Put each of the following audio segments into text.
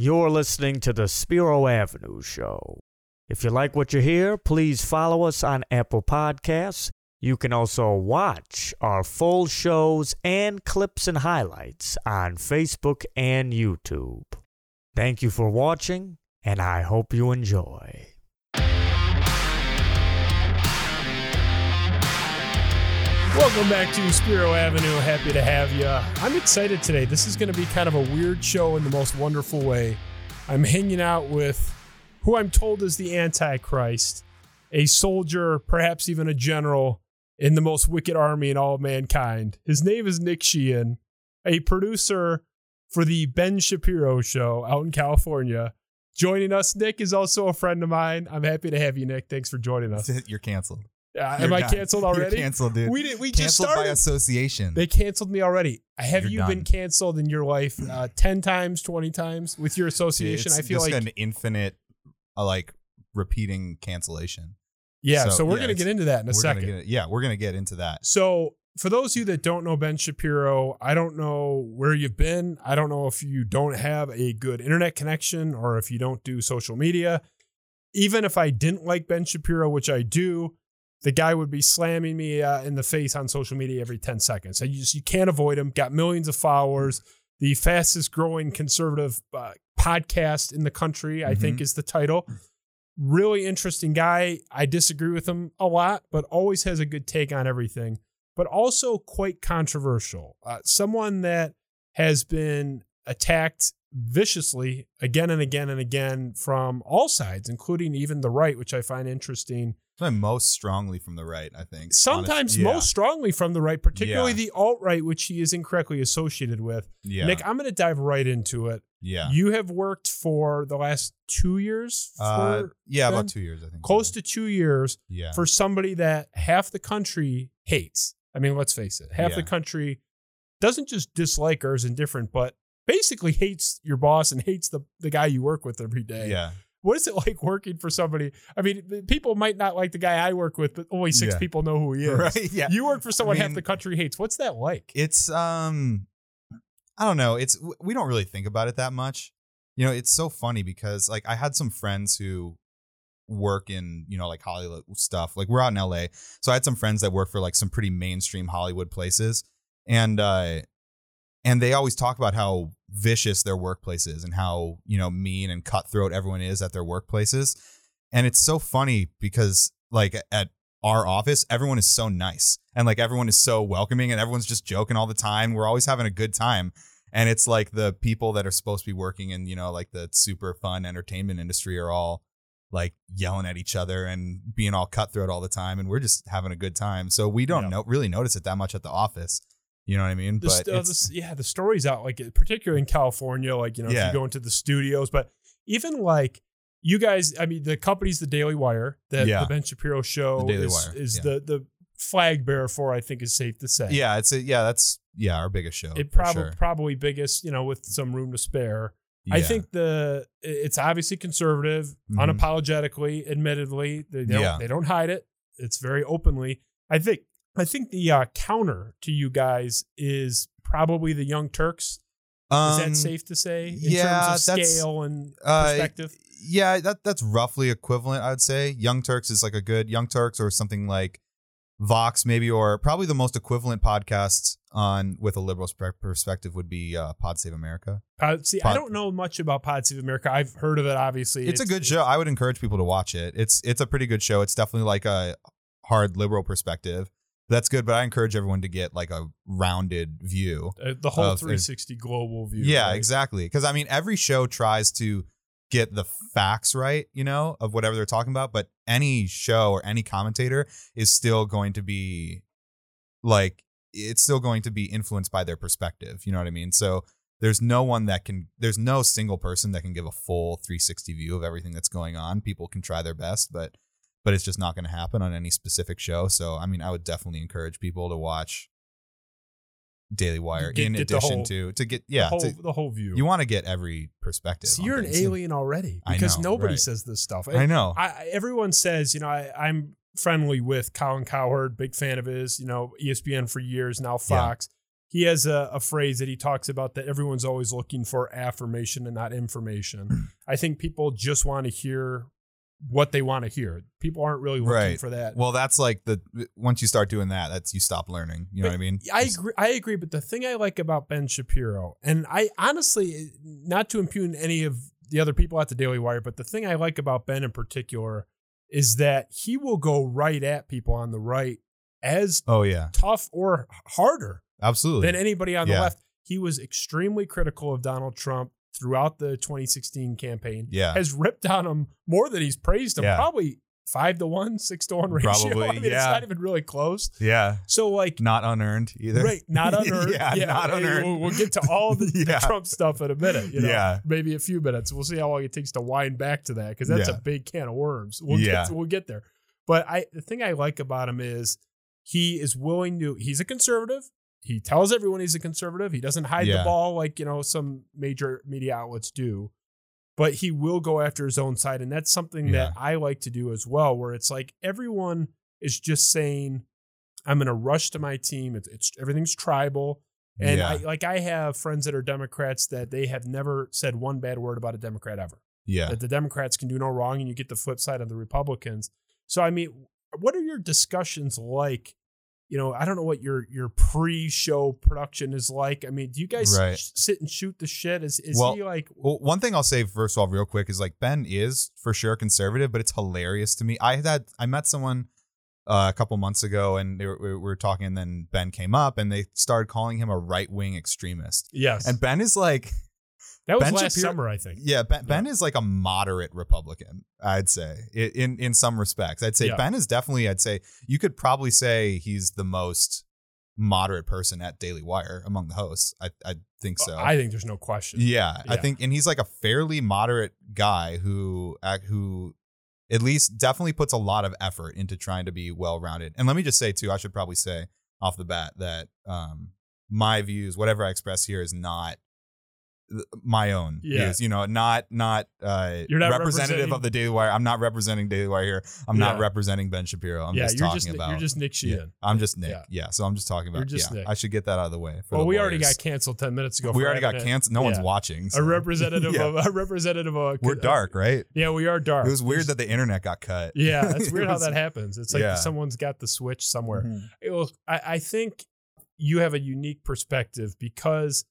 You're listening to the Spiro Avenue Show. If you like what you hear, please follow us on Apple Podcasts. You can also watch our full shows and clips and highlights on Facebook and YouTube. Thank you for watching, and I hope you enjoy. Welcome back to Spiro Avenue. Happy to have you. I'm excited today. This is going to be kind of a weird show in the most wonderful way. I'm hanging out with who I'm told is the Antichrist, a soldier, perhaps even a general in the most wicked army in all of mankind. His name is Nick Sheehan, a producer for the Ben Shapiro show out in California. Joining us, Nick is also a friend of mine. I'm happy to have you, Nick. Thanks for joining us. You're canceled. Uh, am I canceled already? You're canceled, dude. We did. We just canceled started. by association. They canceled me already. Have You're you been canceled in your life uh, 10 times, 20 times with your association? It's I feel just like, an infinite, uh, like repeating cancellation. yeah. So, so, we're yeah, going to get into that in a we're second. Gonna get, yeah, we're gonna get into that. So, for those of you that don't know Ben Shapiro, I don't know where you've been. I don't know if you don't have a good internet connection or if you don't do social media. Even if I didn't like Ben Shapiro, which I do, the guy would be slamming me uh, in the face on social media every 10 seconds. And you just you can't avoid him. Got millions of followers. The fastest growing conservative uh, podcast in the country, I think, is the title. Really interesting guy. I disagree with him a lot, but always has a good take on everything. But also quite controversial. Uh, someone that has been attacked viciously again and again and again from all sides, including even the right, which I find interesting. Probably most strongly from the right, I think. Sometimes yeah, most strongly from the right, particularly Yeah. the alt right, which he is incorrectly associated with. Yeah, Nick, I'm going to dive right into it. yeah, You have worked for the last two years, for uh, yeah, Ben? about two years, I think. close to two years yeah, for somebody that half the country hates. I mean, let's face it, half the country doesn't just dislike or is indifferent, but basically hates your boss and hates the, the guy you work with every day. yeah. What is it like working for somebody? I mean, people might not like the guy I work with, but only six Yeah. people know who he is. Right, yeah. You work for someone half mean- the country hates. What's that like? It's um, I don't know. It's we don't really think about it that much. You know, it's so funny because like I had some friends who work in you know like Hollywood stuff. Like we're out in LA, so I had some friends that work for like some pretty mainstream Hollywood places, and uh, and they always talk about how vicious their workplace is and how you know mean and cutthroat everyone is at their workplaces, and it's so funny because like at our office, everyone is so nice and like everyone is so welcoming and everyone's just joking all the time. We're always having a good time. And it's like the people that are supposed to be working in, you know, like the super fun entertainment industry are all like yelling at each other and being all cutthroat all the time. And we're just having a good time. So we don't Yeah. know, really notice it that much at the office. You know what I mean? The, but uh, the- yeah, the stories out like particularly in California, like you know, if you go into the studios, but even like you guys, I mean, the company's the Daily Wire that Yeah. the Ben Shapiro show is, Wire, is yeah. the the flag bearer for. I think is safe to say. yeah, it's a, yeah, that's yeah, our biggest show. it probably sure. probably biggest, you know, with some room to spare. I think the it's obviously conservative, Mhm. unapologetically, admittedly. They, they, don't, they don't hide it. It's very openly. I think I think the uh, counter to you guys is probably the Young Turks. Is Um, that safe to say? In yeah, terms of scale and uh, perspective. yeah, that that's roughly equivalent, I would say. Young Turks is like a good Young Turks or something like Vox, maybe, or probably the most equivalent podcast on with a liberal perspective would be uh, Pod Save America. Pod, see, I don't know much about Pod Save America. I've heard of it, obviously. It's, a good show. I would encourage people to watch it. It's it's a pretty good show. It's definitely like a hard liberal perspective. That's good, but I encourage everyone to get like a rounded view. Uh, the whole of- 360 global view. Yeah, right? exactly. Because I mean, every show tries to get the facts right, you know, of whatever they're talking about. But any show or any commentator is still going to be like, it's still going to be influenced by their perspective. You know what I mean? So there's no one that can, there's no single person that can give a full 360 view of everything that's going on. People can try their best, but but it's just not going to happen on any specific show. So I mean, I would definitely encourage people to watch Daily Wire Get- in get addition whole- to to get yeah the whole, to, the whole view. you want to get every perspective. So you're an alien already because know, nobody right. says this stuff. I know. I, everyone says, you know, I, I'm friendly with Colin Cowherd, big fan of his, you know, ESPN for years, now Fox. he has a, a phrase that he talks about that everyone's always looking for affirmation and not information. I think people just want to hear what they want to hear. People aren't really looking Right. for that. Well, that's like the once you start doing that, that's you stop learning. You know what I mean? I agree. I agree. But the thing I like about Ben Shapiro, and I honestly, not to impugn any of the other people at the Daily Wire, but the thing I like about Ben in particular is that he will go right at people on the right as Oh yeah, tough or harder absolutely. than anybody on the Yeah. left. He was extremely critical of Donald Trump throughout the 2016 campaign. Yeah. Has ripped on him more than he's praised him. Yeah. Probably five to one, six to one ratio. Probably, I mean, it's not even really close. yeah, So like not unearned either. Right, not unearned. yeah, not hey, unearned. We'll, we'll get to all the, the Trump stuff in a minute. You know, Yeah. maybe a few minutes. We'll see how long it takes to wind back to that because that's Yeah. a big can of worms. We'll Yeah. get we'll get there. But I the thing I like about him is he is willing to. He's a conservative. He tells everyone he's a conservative. He doesn't hide the ball like you know some major media outlets do. But he will go after his own side, and that's something that I like to do as well. Where it's like everyone is just saying, "I'm going to rush to my team. It's, it's everything's tribal." And yeah, I like I have friends that are Democrats that they have never said one bad word about a Democrat ever. yeah. That the Democrats can do no wrong, and you get the flip side of the Republicans. So I mean, what are your discussions like? You know, I don't know what your your pre-show production is like. I mean, do you guys Right. sh- sit and shoot the shit? Is is Well, he like? Well, one thing I'll say first of all, real quick, is like Ben is for sure conservative, but it's hilarious to me. I had I met someone uh, a couple months ago, and they were, we were talking, and then Ben came up, and they started calling him a right wing extremist. Yes, And Ben is like, that was Ben last Shapiro- summer, I think. yeah, Ben, ben is like a moderate Republican. I'd say in in some respects, I'd say Yeah. Ben is definitely. I'd say you could probably say he's the most moderate person at Daily Wire among the hosts. I I think so. I think there's no question. Yeah, I think, and he's like a fairly moderate guy who who at least definitely puts a lot of effort into trying to be well rounded. And let me just say too, I should probably say off the bat that um my views, whatever I express here, is not my own Yeah. views. You know, not not uh You're not representative of the Daily Wire. I'm not representing Daily Wire here. I'm not representing Ben Shapiro. I'm yeah, just talking just about. you're just Nick yeah, Sheehan. I'm just Nick. Yeah. Yeah. so I'm just talking about. Just yeah, Nick. I should get that out of the way. For Well, the we already got canceled ten minutes ago. We already got canceled. No one's yeah. watching. A representative Yeah. of a representative of a We're dark, right? Yeah, we are dark. It was weird that the internet got cut. Yeah, that's weird how that happens. It's like Yeah. someone's got the switch somewhere. Mhm. It was, I, I think you have a unique perspective because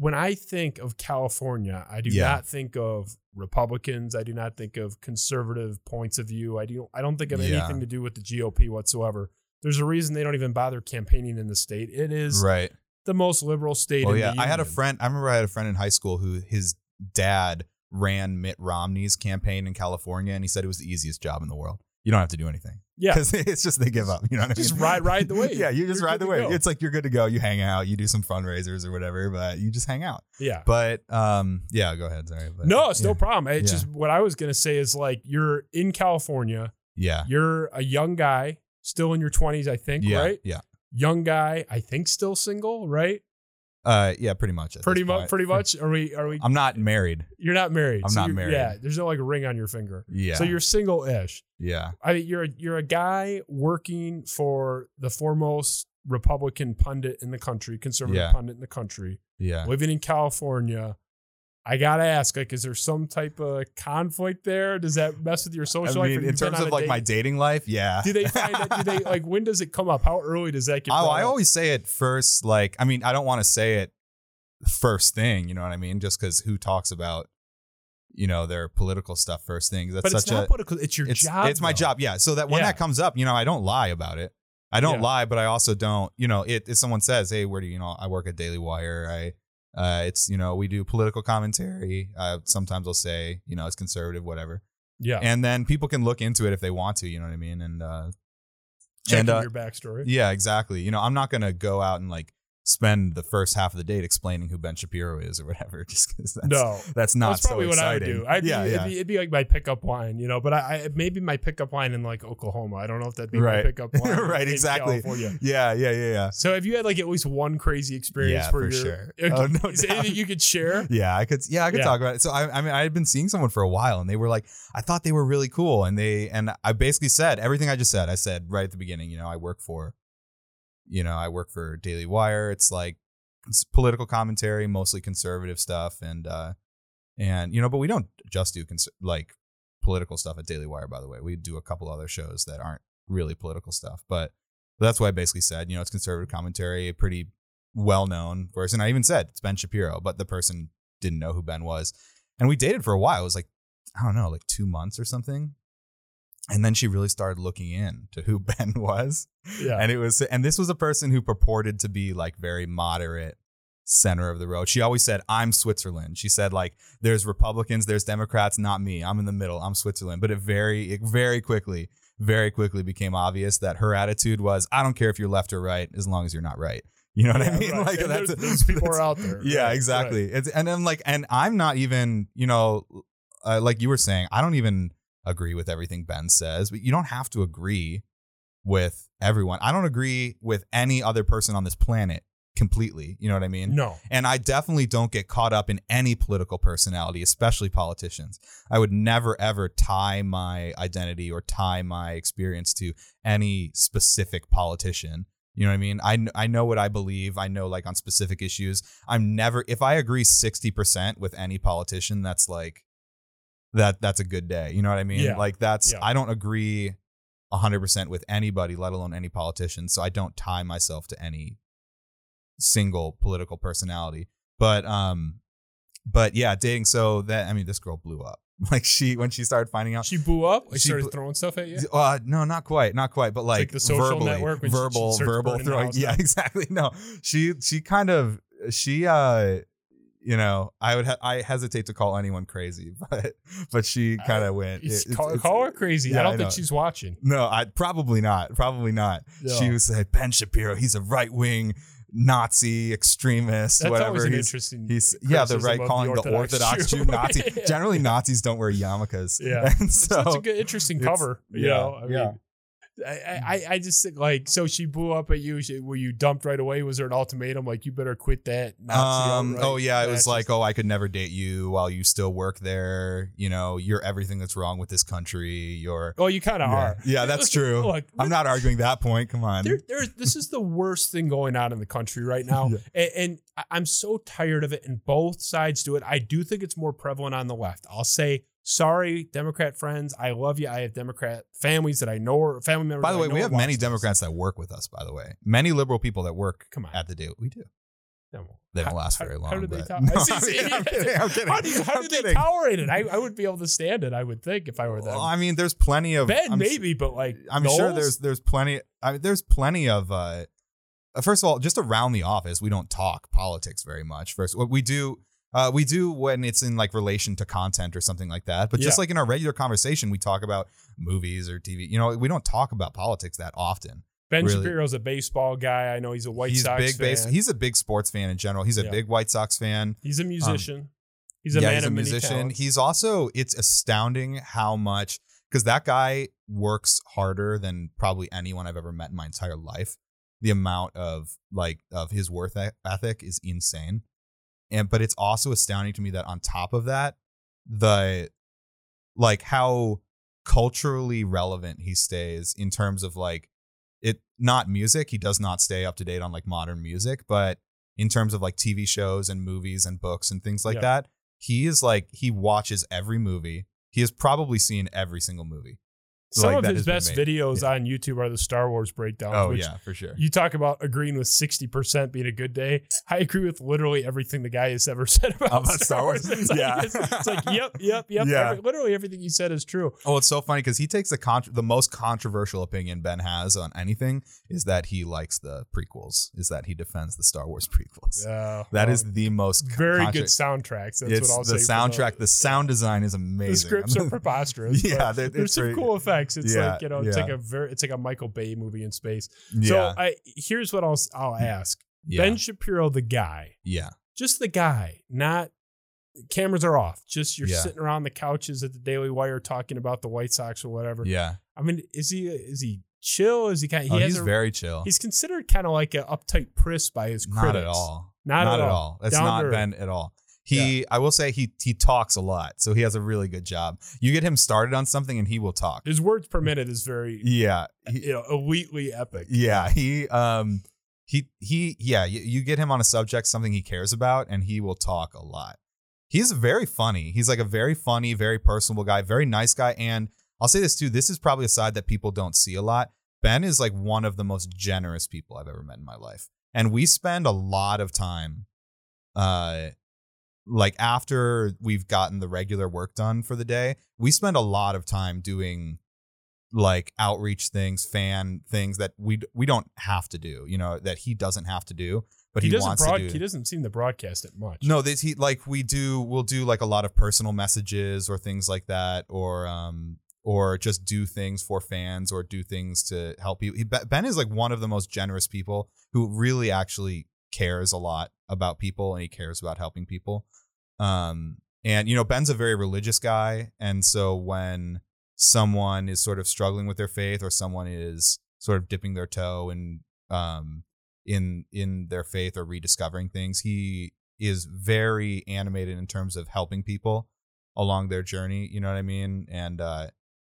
when I think of California, I do Yeah. not think of Republicans. I do not think of conservative points of view. I do. I don't think of Yeah. anything to do with the GOP whatsoever. There's a reason they don't even bother campaigning in the state. It is Right. the most liberal state. Oh in yeah. the I had a friend. I remember I had a friend in high school who his dad ran Mitt Romney's campaign in California, and he said it was the easiest job in the world. You don't have to do anything. Yeah, Because it's just they give up. You know what I Just mean? ride- ride the wave. yeah, you just You're ride the wave. It's like you're good to go. You hang out. You do some fundraisers or whatever, but you just hang out. yeah. But um, yeah. Go ahead. Sorry. But, No, it's yeah. no problem. It's Yeah. just what I was gonna say is like you're in California, Yeah. you're a young guy, still in your twenties, I think, Yeah. right? Yeah. Young guy, I think still single, right? Uh, yeah. Pretty much. Pretty much pretty much. Are we are we I'm not married. you're not married. I'm so not married. Yeah, there's no like a ring on your finger. Yeah. So you're single ish. yeah. I mean you're a, you're a guy working for the foremost Republican pundit in the country, conservative Yeah. pundit in the country. Yeah. living in California, I gotta ask, like, is there some type of conflict there? Does that mess with your social life? mean, Have in terms of like my dating life, yeah. do they find that? Do they like when does it come up? How early does that get? Oh, I always say it first. Like, I mean, I don't want to say it first thing. You know what I mean? Just because who talks about, you know, their political stuff first thing? That's but it's such not a. political. It's your It's job. it's my job. Yeah. So that when Yeah. that comes up, you know, I don't lie about it. I don't Yeah. lie, but I also don't. You know, it, if someone says, "Hey, where do you, you know?" I work at Daily Wire. I. Uh, it's you know we do political commentary. Uh, sometimes I'll say you know it's conservative, whatever, Yeah, and then people can look into it if they want to. You know what I mean? And uh, checking and, uh, your backstory. yeah, exactly. You know, I'm not gonna go out and like spend the first half of the date explaining who Ben Shapiro is or whatever, just because that's no, that's not that's probably so what I would do. I'd yeah, be, yeah. It'd, be, it'd be like my pickup line, you know. But I, I maybe my pickup line in like Oklahoma. I don't know if that'd be my pickup line. Right, in exactly. California. yeah, yeah, yeah, yeah. So have you had like at least one crazy experience Yeah, for, for your? sure. Oh, no is there anything you could share? Yeah, I could. Yeah, I could Yeah. talk about it. So I, I mean, I had been seeing someone for a while, and they were like, I thought they were really cool, and they, and I basically said everything I just said. I said right at the beginning, you know, I work for, you know, I work for Daily Wire. It's like it's political commentary, mostly conservative stuff, and uh, and you know, but we don't just do cons- like political stuff at Daily Wire. By the way, we do a couple other shows that aren't really political stuff, but that's why I basically said, you know, it's conservative commentary, a pretty well known person. I even said it's Ben Shapiro, but the person didn't know who Ben was, and we dated for a while. It was like I don't know, like two months or something. And then she really started looking in to who Ben was. Yeah. And it was and this was a person who purported to be like very moderate center of the road. She always said, I'm Switzerland. She said, like, there's Republicans, there's Democrats, not me. I'm in the middle. I'm Switzerland. But it very, it very quickly, very quickly became obvious that her attitude was, I don't care if you're left or right, as long as you're not right. You know what I mean? right. Like And that's those- those people are out there. Yeah, Right, exactly. It's, and I'm like, and I'm not even, you know, uh, like you were saying, I don't even agree with everything Ben says, but you don't have to agree with everyone. I don't agree with any other person on this planet completely. You know what I mean? No. And I definitely don't get caught up in any political personality, especially politicians. I would never ever tie my identity or tie my experience to any specific politician. You know what I mean? I, I know what I believe. I know like on specific issues. I'm never if I agree 60% with any politician, that's like that that's a good day. You know what I mean? Yeah. Like that's Yeah. I don't agree 100% with anybody, let alone any politician. So I don't tie myself to any single political personality. But um but yeah, dating so that I mean this girl blew up. Like she when she started finding out She blew up. Like She started blew- throwing stuff at you. uh, no, not quite, not quite, but like, like the social verbally, network when she- she verbal, verbal throwing. Yeah, down. exactly. No, she she kind of she uh, you know, I would ha- I hesitate to call anyone crazy, but but she kind of went. It's- call, it's- call her crazy. yeah, I don't I think she's watching. no, I probably not. Probably not. She was said Ben Shapiro. He's a right wing Nazi extremist. That's whatever. always an he's, interesting. He's yeah, the right calling the Orthodox, Jew Nazi. Yeah. Generally, Nazis don't wear yarmulkes. Yeah. and so That's a good, interesting cover. You yeah, know, I yeah. I, I, I just think like, so she blew up at you. She, were you dumped right away? Was there an ultimatum like you better quit that? Um. outright Oh yeah, it was like, oh, I could never date you while you still work there. You know, you're everything that's wrong with this country. You're. oh, you kind of yeah. are. yeah, that's true. Look, I'm not arguing that point. Come on. there, there, this is the worst thing going on in the country right now, Yeah. and, and I'm so tired of it. And both sides do it. I do think it's more prevalent on the left. I'll say sorry, Democrat friends. I love you. I have Democrat families that I know or family members. By the way, we have many. Democrats that work with us. By the way, many liberal people that work Come on. at the deal. We do. No. They don't How- last very long. How do they No, I I'm see- I'm kidding, I'm kidding. How do, how do they kidding. tolerate it? I, I would be able to stand it. I would think if I were them. Well, I mean, there's plenty of ben, I'm maybe, but like I'm sure there's there's plenty. I mean, there's plenty of. uh uh, First of all, just around the office, we don't talk politics very much. First, what we do, uh, we do when it's in like relation to content or something like that. But just Yeah. like in our regular conversation, we talk about movies or TV. You know, we don't talk about politics that often. Ben really- Shapiro's a baseball guy. I know he's a White he's Sox big fan. base. He's a big sports fan in general. He's a Yeah. big White Sox fan. He's a musician. he's a yeah, man he's a musician. talents. He's also it's astounding how much because that guy works harder than probably anyone I've ever met in my entire life. The amount of like of his worth ethic is insane, and but it's also astounding to me that on top of that, the like how culturally relevant he stays in terms of like it not music he does not stay up to date on like modern music but in terms of like tv shows and movies and books and things like Yeah. that he is like he watches every movie he has probably seen every single movie Some like, of his best videos on YouTube are the Star Wars breakdowns. oh which yeah for sure You talk about agreeing with 60% being a good day. I agree with literally everything the guy has ever said about, About Star Wars? It's like, Yeah. it's, it's like, yep, yep, yep. Yeah. Every- literally everything you said is true. Oh, it's so funny because he takes the con- the most controversial opinion Ben has on anything is that he likes the prequels. Is that he defends the Star Wars prequels. Yeah. That well, is the most very contra- good soundtracks. That's it's what I'll the say. for soundtrack. The, sound design is amazing. The scripts are preposterous. Yeah, but they're- there's it's some cool effects. It's Yeah, like you know, it's like a very, it's like a Michael Bay movie in space. yeah, So I here's what I'll I'll mm, ask yeah, Ben Shapiro, the guy, yeah. just the guy, not cameras are off. Just you're Yeah. sitting around the couches at the Daily Wire talking about the White Sox or whatever. Yeah. I mean, is he is he chill? Is he kind? He oh, has he's a, very chill. He's considered kind of like an uptight priss by his critics. not at all. Not, Not at, at all. all. That's Down not. Ben at all. He, I will say, he he talks a lot, so he has a really good job. You get him started on something, and he will talk. His words per minute is very Yeah, he- you know elitely epic. yeah. He um he he yeah you, you get him on a subject something he cares about and he will talk a lot he's very funny he's like a very funny very personable guy very nice guy and i'll say this too this is probably a side that people don't see a lot ben is like one of the most generous people i've ever met in my life and we spend a lot of time uh like after we've gotten the regular work done for the day we spend a lot of time doing like outreach things, fan things that we we don't have to do, you know, that he doesn't have to do, but he, he doesn't wants broad, to do. he doesn't seem to broadcast it much. No, this he like we do. We'll do like a lot of personal messages or things like that, or um, or just do things for fans or do things to help you. He, ben is like one of the most generous people who really actually cares a lot about people and he cares about helping people. Um, and you know, Ben's a very religious guy, and so when someone is sort of struggling with their faith or someone is sort of dipping their toe in um in in their faith or rediscovering things he is very animated in terms of helping people along their journey you know what i mean and uh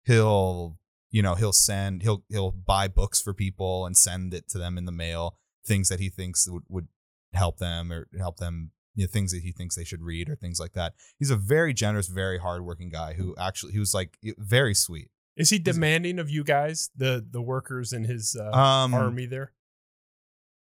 he'll you know he'll send he'll he'll buy books for people and send it to them in the mail things that he thinks would, would help them or help them you know, things that he thinks they should read or things like that. He's a very generous, very hardworking guy who actually he was like very sweet. Is he demanding of you guys, the the workers in his uh, Um, army there?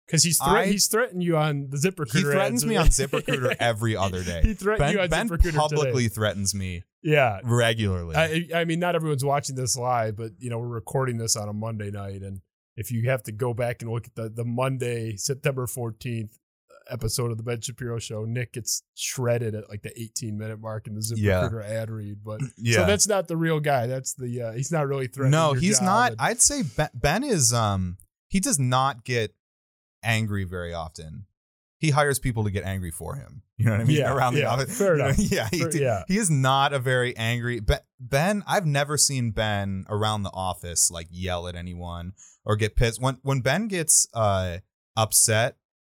Because he's thre- I- he's threatened you on the ZipRecruiter. He threatens ads. me on ZipRecruiter every other day. he threatened you Ben, on ben ZipRecruiter publicly today. threatens me Yeah, regularly. I, I mean, not everyone's watching this live, but you know we're recording this on a Monday night, and if you have to go back and look at the the Monday, September fourteenth episode of the Ben Shapiro Show, Nick gets shredded at like the eighteen minute mark in the Yeah. ZipRecruiter ad read. But yeah. so that's not the real guy. That's the uh, he's not really threatening. no, he's not. and- I'd say ben, ben is um he does not get angry very often. He hires people to get angry for him. You know what I mean? Yeah, Around the yeah, office. fair enough. Yeah, he, Fair- yeah. he is not a very angry ben, ben. I've never seen Ben around the office like yell at anyone or get pissed. When when Ben gets uh upset,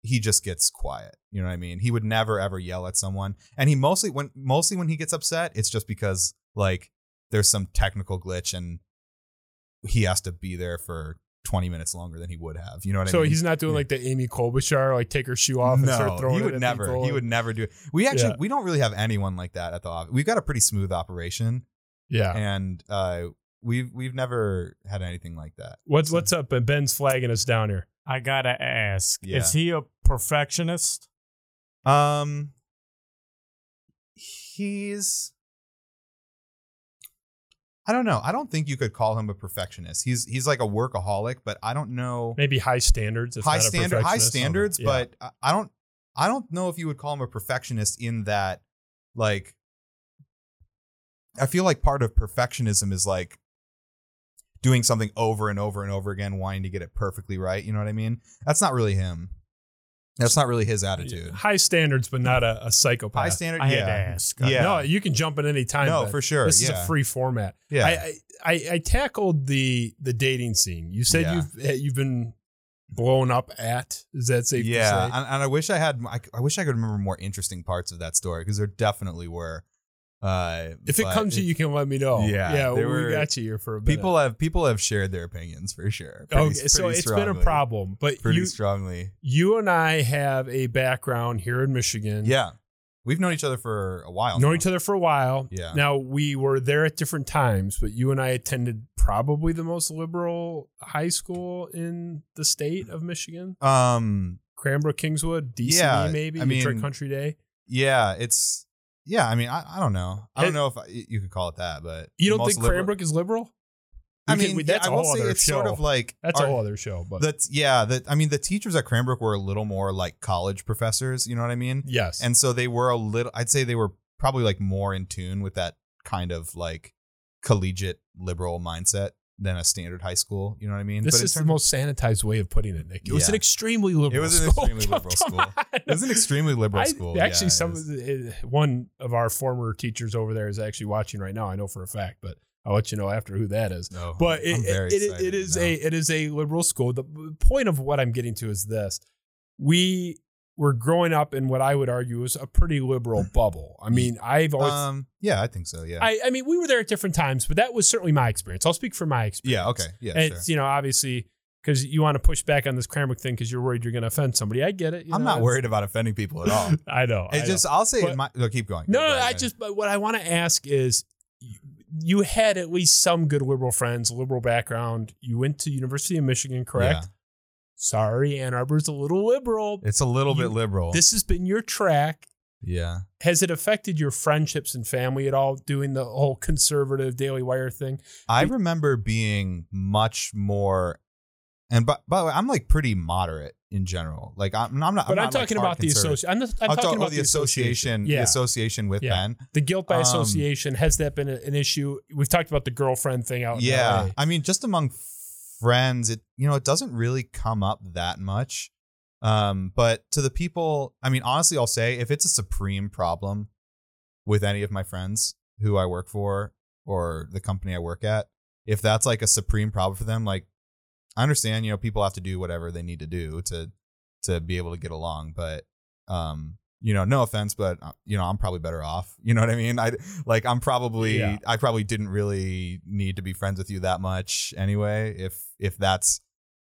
he just gets quiet. You know what I mean? He would never ever yell at someone. And he mostly when mostly when he gets upset, it's just because like there's some technical glitch and he has to be there for 20 minutes longer than he would have. You know what so I mean? So he's not doing like the Amy Klobuchar, like take her shoe off and start no, throwing he would never. He would never do it. We actually Yeah. we don't really have anyone like that at the office. We've got a pretty smooth operation, Yeah. and uh, we've we've never had anything like that. What's So- what's up? And Ben's flagging us down here. I gotta ask, Yeah. is he a perfectionist? Um, he's. I don't know. I don't think you could call him a perfectionist. He's he's like a workaholic, but I don't know Maybe high standards. If high not a standard high perfectionist. standards, Yeah. but I- I don't I don't know if you would call him a perfectionist in that like I feel like part of perfectionism is like doing something over and over and over again, wanting to get it perfectly right. You know what I mean? That's not really him. That's not really his attitude. high standards, but not a, a psychopath. High standard. I yeah. had to ask. Yeah. No, you can jump at any time. No, for sure. This is a free format. yeah. I, I I I tackled the the dating scene. You said Yeah. you've you've been blown up at. Is that safe yeah, to say? and, and I wish I had. I, I wish I could remember more interesting parts of that story because there definitely were. Uh, if it comes to you, you can let me know. Yeah, yeah, we were- got you here for a minute. people have people have shared their opinions for sure. Pretty- okay, so pretty it's been a problem, but Pretty you strongly. you and I have a background here in Michigan. Yeah, we've known each other for a while. known now. each other for a while. Yeah. Now we were there at different times, but you and I attended probably the most liberal high school in the state of Michigan. Um. Cranbrook, Kingswood, DCE Yeah, maybe, I Detroit mean, Country Day. Yeah. It's. Yeah. I mean, I, I don't know. I don't know if I, you could call it that, but You don't think liberal- Cranbrook is liberal? I mean, we- yeah, that's I a whole say other it's show. sort of like That's our- a oh, whole other show, but That's yeah. That I mean, the teachers at Cranbrook were a little more like college professors. You know what I mean? yes. and so they were a little i'd say they were probably like more in tune with that kind of like collegiate liberal mindset than a standard high school you know what i mean this in is the most sanitized way of putting it, Nick. It was an extremely liberal school. It was an school. extremely Come liberal school. it was an extremely liberal I- school Actually, yeah, some of the, one of our former teachers over there is actually watching right now. I know for a fact, but I'll let you know after who that is. no, But it, it, it, it is now. a it is a liberal school. The point of what I'm getting to is this: we were growing up in what I would argue is a pretty liberal bubble. I mean, I've always. um yeah i think so yeah I, I mean, we were there at different times, but that was certainly my experience. I'll speak for my experience. yeah okay yeah and sure. it's, you know, obviously, because you want to push back on this Cranbrook thing because you're worried you're going to offend somebody. I get it. you I'm know, not worried about offending people at all. I know. I It's know. just I'll say But- my no, keep going. No, no, I just, but what I want to ask is you, you had at least some good liberal friends, liberal background. You went to University of Michigan, correct? Yeah. Sorry, Ann Arbor's a little liberal. It's a little You- bit liberal. This has been your track. yeah. Has it affected your friendships and family at all doing the whole conservative Daily Wire thing? I remember being much more and but by the way, I'm like pretty moderate in general. Like I'm, I'm not. But I'm, not, talking hard about the association. I'm, not- I'm I'll talking talk- oh, about the association. Yeah. The association with Yeah. Ben. The guilt by Um, association has that been an issue? We've talked about the girlfriend thing out. in Yeah. I mean, just among friends, it you know it doesn't really come up that much. Um, but to the people, I mean, honestly, I'll say if it's a supreme problem with any of my friends who I work for or the company I work at, if that's like a supreme problem for them, like I understand, you know, people have to do whatever they need to do to to be able to get along, but um you know, no offense, but uh, you know, I'm probably better off. You know what I mean? I like I'm probably Yeah. I probably didn't really need to be friends with you that much anyway. If if that's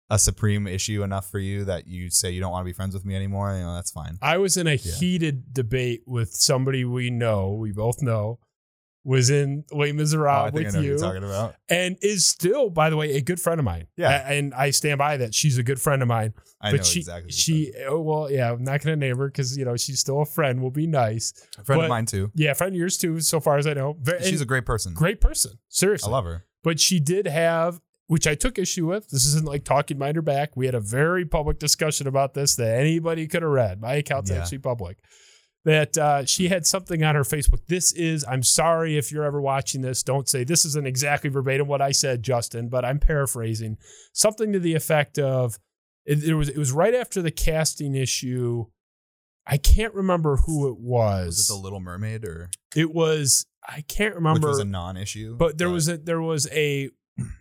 a supreme issue enough for you that you say you don't want to be friends with me anymore, you know, that's fine. I was in a Yeah. heated debate with somebody we know, we both know, was in Les Oh, I Miserables think I with you, you're talking about. and is still, by the way, a good friend of mine. Yeah. And I stand by that. She's a good friend of mine. I but know she, exactly. she, oh, well, yeah, I'm not going to name her because you know she's still a friend. We'll be nice. you're talking about. a friend but- of mine too. Yeah, friend of yours too, so far as I know. Very, She's a great person. great person. Seriously, I love her. but she did have which I took issue with. This isn't like talking behind her back. We had a very public discussion about this that anybody could have read. My account's Yeah. actually public. That uh, she had something on her Facebook. This is, I'm sorry if you're ever watching this. Don't say this isn't exactly verbatim what I said, Justin, but I'm paraphrasing something to the effect of it, it was it was right after the casting issue. I can't remember who it was. Was it the Little Mermaid or It was I can't which remember was a non-issue? but there was a there was a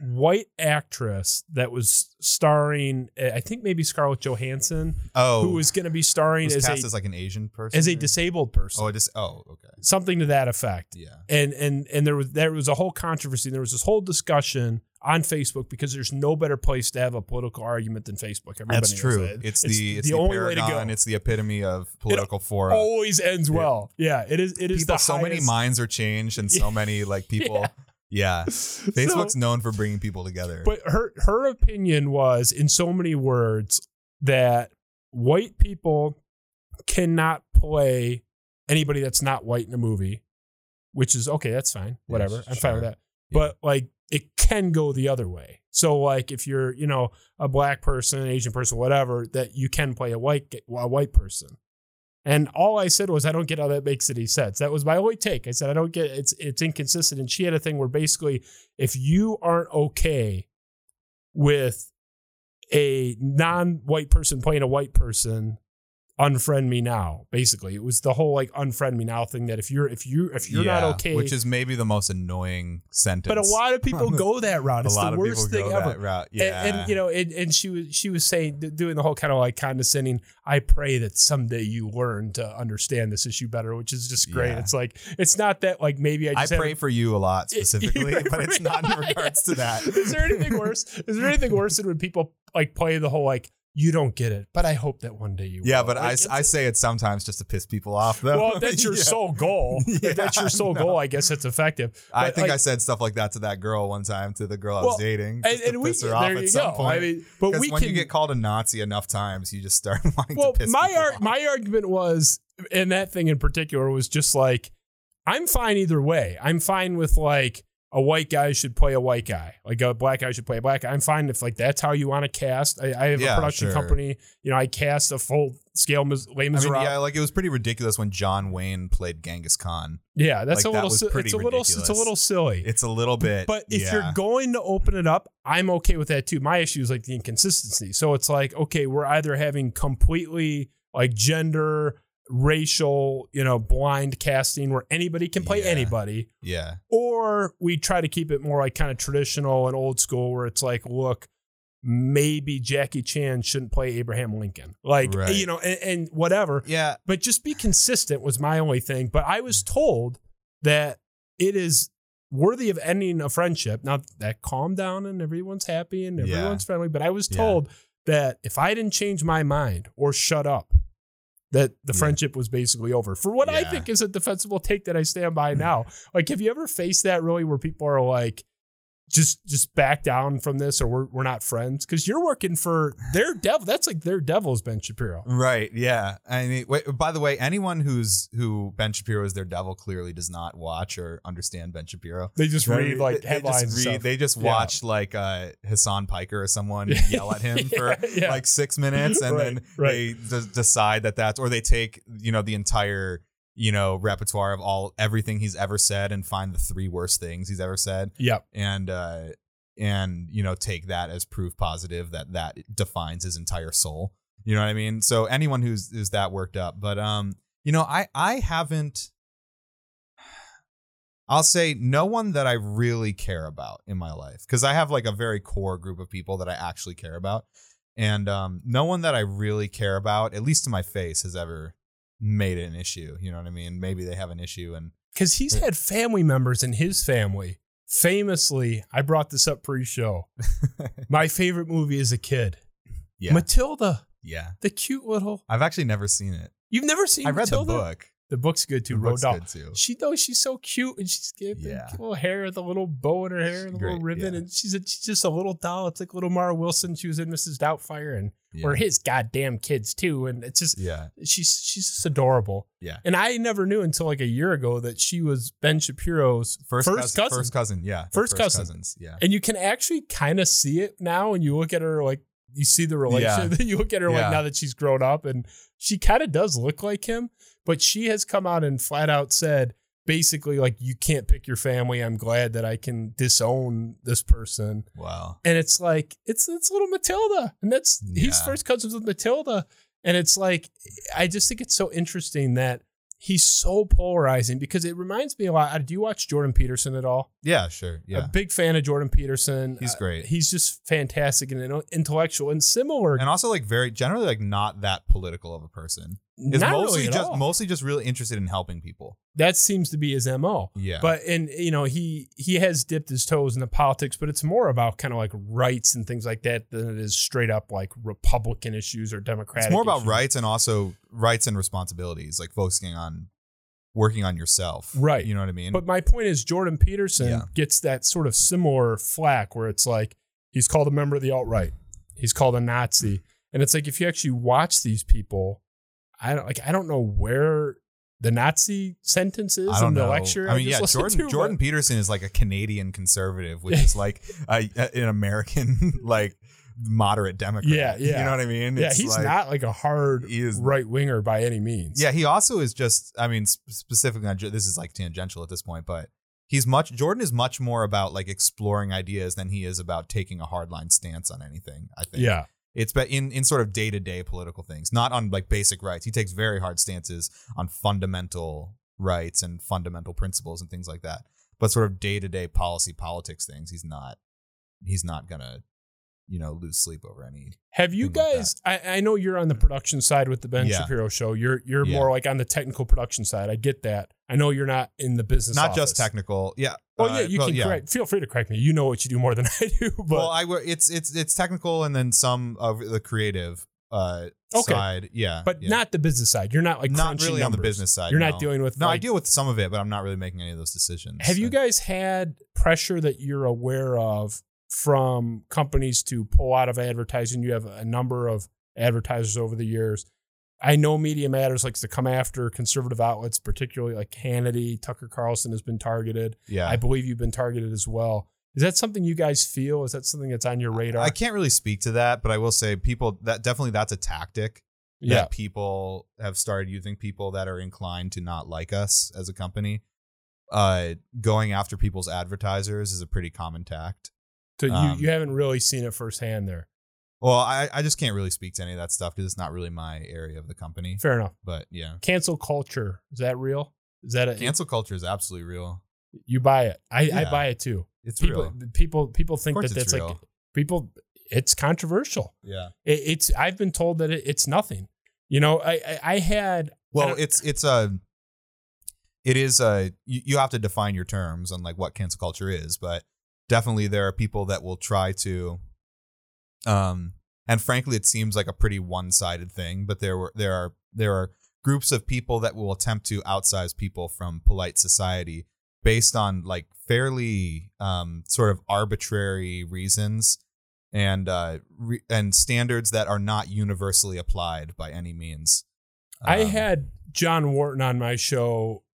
white actress that was starring I think maybe Scarlett Johansson oh who was going to be starring as cast a as like an Asian person as a disabled person Oh, it just oh okay something to that effect yeah. and and and there was there was a whole controversy there was this whole discussion on Facebook because there's no better place to have a political argument than Facebook Everybody That's true. that. It's, the it's the, only way to paragon. go It's the epitome of political forum. always ends well yeah it is it is people, the so many minds are changed, and so many like people. Yeah, Facebook's So- known for bringing people together. But her her opinion was in so many words that white people cannot play anybody that's not white in a movie, which is okay, that's fine. Yeah, Whatever. I'm fine with that. Yeah. But like it can go the other way. So like if you're, you know, a black person, an Asian person, whatever, that you can play a white a white person. And all I said was I don't get how that makes any sense. That was my only take. I said I don't get it's it's inconsistent. And she had a thing where basically if you aren't okay with a non-white person playing a white person, unfriend me now. Basically, it was the whole like unfriend me now thing that if you're if you if you're Yeah, not okay, which is maybe the most annoying sentence. but a lot of people go that route. a It's lot the of worst people thing go ever. that route. And- Yeah, And, you know, and, and she was she was saying doing the whole kind of like condescending. I pray that someday you learn to understand this issue better, which is just great. Yeah. It's like it's not that like maybe I I pray for you a lot specifically, but it's not in regards to that. Is there anything worse? Is there anything worse than when people like play the whole like you don't get it, but I hope that one day you. Yeah, will. but Like, I, I say it sometimes just to piss people off, though. well, that's your Yeah. sole goal. if that's your sole no. goal, I guess it's effective. I But, think I said stuff like that to that girl one time, to the girl I was Well, dating, And, just to we piss her off there at you some go. point. I mean, but we when can you get called a Nazi enough times, you just start wanting well to piss my ar- off. my argument was and that thing in particular was just like i'm fine either way i'm fine with like a white guy should play a white guy like a black guy should play a black guy i'm fine if like that's how you want to cast i, I have Yeah, a production sure. company you know i cast a full scale Mis- Les I mean, Miserables. yeah, like it was pretty ridiculous when John Wayne played Genghis Khan. yeah that's like, a that little si- it's a little it's a little silly It's a little bit, But if yeah. you're going to open it up, I'm okay with that too. My issue is like the inconsistency. So it's like, okay, we're either having completely like gender, racial, you know, blind casting where anybody can play Yeah. anybody, yeah, or we try to keep it more like kind of traditional and old school where it's like, look, maybe Jackie Chan shouldn't play Abraham Lincoln. Like, eh, Right. you know, and, and whatever yeah, but just be consistent was my only thing. But I was told that it is worthy of ending a friendship. Now that calmed down and everyone's happy and Yeah. everyone's friendly, but I was Yeah. told that if I didn't change my mind or shut up, that the Yeah. friendship was basically over. For what I think is a defensible take that I stand by hmm. now. Like, have you ever faced that really where people are like, just just back down from this or we're, we're not friends? Because you're working for their devil. That's like their devil's Ben Shapiro. Right. Yeah. I mean, wait, by the way, anyone who's who Ben Shapiro is their devil clearly does not watch or understand Ben Shapiro. They just Right? read like headlines. They just, read, they just Yeah. watch like uh, Hasan Piker or someone yell at him for Yeah, yeah. like six minutes, and Right, then right. they d- decide that that's or they take you know the entire you know repertoire of all everything he's ever said and find the three worst things he's ever said. Yep. and uh and you know take that as proof positive that that defines his entire soul. You know what i mean? So anyone who's who's that worked up. But um you know i i haven't i'll say no one that i really care about in my life because i have like a very core group of people that i actually care about. And um no one that i really care about at least to my face has ever made it an issue you know what i mean maybe they have an issue and Because he's had family members in his family. Famously, I brought this up pre-show. My favorite movie as a kid, yeah Matilda, yeah the cute little. i've actually never seen it You've never seen I read Matilda? the book. The book's good too. The Roald book's good too. She though she's so cute and she's got the Yeah. little hair, the little bow in her hair, and the little ribbon, yeah. and she's a, she's just a little doll. It's like little Mara Wilson. She was in Mrs. Doubtfire, and Yeah. or his goddamn kids too. And it's just yeah, she's she's just adorable. Yeah. And I never knew until like a year ago that she was Ben Shapiro's first, first, cousin, cousin. first cousin, yeah, They're First cousin. cousins, yeah, And you can actually kind of see it now when you look at her like you see the relationship. you look at her Yeah. like now that she's grown up and she kind of does look like him, but she has come out and flat out said basically like you can't pick your family. I'm glad that I can disown this person. wow, And it's like it's it's little Matilda. And that's he's Yeah. first cousins with Matilda. And it's like I just think it's so interesting that he's so polarizing because it reminds me a lot. Do you watch Jordan Peterson at all? yeah, sure, a yeah, big fan of Jordan Peterson. He's Uh, great. he's just fantastic and intellectual and similar. and also like very generally like not that political of a person. Is not mostly really just all. mostly just really interested in helping people. that seems to be his mo. Yeah, But and you know he he has dipped his toes into politics, but it's more about kind of like rights and things like that than it is straight up like Republican issues or Democratic. it's more about issues. rights and also rights and responsibilities, like focusing on working on yourself. Right. You know what I mean? But my point is, Jordan Peterson Yeah. gets that sort of similar flack where it's like he's called a member of the alt right, he's called a Nazi, and it's like if you actually watch these people, I don't like I don't know where the Nazi sentence is I don't in the know. lecture. I mean, just yeah, Jordan to, but- Jordan Peterson is like a Canadian conservative, which is like a, an American like moderate Democrat. Yeah, yeah. You know what I mean? Yeah, It's he's like- not like a hard right winger by any means. Yeah, he also is just. I mean, specifically on this is like tangential at this point, but he's much. Jordan is much more about like exploring ideas than he is about taking a hardline stance on anything. I think. yeah, It's but in in sort of day to day political things, not on like basic rights. He takes very hard stances on fundamental rights and fundamental principles and things like that. But sort of day to day policy politics things, he's not. He's not gonna, you know, lose sleep over any. Have you Thing like guys? I, I know you're on the production side with the Ben Yeah. Shapiro show. You're you're Yeah. more like on the technical production side. I get that. I know you're not in the business. Not just technical. Yeah. Oh uh, yeah, you well, can yeah. correct. Feel free to correct me. You know what you do more than I do. But well, I it's it's it's technical and then some of the creative uh Okay. side. Yeah. but yeah. not the business side. You're not like not really on the business side. You're no. not dealing with. No, I deal with some of it, but I'm not really making any of those decisions. Have you Uh, guys had pressure that you're aware of from companies to pull out of advertising? You have a number of advertisers over the years. I know Media Matters likes to come after conservative outlets, particularly like Hannity, Tucker Carlson has been targeted. Yeah. I believe you've been targeted as well. Is that something you guys feel? Is that something that's on your radar? I can't really speak to that, but I will say people that definitely that's a tactic yeah. that people have started using people that are inclined to not like us as a company. Uh going after people's advertisers is a pretty common tact. So you, um, you haven't really seen it firsthand there. Well, I, I just can't really speak to any of that stuff because it's not really my area of the company. Fair enough. But yeah. Cancel culture. Is that real? Is that a Cancel culture is absolutely real. you buy it? I, I buy it too. It's people real. people people think that that's like people it's controversial Yeah. it, it's i've been told that it, it's nothing you know i i, I had Well, don't- it's it's a it is uh you, you have to define your terms on like what cancel culture is, but definitely there are people that will try to um and frankly it seems like a pretty one-sided thing, but there were there are there are groups of people that will attempt to outsize people from polite society based on like fairly um sort of arbitrary reasons and uh re- and standards that are not universally applied by any means. I Um, had John Wharton on my show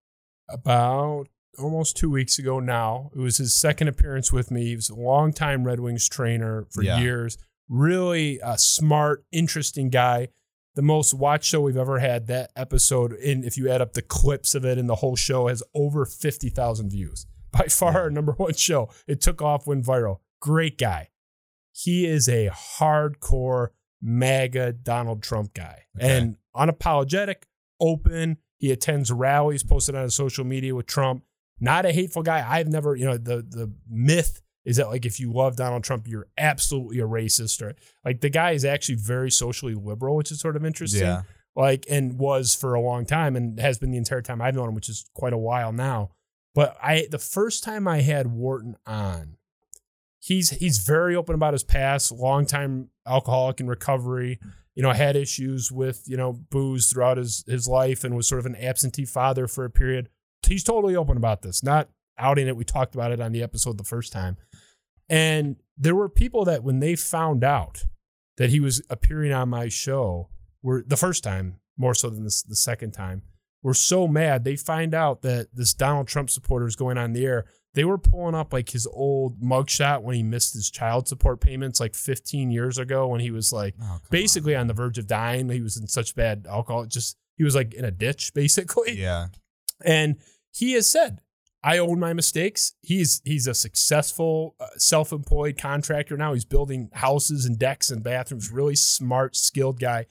about almost two weeks ago now. It was his second appearance with me. He was a longtime Red Wings trainer for Yeah. years. Really a smart, interesting guy. The most watched show we've ever had. That episode, and if you add up the clips of it and the whole show, has over 50,000 views. By far our number one show. It took off, went viral. Great guy. He is a hardcore MAGA Donald Trump guy Okay. and unapologetic, open. He attends rallies posted on his social media with Trump. Not a hateful guy. I've never, you know, the the myth is that like if you love Donald Trump, you're absolutely a racist or like the guy is actually very socially liberal, which is sort of interesting. Yeah. Like and was for a long time and has been the entire time I've known him, which is quite a while now. But I the first time I had Wharton on, he's he's very open about his past, longtime alcoholic in recovery. You know, had issues with you know booze throughout his his life, and was sort of an absentee father for a period. He's totally open about this, not outing it. We talked about it on the episode the first time, and there were people that when they found out that he was appearing on my show, were the first time more so than this, the second time, were so mad they find out that this Donald Trump supporter is going on the air they were pulling up like his old mugshot when he missed his child support payments like 15 years ago when he was like Oh, basically on the verge of dying. He was in such bad alcohol, just he was like in a ditch basically. Yeah. And he has said, "I own my mistakes." He's he's a successful uh, self-employed contractor now. He's building houses and decks and bathrooms. Really smart, skilled guy.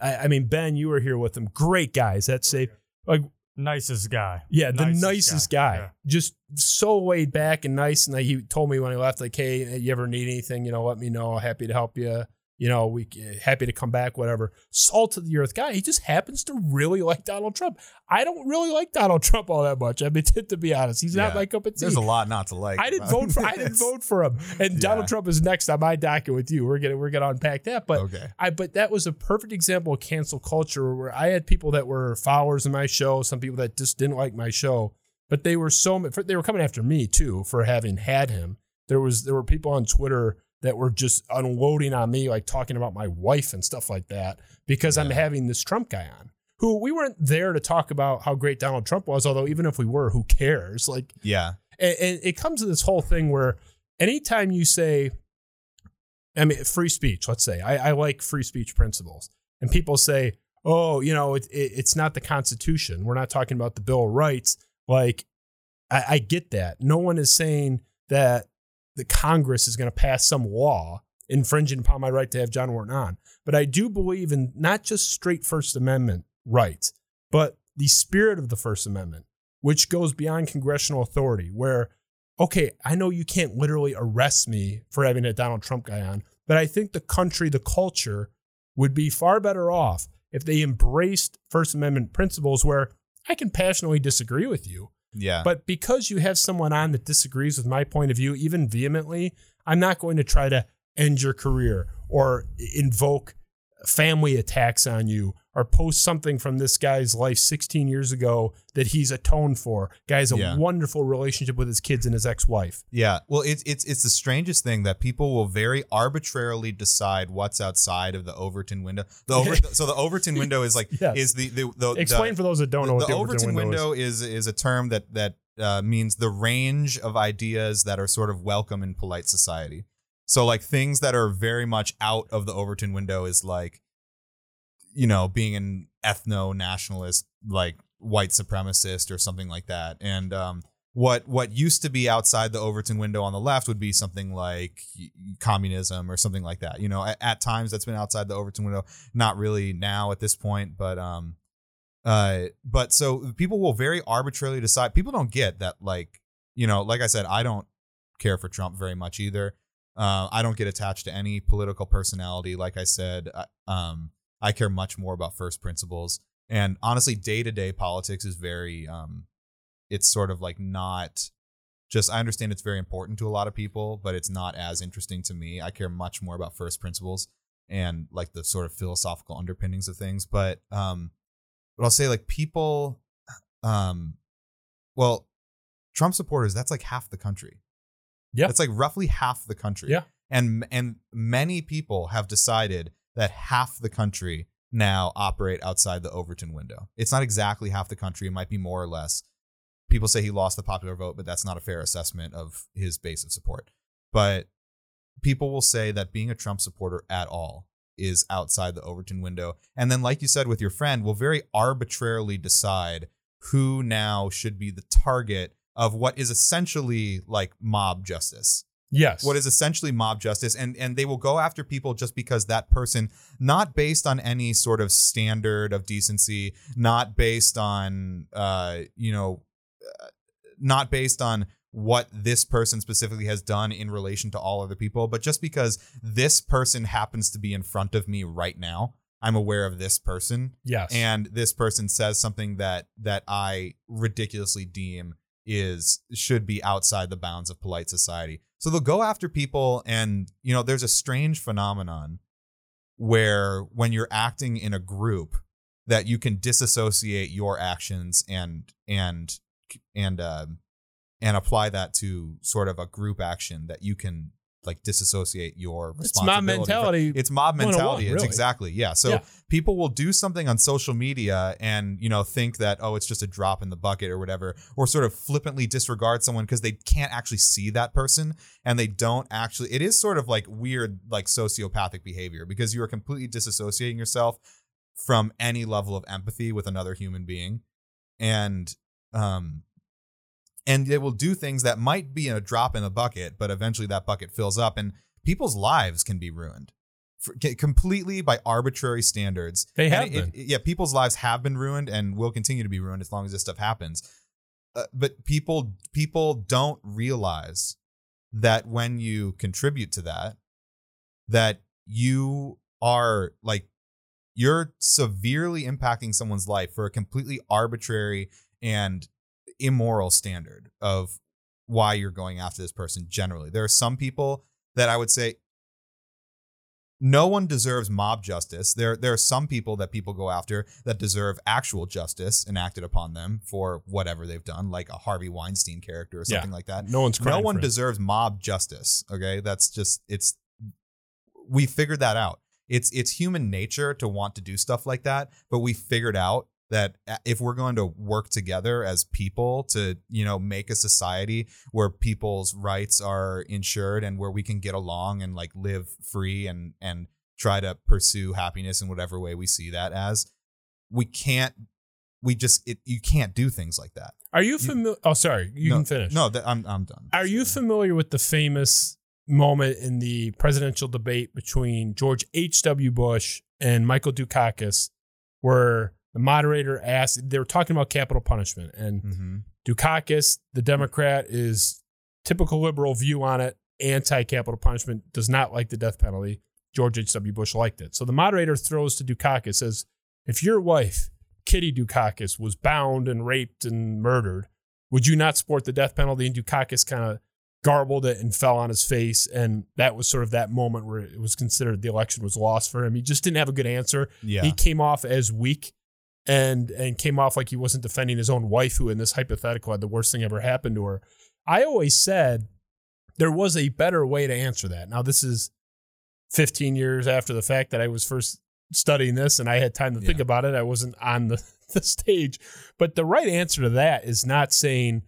I, I mean, Ben, you were here with him. Great guys. That's safe. Like Nicest guy. yeah, the Nicest nicest, guy. guy. Yeah. Just so laid back and nice. And he told me when he left, like, hey, you ever need anything, you know, let me know. Happy to help you. You know, we eh, happy to come back, whatever. Salt of the earth guy. He just happens to really like Donald Trump. I don't really like Donald Trump all that much. I mean, to be honest, he's not Yeah. my cup of tea. There's a lot not to like. I didn't vote for. I didn't vote for him. And Donald Trump is next on my docket with you. We're gonna we're gonna unpack that. But okay. I but that was a perfect example of cancel culture where I had people that were followers of my show, some people that just didn't like my show, but they were so they were coming after me too for having had him. There was there were people on Twitter that were just unloading on me, like talking about my wife and stuff like that, because I'm having this Trump guy on. Who we weren't there to talk about how great Donald Trump was, although even if we were, who cares? Like Yeah. and, and it comes to this whole thing where anytime you say, I mean, free speech, let's say, I, I like free speech principles, and people say, oh, you know, it, it, it's not the Constitution. We're not talking about the Bill of Rights. Like, I, I get that. No one is saying that the Congress is going to pass some law infringing upon my right to have John Wharton on. But I do believe in not just straight First Amendment rights, but the spirit of the First Amendment, which goes beyond congressional authority, where, okay, I know you can't literally arrest me for having a Donald Trump guy on, but I think the country, the culture would be far better off if they embraced First Amendment principles where I can passionately disagree with you. Yeah. But because you have someone on that disagrees with my point of view, even vehemently, I'm not going to try to end your career or invoke family attacks on you or post something from this guy's life 16 years ago that he's atoned for. Guy has a Yeah. wonderful relationship with his kids and his ex-wife. Yeah, well, it's it's it's the strangest thing that people will very arbitrarily decide what's outside of the Overton window. The over, so the Overton window is like Yes. is the the, the Explain the, for those that don't know the, what the Overton, is. The Overton window, is. is. is a term that that uh, means the range of ideas that are sort of welcome in polite society. So like things that are very much out of the Overton window is like, you know, being an ethno nationalist, like white supremacist or something like that. And um, what what used to be outside the Overton window on the left would be something like communism or something like that. You know, at, at times that's been outside the Overton window. Not really now at this point, but um, uh, but so people will very arbitrarily decide. People don't get that, like you know, like I said, I don't care for Trump very much either. Uh, I don't get attached to any political personality. Like I said, I, um, I care much more about first principles. And honestly, day to day politics is very, um, it's sort of like not just I understand it's very important to a lot of people, but it's not as interesting to me. I care much more about first principles and like the sort of philosophical underpinnings of things. But um but I'll say like people um well Trump supporters, that's like half the country. Yeah. That's like roughly half the country. Yeah. And and many people have decided that half the country now operate outside the Overton window. It's not exactly half the country, it might be more or less. People say he lost the popular vote, but that's not a fair assessment of his base of support. But people will say that being a Trump supporter at all is outside the Overton window. And then, like you said with your friend, will very arbitrarily decide who now should be the target of what is essentially like mob justice Yes. what is essentially mob justice and and they will go after people just because that person not based on any sort of standard of decency not based on uh you know uh, not based on what this person specifically has done in relation to all other people but just because this person happens to be in front of me right now i'm aware of this person yes. and this person says something that that I ridiculously deem is should be outside the bounds of polite society. So they'll go after people and you know there's a strange phenomenon where when you're acting in a group that you can disassociate your actions and and and um and apply that to sort of a group action that you can like disassociate your it's mob responsibility. mentality. It's mob 101, mentality. It's exactly yeah. So Yeah. people will do something on social media and you know think that oh it's just a drop in the bucket or whatever, or sort of flippantly disregard someone because they can't actually see that person and they don't actually. It is sort of like weird like sociopathic behavior because you are completely disassociating yourself from any level of empathy with another human being, and um and they will do things that might be a drop in a bucket, but eventually that bucket fills up, and people's lives can be ruined for, completely by arbitrary standards. They have it- been. it- yeah, people's lives have been ruined and will continue to be ruined as long as this stuff happens. Uh, but people people don't realize that when you contribute to that, that you are like you're severely impacting someone's life for a completely arbitrary and immoral standard of why you're going after this person generally. There are some people that I would say no one deserves mob justice. There there are some people that people go after that deserve actual justice enacted upon them for whatever they've done, like a Harvey Weinstein character or Yeah. something like that. no one's No one deserves mob justice. Okay, that's just it's. We figured that out. It's it's human nature to want to do stuff like that, but we figured out that uh, if we're going to work together as people to you know make a society where people's rights are insured and where we can get along and like live free and and try to pursue happiness in whatever way we see that as we can't we just it, you can't do things like that Are you familiar? Oh, sorry. You No, can finish. no that, i'm i'm done Are you familiar with the famous moment in the presidential debate between George H.W. Bush and Michael Dukakis, where the moderator asked, they were talking about capital punishment, and mm-hmm. Dukakis, the Democrat, is typical liberal view on it, anti capital punishment, does not like the death penalty. George H.W. Bush liked it. So the moderator throws to Dukakis, says, If your wife, Kitty Dukakis, was bound and raped and murdered, would you not support the death penalty? And Dukakis kind of garbled it and fell on his face. And that was sort of that moment where it was considered the election was lost for him. He just didn't have a good answer. yeah He came off as weak and and came off like he wasn't defending his own wife, who in this hypothetical had the worst thing ever happened to her. I always said there was a better way to answer that. Now this is 15 years after the fact that I was first studying this and I had time to think about it. I wasn't on the, the stage. But the right answer to that is not saying,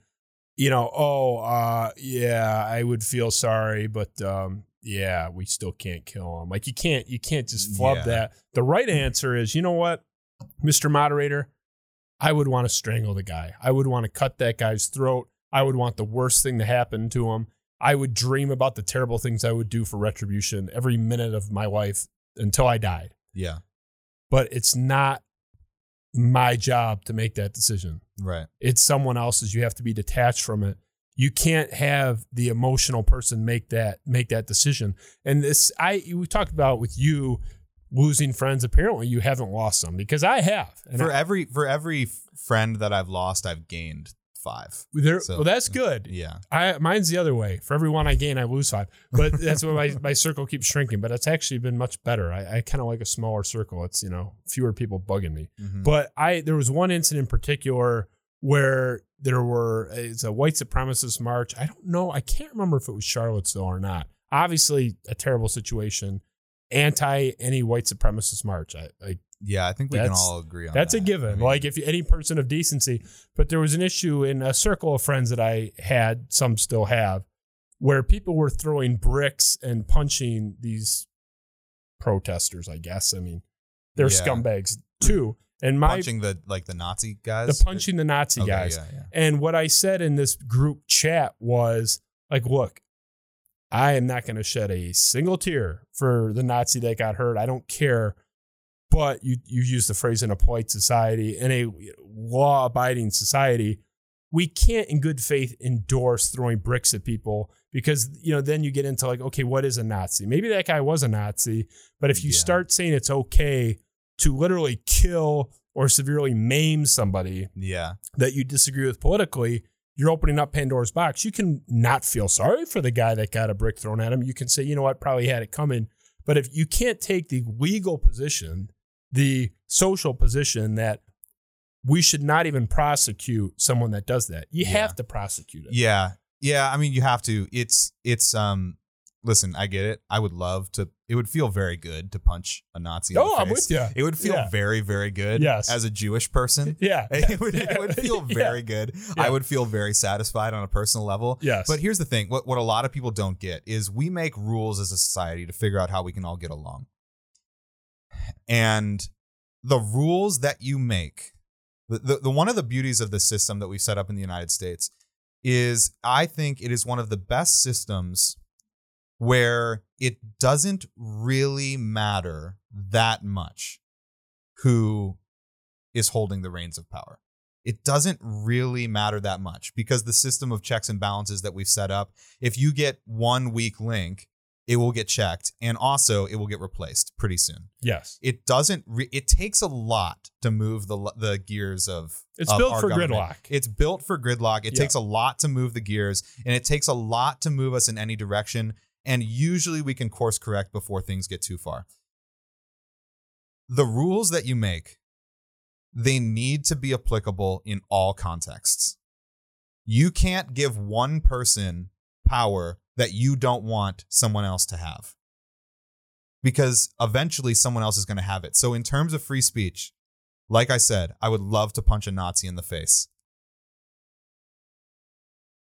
you know, oh, uh, yeah, I would feel sorry, but um, yeah, we still can't kill him. Like you can't you can't just flub Yeah. that. The right answer is, you know what, Mr. Moderator, I would want to strangle the guy. I would want to cut that guy's throat. I would want the worst thing to happen to him. I would dream about the terrible things I would do for retribution every minute of my life until I died. yeah But it's not my job to make that decision. right It's someone else's. You have to be detached from it. You can't have the emotional person make that make that decision. And this I we talked about with you losing friends. Apparently, you haven't lost some because I have. And for I- every for every friend that I've lost, I've gained five. There, So- well, that's good. Yeah. I mine's the other way. For every one I gain, I lose five. But that's why my, my circle keeps shrinking. But it's actually been much better. I, I kind of like a smaller circle. It's you know fewer people bugging me. Mhm. But I there was one incident in particular where there were it's a white supremacist march. I don't know. I can't remember if it was Charlottesville or not. Obviously, a terrible situation. Anti any white supremacist march. I, I yeah, I think we can all agree on that's a given. I mean, like if any person of decency, but there was an issue in a circle of friends that I had, some still have, where people were throwing bricks and punching these protesters. I guess. I mean, they're Yeah. scumbags too. And my punching the like the Nazi guys. the punching the Nazi Okay, guys. Yeah, yeah. And what I said in this group chat was like, look, I am not going to shed a single tear for the Nazi that got hurt. I don't care. But you you use the phrase in a polite society, in a law abiding society, we can't in good faith endorse throwing bricks at people because you know then you get into like okay what is a nazi maybe that guy was a nazi but if you Yeah. start saying it's okay to literally kill or severely maim somebody Yeah. that you disagree with politically, you're opening up Pandora's box. You can not feel sorry for the guy that got a brick thrown at him. You can say, you know what, probably had it coming. But if you can't take the legal position, the social position that we should not even prosecute someone that does that, you Yeah. have to prosecute it. Yeah. Yeah. I mean, you have to. It's, it's, um, listen, I get it. I would love to, it would feel very good to punch a Nazi. in Oh, I'm with you. It would feel Yeah. very, very good Yes. as a Jewish person. Yeah. It would, it would feel Yeah. very good. I would feel very satisfied on a personal level. Yes. But here's the thing what, what a lot of people don't get is we make rules as a society to figure out how we can all get along. And the rules that you make, the, the, the one of the beauties of the system that we set up in the United States is I think it is one of the best systems where it doesn't really matter that much who is holding the reins of power. It doesn't really matter that much because the system of checks and balances that we've set up, if you get one weak link, it will get checked and also it will get replaced pretty soon. yes. It doesn't re- it takes a lot to move the the gears of It's of built for government. gridlock. It's built for gridlock. It Yeah. takes a lot to move the gears and it takes a lot to move us in any direction and usually we can course correct before things get too far. The rules that you make they need to be applicable in all contexts. You can't give one person power that you don't want someone else to have. Because eventually someone else is going to have it. So, in terms of free speech, like I said, I would love to punch a Nazi in the face.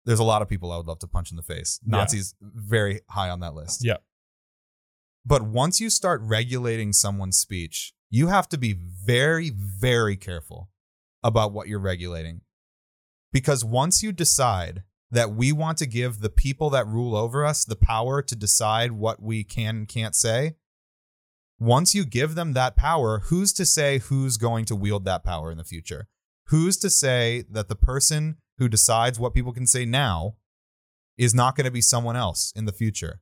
There's a lot of people I would love to punch in the face. Yeah. Nazis very high on that list. Yeah. But once you start regulating someone's speech, you have to be very, very careful about what you're regulating. Because once you decide that we want to give the people that rule over us the power to decide what we can and can't say, once you give them that power, who's to say who's going to wield that power in the future? Who's to say that the person who decides what people can say now is not going to be someone else in the future?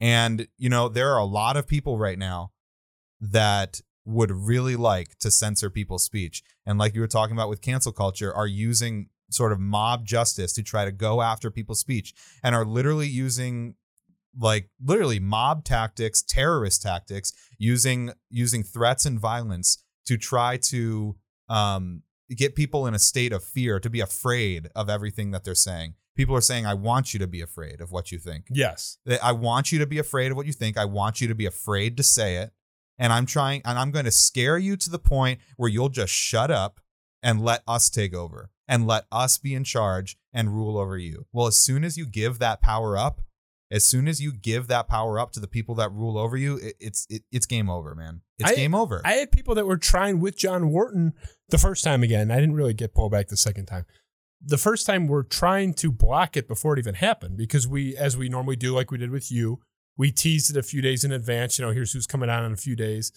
And, you know, there are a lot of people right now that would really like to censor people's speech. And like you were talking about with cancel culture, are using sort of mob justice to try to go after people's speech and are literally using like literally mob tactics, terrorist tactics, using using threats and violence to try to um, get people in a state of fear, to be afraid of everything that they're saying. People are saying, "I want you to be afraid of what you think." Yes. I want you to be afraid of what you think. I want you to be afraid to say it. And I'm trying, and I'm going to scare you to the point where you'll just shut up and let us take over and let us be in charge and rule over you. Well, as soon as you give that power up, as soon as you give that power up to the people that rule over you, it, it's it, it's game over, man. It's I- game over. I had people that were trying with John Wharton the first time again. I didn't really get pulled back the second time. The first time we're trying to block it before it even happened because we, as we normally do, like we did with you, we teased it a few days in advance. You know, here's who's coming on in a few days.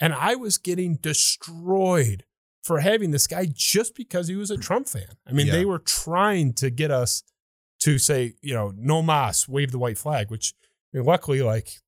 And I was getting destroyed for having this guy just because he was a Trump fan. I mean, Yeah. they were trying to get us to say, you know, no mas, wave the white flag, which I mean, luckily, like,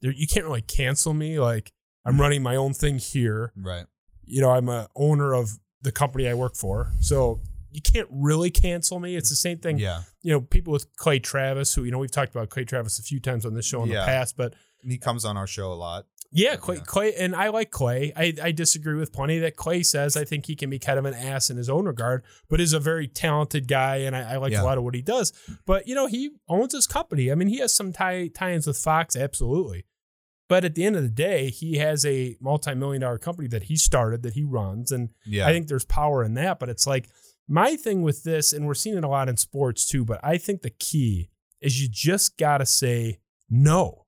you can't really cancel me. Like, I'm mm-hmm. running my own thing here right. you know, I'm a owner of the company I work for. So you can't really cancel me. It's the same thing. Yeah. You know, people with Clay Travis, who you know we've talked about Clay Travis a few times on this show in Yeah. the past, but he comes on our show a lot. Yeah, Clay, Yeah. Clay, and I like Clay. I, I disagree with plenty that Clay says. I think he can be kind of an ass in his own regard, but is a very talented guy, and I, I like Yeah. a lot of what he does. But you know, he owns his company. I mean, he has some tie tie-ins with Fox, absolutely. But at the end of the day, he has a multi-million dollar company that he started, that he runs, and Yeah. I think there's power in that. But it's like my thing with this, and we're seeing it a lot in sports too. But I think the key is you just gotta say no.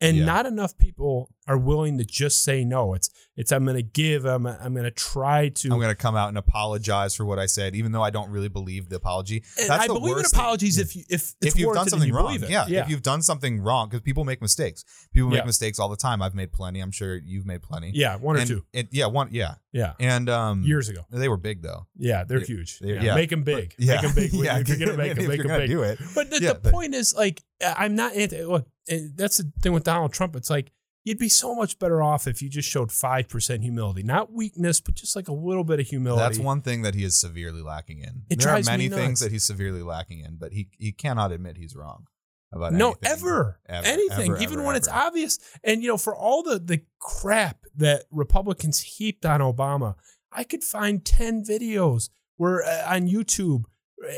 And Yeah. not enough people are willing to just say no. It's it's I'm going to give. I'm I'm going to try to. I'm going to come out and apologize for what I said, even though I don't really believe the apology. That's I the believe in worst thing. apologies if you if if you've done something you wrong, yeah, yeah, If you've done something wrong, because people make mistakes. People make Yeah. mistakes all the time. I've made plenty. I'm sure you've made plenty. yeah, one or and two. It, yeah, one. Yeah, Yeah, and um, years ago. they were big though. Yeah, they're Yeah, huge. they're- yeah. yeah. make them big. Yeah, Make them big. yeah. If you're gonna make them, make them big. do it. But the, the but- point is, like, I'm not anti. Look, and that's the thing with Donald Trump. It's like you'd be so much better off if you just showed five percent humility, not weakness, but just like a little bit of humility. That's one thing that he is severely lacking in. It there are many things that he's severely lacking in, but he he cannot admit he's wrong about no, anything. ever, Ever, anything, ever, even ever, when it's obvious. And you know, for all the the crap that Republicans heaped on Obama, I could find ten videos where uh, on YouTube,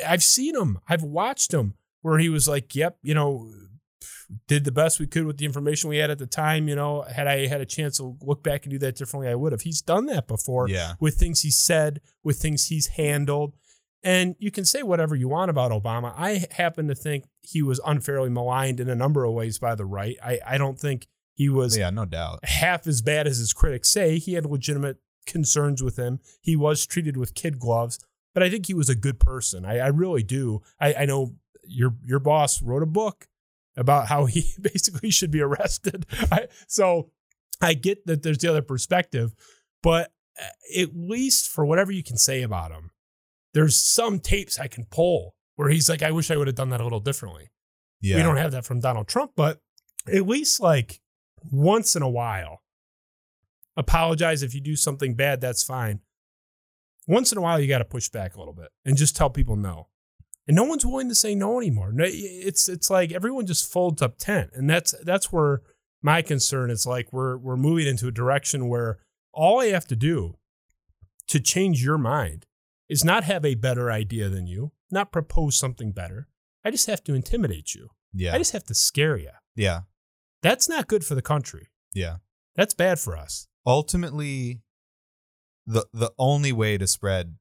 I've seen them, I've watched them, where he was like, "Yep, you know." Did the best we could with the information we had at the time. You know, had I had a chance to look back and do that differently, I would have. He's done that before Yeah, with things he said, with things he's handled. And you can say whatever you want about Obama. I happen to think he was unfairly maligned in a number of ways by the right. I, I don't think he was yeah, no doubt. half as bad as his critics say. He had legitimate concerns with him. He was treated with kid gloves, but I think he was a good person. I, I really do. I, I know your your boss wrote a book about how he basically should be arrested. I, so I get that there's the other perspective, but uh, at least for whatever you can say about him, there's some tapes I can pull where he's like, I wish I would have done that a little differently. Yeah, We don't have that from Donald Trump, but at least like once in a while, apologize if you do something bad, that's fine. Once in a while, you got to push back a little bit and just tell people no. And no one's willing to say no anymore. No, It's it's like everyone just folds up tent, and that's that's where my concern is. Like we're we're moving into a direction where all I have to do to change your mind is not have a better idea than you, not propose something better. I just have to intimidate you. yeah, I just have to scare you. yeah, That's not good for the country. yeah. That's bad for us. ultimately the the only way to spread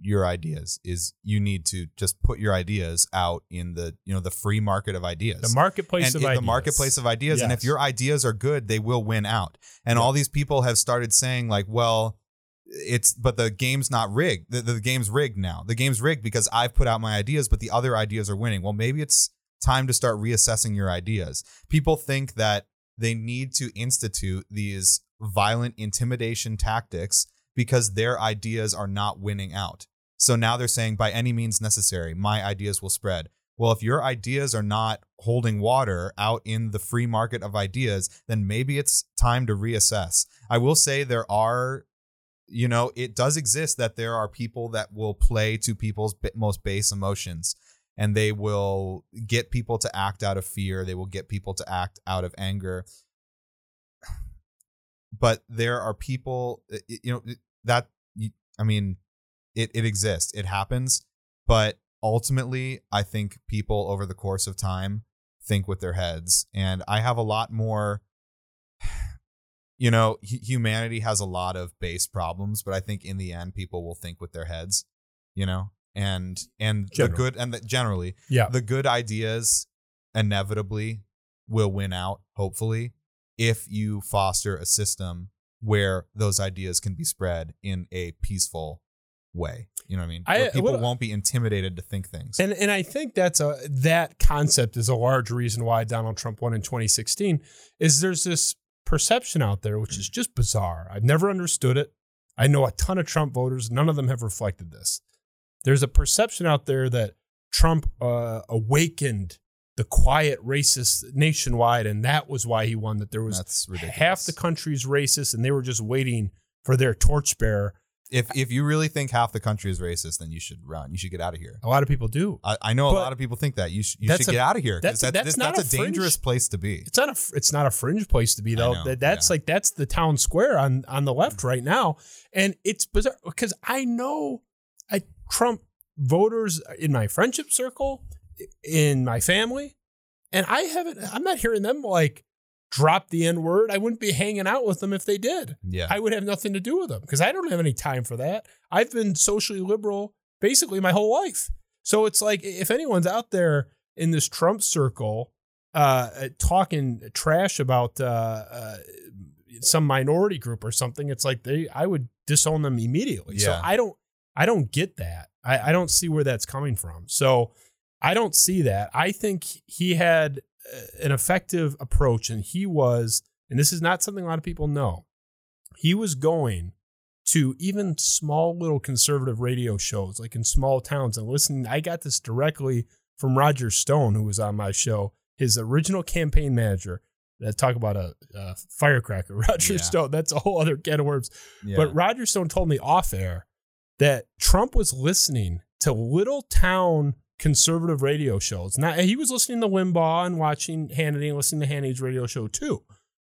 your ideas is you need to just put your ideas out in the you know the free market of ideas. The marketplace and of ideas. the marketplace of ideas and if your ideas are good they will win out. And all these people have started saying like well it's but the game's not rigged the, the game's rigged now. The game's rigged because i've put out my ideas but the other ideas are winning. Well maybe it's time to start reassessing your ideas. People think that they need to institute these violent intimidation tactics because their ideas are not winning out so now they're saying by any means necessary my ideas will spread well, if your ideas are not holding water out in the free market of ideas, then maybe it's time to reassess. I will say there are, you know, it does exist that there are people that will play to people's most base emotions and they will get people to act out of fear. They will get people to act out of anger. But there are people, i- i- you know, that, I mean, it, it exists, it happens. But ultimately, I think people over the course of time think with their heads. And I have a lot more, you know, humanity has a lot of base problems, but I think in the end, people will think with their heads, you know, and, and the good, and the, generally, Yeah. the good ideas inevitably will win out, hopefully, if you foster a system where those ideas can be spread in a peaceful way. You know what I mean? I- people what- won't be intimidated to think things. And and I think that's a that concept is a large reason why Donald Trump won in 2016 is there's this perception out there which is just bizarre. I've never understood it. I know a ton of Trump voters, none of them have reflected this. There's a perception out there that Trump uh, awakened the quiet racist nationwide and that was why he won that there was That's half the country's racist and they were just waiting for their torchbearer If if you really think half the country is racist, then you should run. You should get out of here. A lot of people do. I, I know a lot of people think that you should you that's should a- get out of here. that's- that- that's this- not that's a a dangerous fringe- place to be. It's not a it's not a fringe place to be though. know, That that's yeah. like that's the town square on on the left right now, and it's bizarre because I know I Trump voters in my friendship circle, in my family, and I haven't. I'm not hearing them like drop the n word. I wouldn't be hanging out with them if they did. Yeah. I would have nothing to do with them because I don't have any time for that. I've been socially liberal basically my whole life. So it's like if anyone's out there in this Trump circle uh, talking trash about uh, uh, some minority group or something, it's like they I would disown them immediately. So Yeah. I don't I don't get that. I, I don't see where that's coming from. So I don't see that. I think he had uh, an effective approach, and he was, and this is not something a lot of people know. He was going to even small little conservative radio shows, like in small towns, and listening. I got this directly from Roger Stone, who was on my show, his original campaign manager. That talk about a, a firecracker, Roger Yeah. Stone. That's a whole other can of worms. yeah. But Roger Stone told me off air that Trump was listening to little town conservative radio shows. Now he was listening to Limbaugh and watching Hannity and listening to Hannity's radio show too.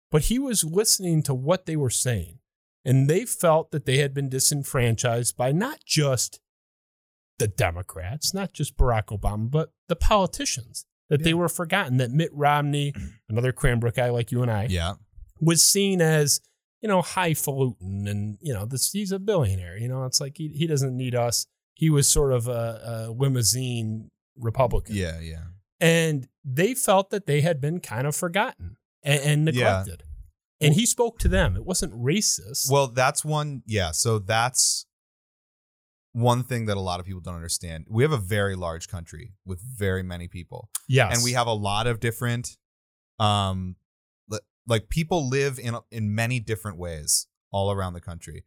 But he was listening to what they were saying. And they felt that they had been disenfranchised by not just the Democrats, not just Barack Obama, but the politicians. That they were forgotten, that Mitt Romney, another Cranbrook guy like you and I, yeah. was seen as you know highfalutin and you know this he's a billionaire you know it's like he, he doesn't need us he was sort of a, a limousine republican Yeah. Yeah. and they felt that they had been kind of forgotten and, and Yeah. neglected and he spoke to them it wasn't racist Well, that's one. Yeah. So that's one thing that a lot of people don't understand. We have a very large country with very many people. yes and we have a lot of different um like people live in in many different ways all around the country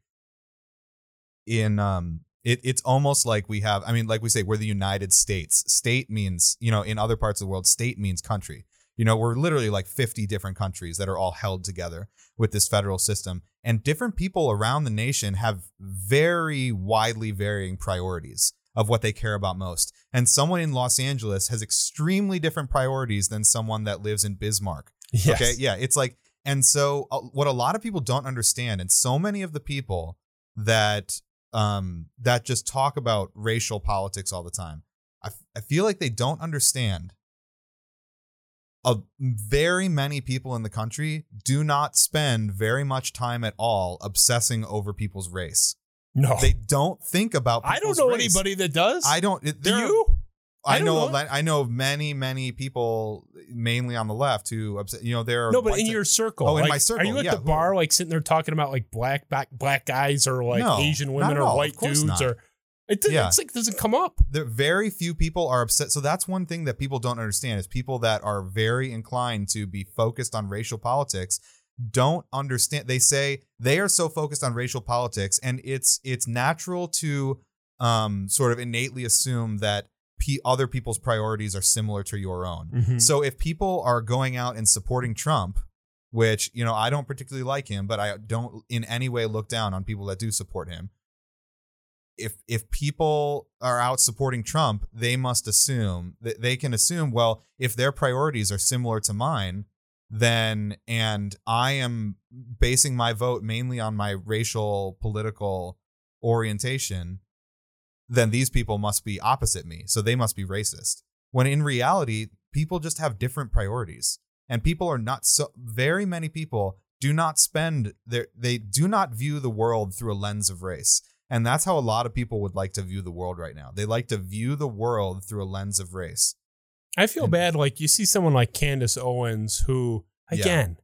in um it, it's almost like we have i mean like we say we're the united states. State means you know in other parts of the world state means country. You know we're literally like 50 different countries that are all held together with this federal system. And different people around the nation have very widely varying priorities of what they care about most. And someone in los angeles has extremely different priorities than someone that lives in bismarck. Yes. Okay, yeah, it's like, and so uh, what a lot of people don't understand, and so many of the people that um that just talk about racial politics all the time, I, f- I feel like they don't understand. A very many people in the country do not spend very much time at all obsessing over people's race. no They don't think about. i don't know race. anybody that does I don't. It, do you I I, know, know. like, I know many, many people, mainly on the left, who upset. You know, there are no, but in your circle. Oh, in my circle, Are you at yeah, the who- bar, like sitting there talking about like black black black guys or like No, Asian women or white dudes not. or it, Yeah. it's like doesn't come up. there very few people are upset. So that's one thing that people don't understand is people that are very inclined to be focused on racial politics don't understand. They say they are so focused on racial politics, and it's it's natural to um sort of innately assume that p- other people's priorities are similar to your own. Mhm. So if people are going out and supporting Trump, which, you know, I don't particularly like him, but I don't in any way look down on people that do support him. If if people are out supporting Trump, they must assume that they can assume, well, if their priorities are similar to mine, then and I am basing my vote mainly on my racial political orientation, then these people must be opposite me. So they must be racist. When in reality, people just have different priorities. And people are not so very many people do not spend their they do not view the world through a lens of race. And that's how a lot of people would like to view the world right now. They like to view the world through a lens of race. I feel And- bad. Like you see someone like Candace Owens, who Yeah. again,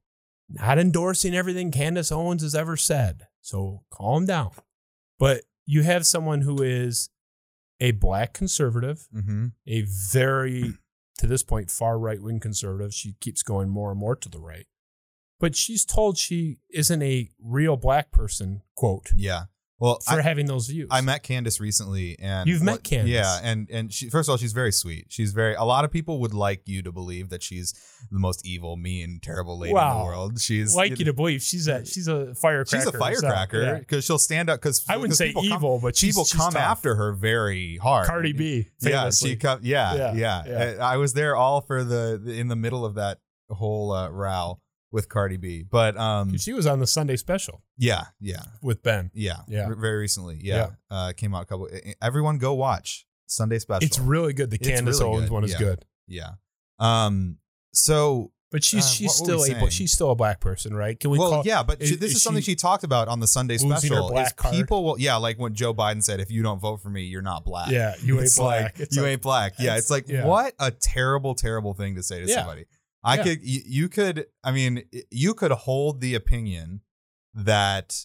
not endorsing everything Candace Owens has ever said. So calm down. But you have someone who is a black conservative, Mm-hmm. a very, to this point, far right wing conservative. She keeps going more and more to the right. But she's told she isn't a real black person, quote, Yeah. Well, for I, having those views. I met Candace recently, and You've met what- Candace? Yeah, and and she first of all, she's very sweet. She's very. A lot of people would like you to believe that she's the most evil, mean, terrible lady in the world. She's like you to believe she's a she's a firecracker. She's a firecracker Yeah. because she'll stand up. Because I wouldn't say evil, come, but she's, people she's come tough. after her very hard. Cardi B. Yeah, she come. Yeah, Yeah, yeah. yeah. I I was there all for the in the middle of that whole uh, row with Cardi B. But um, she was on the Sunday special yeah, yeah, with Ben. yeah, Yeah. Very recently, yeah, Uh, came out a couple. Everyone go watch Sunday special. It's really good. The It's Candace really Owens good, one is yeah. good. yeah. Um. So But she's Uh, she's what were we still a saying? she's still a black person, right? Can we well, call yeah, but she, is- this is, is something she she talked about on the Sunday special. is people will, yeah, like when Joe Biden said, "If you don't vote for me, you're not black." Yeah, you ain't it's black. like you like- ain't black. Yeah, it's- like yeah. what a terrible, terrible thing to say to Yeah. somebody. I Yeah. could, you, you could, I mean, you could hold the opinion that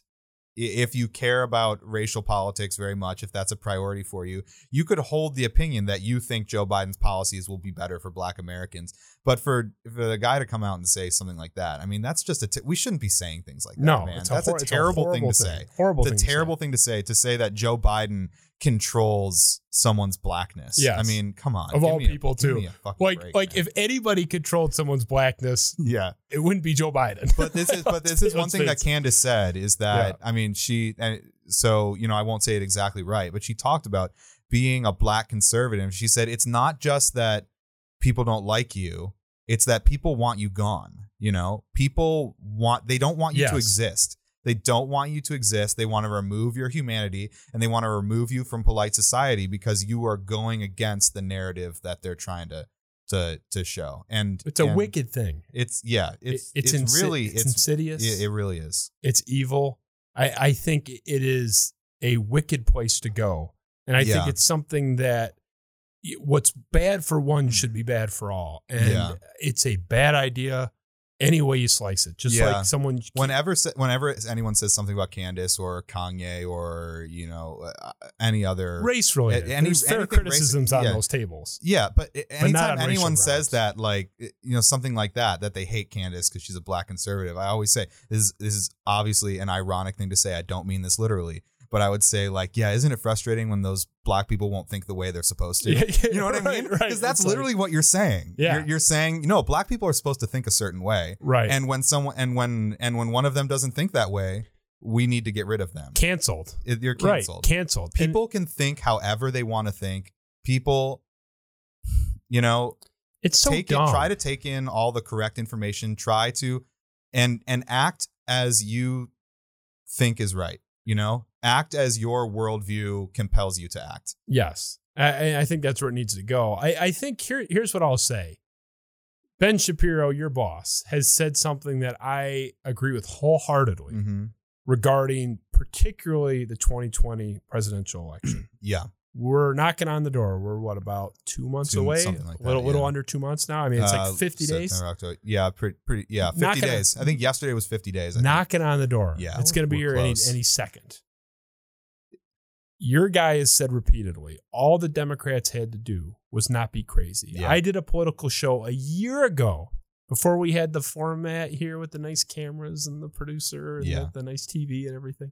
if you care about racial politics very much, if that's a priority for you, you could hold the opinion that you think Joe Biden's policies will be better for Black Americans. But for for the guy to come out and say something like that, I mean, that's just a. T- we shouldn't be saying things like that, no, man. that's hor- a terrible thing horrible to say. Horrible. It's thing a to say. terrible thing to say to say that Joe Biden controls someone's blackness. Yes. I mean, come on. Of all a- people, too. a fucking Like break, like man. if anybody controlled someone's blackness, yeah. it wouldn't be Joe Biden. But this is but this is one thing that. Candace said is that I mean she and so you know I won't say it exactly right, but she talked about being a black conservative. She said it's not just that people don't like you, it's that people want you gone. You know, people want they don't want you to exist. They don't want you to exist. They want to remove your humanity and they want to remove you from polite society because you are going against the narrative that they're trying to to to show. And It's a and wicked thing. It's yeah. It- It's it's it's, insi- really it's it's insidious. it, it really is. it's evil. I, I think it is a wicked place to go. And I Yeah. think it's something that what's bad for one should be bad for all. And Yeah. it's a bad idea any way you slice it. Just Yeah. like someone Whenever whenever anyone says something about Candace or Kanye or you know uh, any other race related. any- There's fair criticisms on yeah. those tables. Yeah, but i- not anytime on anyone says that, like you know, something like that, that they hate Candace because she's a black conservative, I always say this is this is obviously an ironic thing to say. I don't mean this literally, but I would say like, yeah, isn't it frustrating when those black people won't think the way they're supposed to? Yeah, yeah, you know what I right, mean? right. Because that's It's like- literally what you're saying. Yeah. you're, you're saying no, black people are supposed to think a certain way, Right. and when someone and when and when one of them doesn't think that way, we need to get rid of them. canceled. You're Right. canceled. Canceled. And People can think however they want to think. People, you know, it's so take dumb. it, try to take in all the correct information. Try to and and act as you think is right. You know, act as your worldview compels you to act. Yes. I, I think that's where it needs to go. I, I think here, here's what I'll say. Ben Shapiro, your boss, has said something that I agree with wholeheartedly Mm-hmm. regarding particularly the 2020 presidential election. Yeah, We're knocking on the door. We're what about two months Two- away? something like a little, that, little under two months now. I mean, it's Uh, like 50 days. October. Yeah, pretty, pretty. Yeah, fifty gonna- days. I think yesterday was fifty days. I think. knocking on the door. Yeah, it's going to be here any, any second. Your guy has said repeatedly, all the Democrats had to do was not be crazy. Yeah. I did a political show a year ago before we had the format here with the nice cameras and the producer and Yeah. the, the nice TV and everything.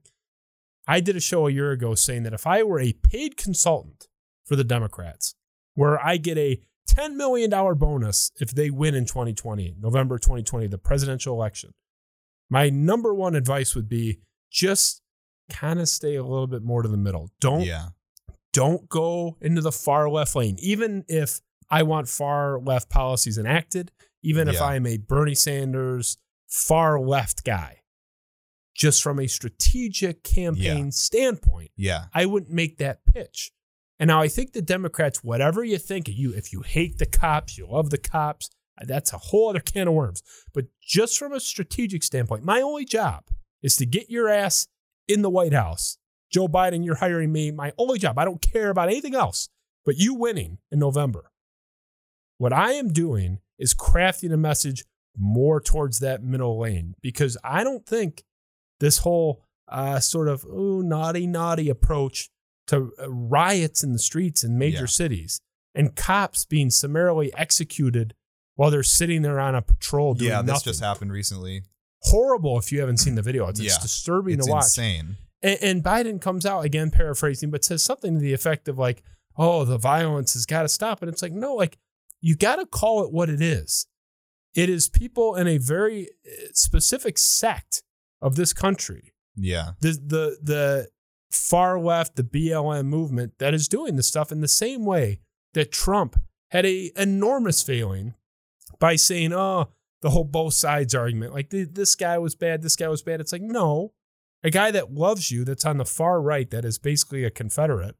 I did a show a year ago saying that if I were a paid consultant for the Democrats, where I get a $10 million bonus if they win in 2020, November 2020, the presidential election, my number one advice would be just kind of stay a little bit more to the middle. Don't Yeah, don't go into the far left lane. Even if I want far left policies enacted, even if I am a Bernie Sanders far left guy, just from a strategic campaign standpoint, yeah, I wouldn't make that pitch. And now I think the Democrats, whatever you think, you if you hate the cops, you love the cops, uh, that's a whole other can of worms. But just from a strategic standpoint, my only job is to get your ass in the White House. Joe Biden, you're hiring me. My only job. I don't care about anything else but you winning in November. What I am doing is crafting a message more towards that middle lane because I don't think this whole uh, sort of ooh naughty naughty approach to uh, riots in the streets in major Yeah. cities and cops being summarily executed while they're sitting there on a patrol doing yeah. This nothing. just happened recently. Horrible if you haven't seen the video. It's, it's disturbing It's to watch. insane. And, and Biden comes out again, paraphrasing, but says something to the effect of like, "Oh, the violence has got to stop." And it's like, no, like you got to call it what it is. It is people in a very uh, specific sect of this country, Yeah. the the the far left, the BLM movement that is doing this stuff in the same way that Trump had a enormous failing by saying, "Oh, the whole both sides argument, like this guy was bad, this guy was bad." It's like no, a guy that loves you, that's on the far right, that is basically a Confederate,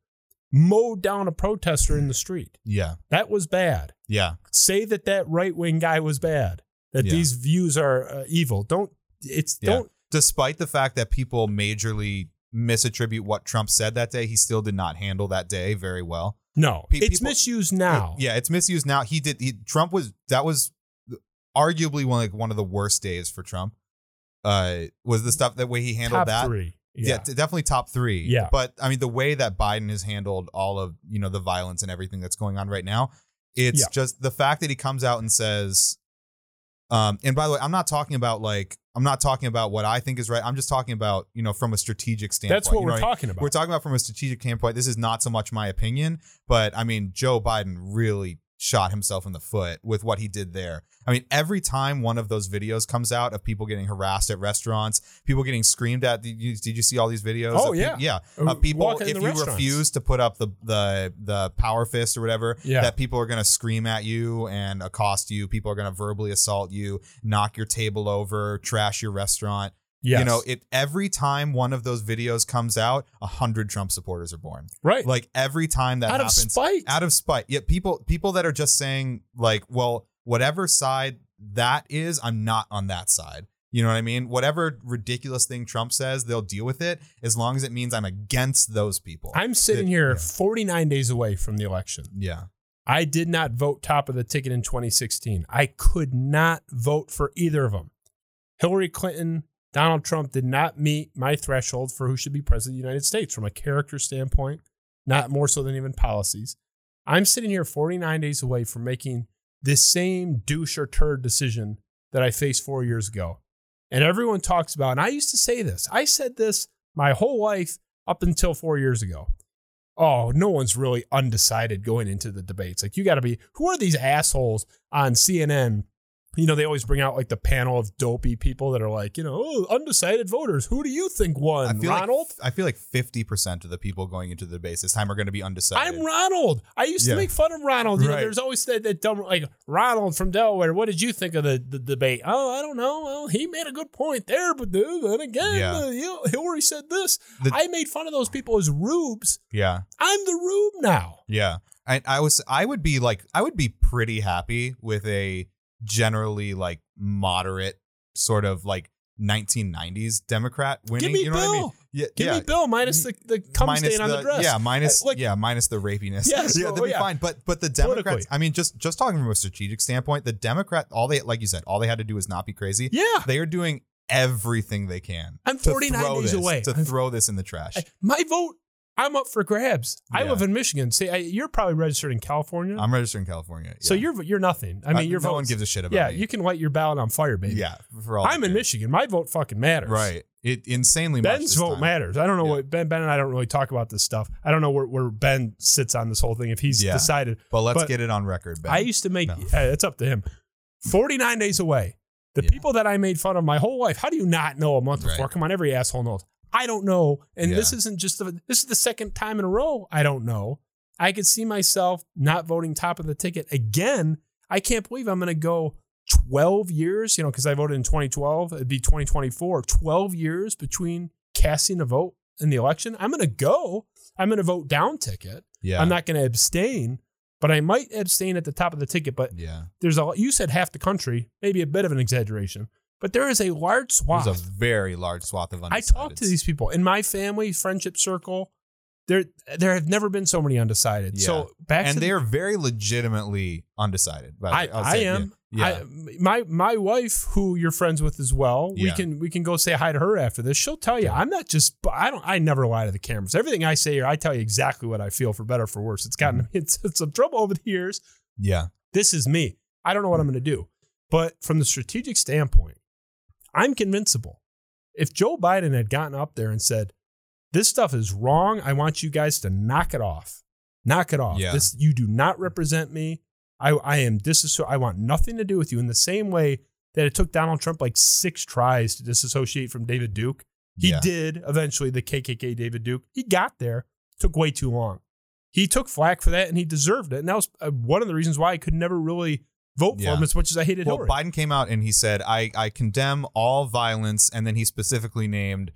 mowed down a protester in the street. Yeah. That was bad. Yeah. Say that that right wing guy was bad. That Yeah. these views are uh, evil. Don't. It's Yeah. don't. Despite the fact that people majorly misattribute what Trump said that day, he still did not handle that day very well. No, Pe- it's people- misused now. Yeah, it's misused now. He did. He, Trump was that was arguably one like one of the worst days for Trump. Uh, was the stuff that way he handled Top that? three. Yeah, Yeah. definitely top three. Yeah. but I mean the way that Biden has handled all of you know the violence and everything that's going on right now, it's Yeah. just the fact that he comes out and says, um, and by the way, I'm not talking about like I'm not talking about what I think is right. I'm just talking about you know from a strategic standpoint. That's what you we're know I mean? talking about. We're talking about from a strategic standpoint. This is not so much my opinion, but I mean, Joe Biden really shot himself in the foot with what he did there. I mean, every time one of those videos comes out of people getting harassed at restaurants, people getting screamed at. Did you, did you see all these videos? Oh, yeah. yeah. Uh, people, if you refuse to put up the the the power fist or whatever, Yeah. that people are going to scream at you and accost you. People are going to verbally assault you, knock your table over, trash your restaurant. Yes. You know, it every time one of those videos comes out, a hundred Trump supporters are born. right. Like every time that out of happens, spite. out of spite. Yeah, people people that are just saying like, well, whatever side that is, I'm not on that side. You know what I mean? Whatever ridiculous thing Trump says, they'll deal with it as long as it means I'm against those people. I'm sitting That- here yeah. 49 days away from the election. yeah. I did not vote top of the ticket in 2016. I could not vote for either of them. Hillary Clinton, Donald Trump did not meet my threshold for who should be president of the United States from a character standpoint, not more so than even policies. I'm sitting here 49 days away from making this same douche or turd decision that I faced four years ago. And everyone talks about, and I used to say this, I said this my whole life up until four years ago oh, no one's really undecided going into the debates. Like, you got to be, who are these assholes on CNN? You know, they always bring out like the panel of dopey people that are like, you know, oh, undecided voters. Who do you think I won? feel Ronald? like I feel like 50% of the people going into the debate this time are going to be undecided. I'm Ronald. I used Yeah. to make fun of Ronald. You know, there's always that, that dumb, like, Ronald from Delaware. What did you think of the, the debate? Oh, I don't know. Well, he made a good point there, but then then again, Yeah. uh, you know, Hillary said this. The- I made fun of those people as rubes. yeah. I'm the rube now. Yeah. I, I was I would be like I would be pretty happy with a generally like moderate sort of like 1990s Democrat winning. Give me you know Bill. what I mean? Yeah, Give yeah. me Bill minus the, the cum minus stain on the dress. Yeah, minus Uh, like- yeah, minus the rapiness. Yes, yeah, oh, that'd be yeah. fine. But but the Democrats, I mean, just just talking from a strategic standpoint, the Democrat, all they like you said, all they had to do is not be crazy. Yeah. They are doing everything they can. I'm to 49 throw days this- away. to I'm- throw this in the trash. I- my vote, I'm up for grabs. I live in Michigan. See, I, you're probably registered in California. I'm registered in California. so you're you're nothing. I mean, Uh, your no vote. one gives a shit about it. Yeah, me. you can light your ballot on fire, baby. yeah, for all I'm in. Michigan. My vote fucking matters. Right. It insanely Ben's vote time. matters. I don't know Yeah. what Ben Ben and I don't really talk about this stuff. I don't know where, where Ben sits on this whole thing if he's Yeah. decided. But let's But get it on record, Ben. I used to make No. uh, it's up to him. 49 days away. The Yeah. people that I made fun of my whole life. How do you not know a month Right. before? Come on, every asshole knows. I don't know, and Yeah. this isn't just the, this is the second time in a row. I don't know. I could see myself not voting top of the ticket again. I can't believe I'm going to go 12 years. You know, because I voted in 2012. It'd be 2024. 12 years between casting a vote in the election. I'm going to go. I'm going to vote down ticket. yeah. I'm not going to abstain, but I might abstain at the top of the ticket. But yeah. there's a you said half the country, maybe a bit of an exaggeration, but there is a large swath. There's a very large swath of undecided. I talk to these people in my family friendship circle. There, there have never been so many undecided. Yeah. So back and to they are very legitimately undecided. I. Say, am. Yeah. I, my my wife, who you're friends with as well, we can we can go say hi to her after this. She'll tell you I'm not just I don't I never lie to the cameras. Everything I say here, I tell you exactly what I feel for better or for worse. It's gotten Mm-hmm. it's, it's some trouble over the years. yeah. This is me. I don't know what I'm going to do, but from the strategic standpoint, I'm convincible. If Joe Biden had gotten up there and said, This stuff is wrong. I want you guys to knock it off. Knock it off. Yeah. This you do not represent me. I I am disasso- I want nothing to do with you in the same way that it took Donald Trump like six tries to disassociate from David Duke. He Yeah. did eventually the KKK David Duke. He got there. Took way too long. He took flack for that and he deserved it. And that was uh, one of the reasons why I could never really vote for him as much as I hated Well, Hillary. Biden came out and he said, I, I condemn all violence. And then he specifically named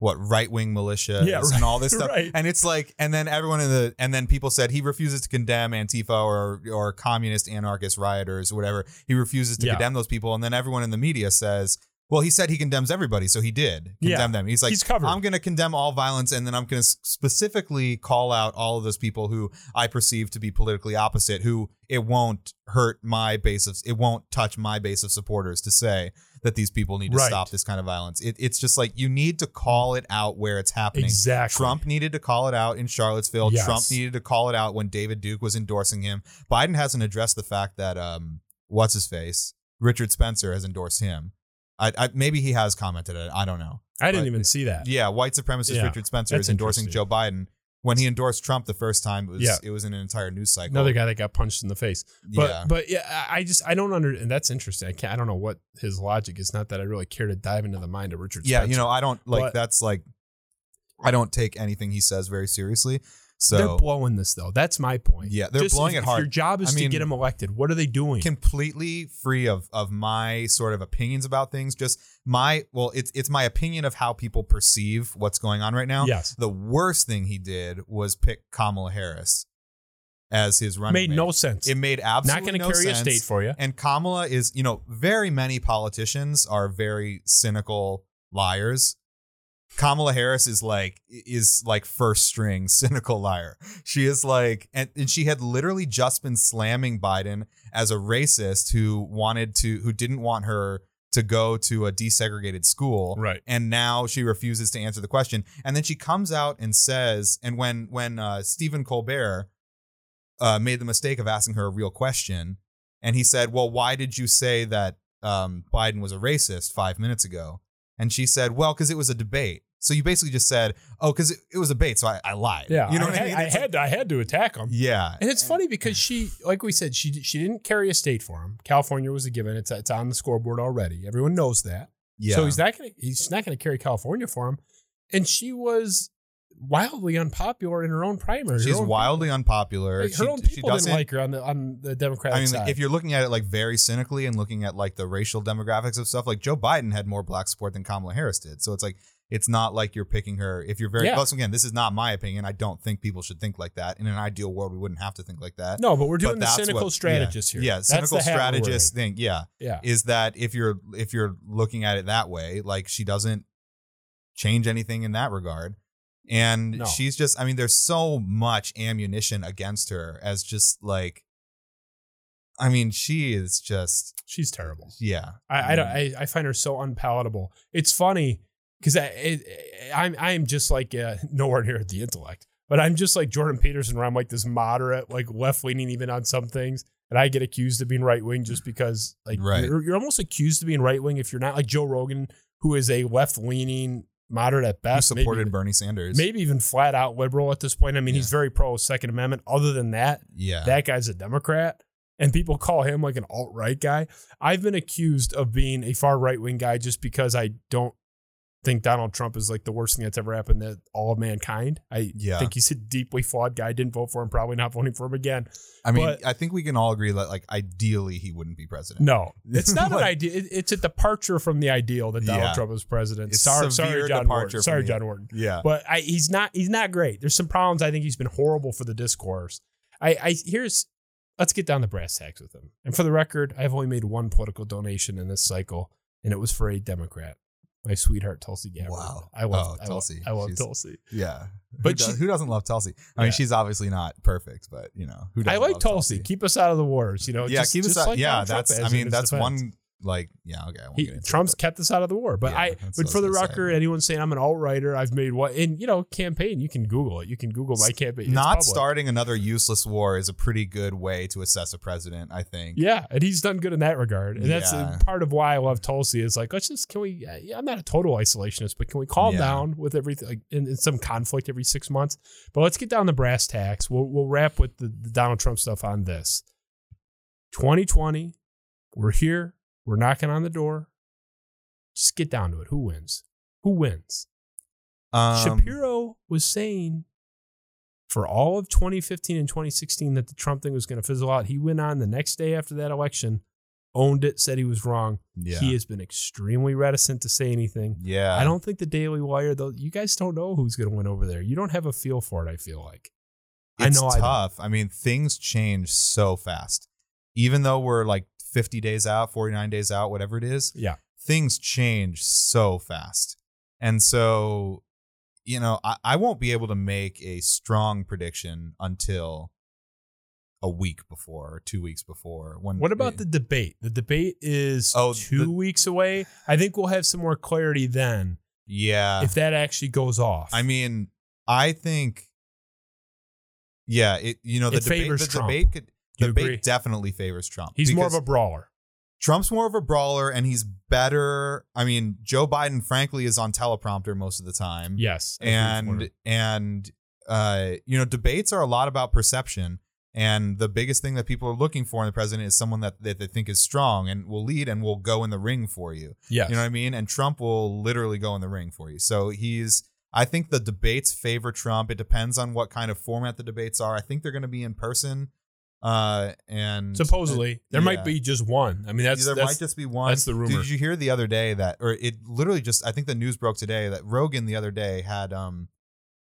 what right wing militia Yeah, and all this stuff. right. And it's like, and then everyone in the, and then people said he refuses to condemn Antifa or, or communist anarchist rioters or whatever. He refuses to Yeah. condemn those people. And then everyone in the media says, well, he said he condemns everybody. So he did Yeah. condemn them. He's like, He's covered. I'm going to condemn all violence. And then I'm going to specifically call out all of those people who I perceive to be politically opposite, who it won't hurt my base of, it won't touch my base of supporters to say that these people need to Right. stop this kind of violence. It, it's just like you need to call it out where it's happening. Exactly. Trump needed to call it out in Charlottesville. Yes. Trump needed to call it out when David Duke was endorsing him. Biden hasn't addressed the fact that um, what's his face, Richard Spencer has endorsed him. I, I maybe he has commented it. I don't know. I didn't but- even see that. Yeah, white supremacist Yeah, Richard Spencer is endorsing. Joe Biden. When he endorsed Trump the first time, it was Yeah. it was in an entire news cycle. Another guy that got punched in the face. But yeah, but yeah, I just I don't under and that's interesting. I can't I don't know what his logic is. Not that I really care to dive into the mind of Richard. yeah, Spencer. you know, I don't like But- that's like I don't take anything he says very seriously. So they're blowing this though. That's my point. Yeah, they're Just blowing if- it hard. If your job is I to get him elected. What are they doing? completely free of of my sort of opinions about things. Just my well, it's it's my opinion of how people perceive what's going on right now. yes, The worst thing he did was pick Kamala Harris as his running made mate. no sense. It made absolutely Not going to no carry sense. a state for you. And Kamala is, you know, very many politicians are very cynical liars. Kamala Harris is like is like first string cynical liar. She is like and, and she had literally just been slamming Biden as a racist who wanted to who didn't want her to go to a desegregated school Right. and now she refuses to answer the question and then she comes out and says and when when uh, stephen colbert uh, made the mistake of asking her a real question and he said well why did you say that um, biden was a racist five minutes ago and she said well because it was a debate so you basically just said oh because it, it was a debate so I, I lied Yeah, you know I, what i had, mean I It's like- had to, I had to attack him. yeah And it's funny because she, like we said, she she didn't carry a state for him. California was a given. It's it's on the scoreboard already. Everyone knows that. yeah So he's not gonna he's not gonna carry California for him. And she was wildly unpopular in her own primary. She's own wildly unpopular Like, her She- own people didn't doesn't- like her on the on the Democratic side. I mean, side. if you're looking at it like very cynically and looking at like the racial demographics of stuff, like Joe Biden had more black support than Kamala Harris did. So it's like it's not like you're picking her. If you're very Yeah. close, again, this is not my opinion. I don't think people should think like that. In an ideal world, we wouldn't have to think like that. no, but we're doing But the cynical what- strategist yeah, here. Yeah, That's cynical the hat we're strategist thing. Yeah. Yeah. is that if you're if you're looking at it that way, like she doesn't change anything in that regard. And No. she's just, I mean, there's so much ammunition against her as just like, I mean, she is just, She's terrible. yeah. I I, don't, I I find her so unpalatable. It's funny because I I'm I'm just like uh, nowhere near the intellect, but I'm just like Jordan Peterson, where I'm like this moderate, like left leaning even on some things, and I get accused of being right wing just because like Right. you're, you're almost accused of being right wing if you're not like Joe Rogan, who is a left leaning moderate at best, maybe supported even- Bernie Sanders. maybe even flat out liberal at this point. I mean, he's very pro Second Amendment. Other than that, Yeah. that guy's a Democrat, and people call him like an alt right guy. I've been accused of being a far right wing guy just because I don't think Donald Trump is like the worst thing that's ever happened to all of mankind. I Yeah. think he's a deeply flawed guy. Didn't vote for him. Probably not voting for him again. I mean, but- I think we can all agree that, like, ideally he wouldn't be president. No, it's not an idea. it- It's a departure from the ideal that Donald Yeah. Trump was president. It's sorry, sorry, John Wharton. Sorry, John Wharton. Yeah. But I, he's not. He's not great. There's some problems. I think he's been horrible for the discourse. I, I here's. Let's get down to brass tacks with him. And for the record, I've only made one political donation in this cycle, and it was for a Democrat, my sweetheart Tulsi Gabbard. Wow. I love Oh, I Tulsi. Love, I love She's- Tulsi. Yeah. But who, does, she- who doesn't love Tulsi? I Yeah. mean, she's obviously not perfect, but, you know, who doesn't I like love Tulsi. Keep us out of the wars. You know. yeah, just- keep us out. like yeah, Trump that's, I mean, that's defense. one like yeah, okay. He, it, Trump's but- kept us out of the war. But Yeah, I, that's but for the gonna say. record, anyone saying I'm an alt writer, I've made what in you know campaign. You can Google it. You can Google my campaign. It's not public. starting another useless war is a pretty good way to assess a president. I think. Yeah, and he's done good in that regard, and that's uh, Yeah. part of why I love Tulsi. Is like let's just can we? Yeah, I'm not a total isolationist, but can we calm down with everything like in, in some conflict every six months? But let's get down to brass tacks. We'll we'll wrap with the, the Donald Trump stuff on this. 2020, we're here. We're knocking on the door. Just get down to it. Who wins? Who wins? Um, Shapiro was saying for all of 2015 and 2016 that the Trump thing was going to fizzle out. He went on the next day after that election, owned it, said he was wrong. Yeah. He has been extremely reticent to say anything. yeah. I don't think the Daily Wire, though, you guys don't know who's going to win over there. You don't have a feel for it, I feel like. It's I don't. tough. I, mean, things change so fast. Even though we're like 50 days out, 49 days out, whatever it is, Yeah. things change so fast. And so, you know, I, I won't be able to make a strong prediction until a week before or two weeks before. When What about the debate? The debate is Oh, two the- weeks away. I think we'll have some more clarity then yeah? if that actually goes off. I mean, I think, yeah, it you know the It debate the Trump. debate could, Do you debate agree? definitely favors Trump. he's more of a brawler. Trump's more of a brawler and he's better. I mean, Joe Biden, frankly, is on teleprompter most of the time. Yes. as we've learned. and and uh, you know, debates are a lot about perception. And the biggest thing that people are looking for in the president is someone that, that they think is strong and will lead and will go in the ring for you. yes. You know what I mean? And Trump will literally go in the ring for you. So he's I think the debates favor Trump. It depends on what kind of format the debates are. I think they're going to be in person. Uh and Supposedly, there yeah. might be just one. I mean, that's there that's might just be one. that's the rumor. Did you hear the other day that, or it literally just? I think the news broke today that Rogan the other day had um,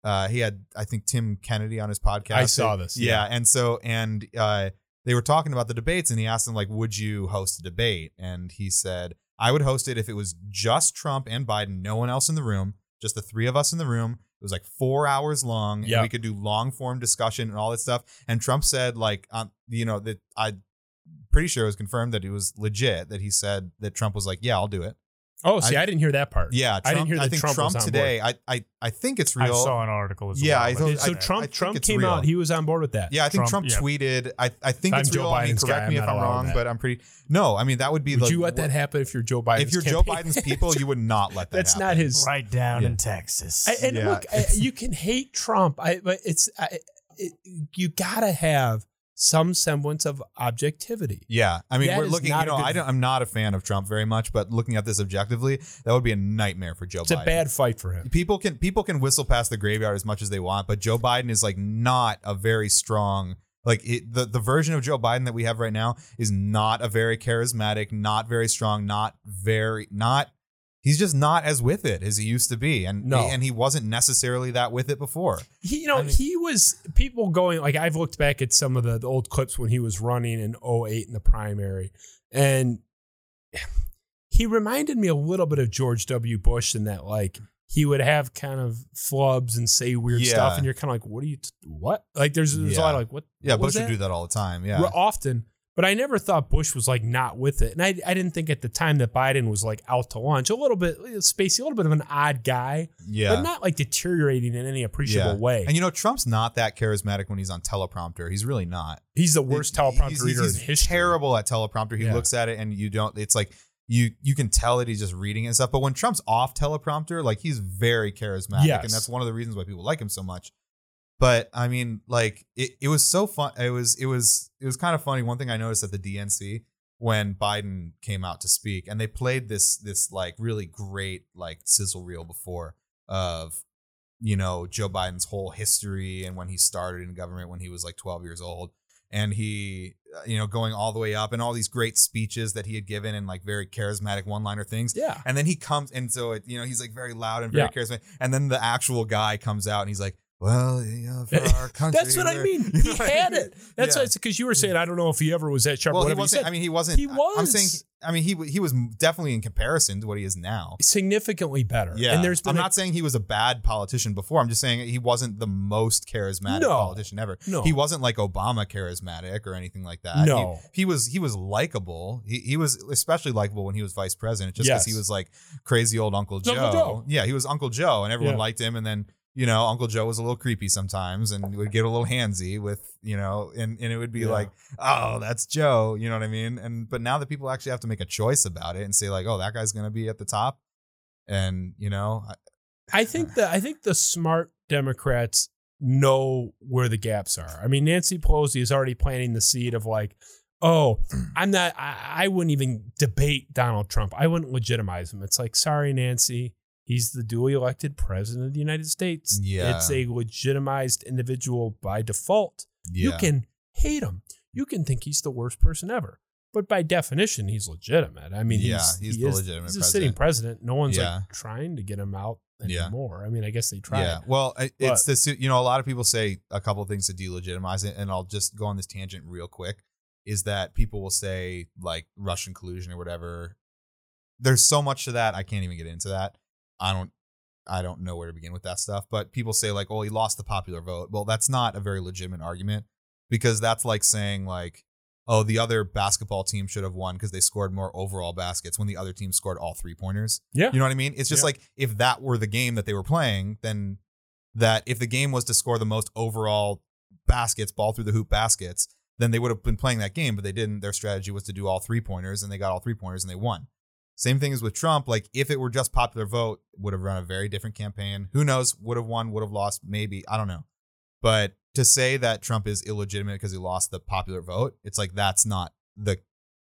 uh, he had I think Tim Kennedy on his podcast. I saw this, Yeah, yeah. and so and uh, they were talking about the debates, and he asked him like, "Would you host a debate?" And he said, "I would host it if it was just Trump and Biden, no one else in the room, just the three of us in the room." It was like four hours long, Yeah. and we could do long form discussion and all that stuff. And Trump said, like, um, you know, that I pretty sure it was confirmed that it was legit. That he said that Trump was like, "Yeah, I'll do it." Oh, see, I, I- didn't hear that part. Yeah, Trump, I didn't hear that I think Trump, Trump, was on today. I, I I think it's real. I saw an article as Yeah, well. I but- thought- So I- I Trump think Trump came real. out. He was on board with that. yeah, I think Trump, Trump, yeah. tweeted. I I think I'm it's Joe real. I mean, correct guy, me I'm if I'm wrong, but I'm pretty. No, I mean that would be. Would the, you let that happen if you're Joe Biden? If you're Joe Biden's people, you would not let that. that's not his. right down Yeah. in Texas. I, and Yeah, look, I, you can hate Trump, I, but it's I, it, you gotta have some semblance of objectivity. Yeah, I mean, That we're looking. You know, I don't, I'm not a fan of Trump very much, but looking at this objectively, that would be a nightmare for Joe It's Biden. a bad fight for him. people can people can whistle past the graveyard as much as they want, but Joe Biden is like not a very strong like it, the the version of Joe Biden that we have right now is not a very charismatic, not very strong, not very not he's just not as with it as he used to be and No. and he wasn't necessarily that with it before. He, you know, I mean- he was people going like I've looked back at some of the, the old clips when he was running in 08 in the primary, and he reminded me a little bit of George W. Bush in that like he would have kind of flubs and say weird Yeah. stuff, and you're kind of like, what are you? T- what? Like there's there's a lot of like what? Yeah, what Bush would do that all the time. Yeah. Often. But I never thought Bush was like not with it, and I I didn't think at the time that Biden was like out to lunch. A little bit eh, spacey, a little bit of an odd guy, yeah. but not like deteriorating in any appreciable Yeah. way. And you know, Trump's not that charismatic when he's on teleprompter. He's really not. He's the worst teleprompter he's, reader he's in history. terrible at teleprompter. He Yeah. looks at it and you don't. It's like you you can tell that he's just reading and stuff. But when Trump's off teleprompter, like he's very charismatic, Yes. and that's one of the reasons why people like him so much. But I mean, like it, it was so fun. It was it was it was kind of funny. One thing I noticed at the DNC when Biden came out to speak, and they played this this like really great like sizzle reel before of you know Joe Biden's whole history and when he started in government when he was like 12 years old and he uh, you know going all the way up and all these great speeches that he had given and like very charismatic one-liner things Yeah. and then he comes and so it, you know he's like very loud and very charismatic and then the actual guy comes out and he's like well you know, for our country That's what I mean. He know what I had it. That's Yeah. because you were saying I don't know if he ever was that sharp. well, he wasn't. I mean, he wasn't. He was. I'm saying. I mean, he he was definitely in comparison to what he is now. significantly better. Yeah, and there's been I'm a- not saying he was a bad politician before. I'm just saying he wasn't the most charismatic No. politician ever. No. He wasn't like Obama charismatic or anything like that. No. he, he was he was likable. He he was especially likable when he was vice president, just because Yes. he was like crazy old Uncle Joe. Uncle Joe. Yeah, he was Uncle Joe, and everyone Yeah. liked him. And then you know, Uncle Joe was a little creepy sometimes, and would get a little handsy with you know, and and it would be Yeah. like, oh, that's Joe. You know what I mean? And but now that people actually have to make a choice about it and say like, oh, that guy's gonna be at the top, and you know, I- I think that I think the smart Democrats know where the gaps are. I mean, Nancy Pelosi is already planting the seed of like, oh, I'm not. I, I wouldn't even debate Donald Trump. I wouldn't legitimize him. It's like, sorry, Nancy. He's the duly elected president of the United States. Yeah. It's a legitimized individual by default. yeah. You can hate him. You can think he's the worst person ever. But by definition, he's legitimate. I mean, Yeah, he's, he's he the is- legitimate He's a sitting president. No one's Yeah. like trying to get him out Yeah. anymore. I mean, I guess they try. Yeah. Well, it's this. You know, a lot of people say a couple of things to delegitimize it, and I'll just go on this tangent real quick. Is that people will say like Russian collusion or whatever. There's so much to that. I can't even get into that. I don't. I don't know where to begin with that stuff. But people say like, "Oh, he lost the popular vote." Well, that's not a very legitimate argument because that's like saying like, "Oh, the other basketball team should have won because they scored more overall baskets when the other team scored all three pointers." Yeah. You know what I mean? It's just Yeah. like if that were the game that they were playing, then that if the game was to score the most overall baskets, ball through the hoop baskets, then they would have been playing that game, but they didn't. Their strategy was to do all three pointers and they got all three pointers and they won. Same thing as with Trump. Like if it were just popular vote, would have run a very different campaign. Who knows? Would have won, would have lost, maybe. I don't know. But to say that Trump is illegitimate because he lost the popular vote, it's like that's not the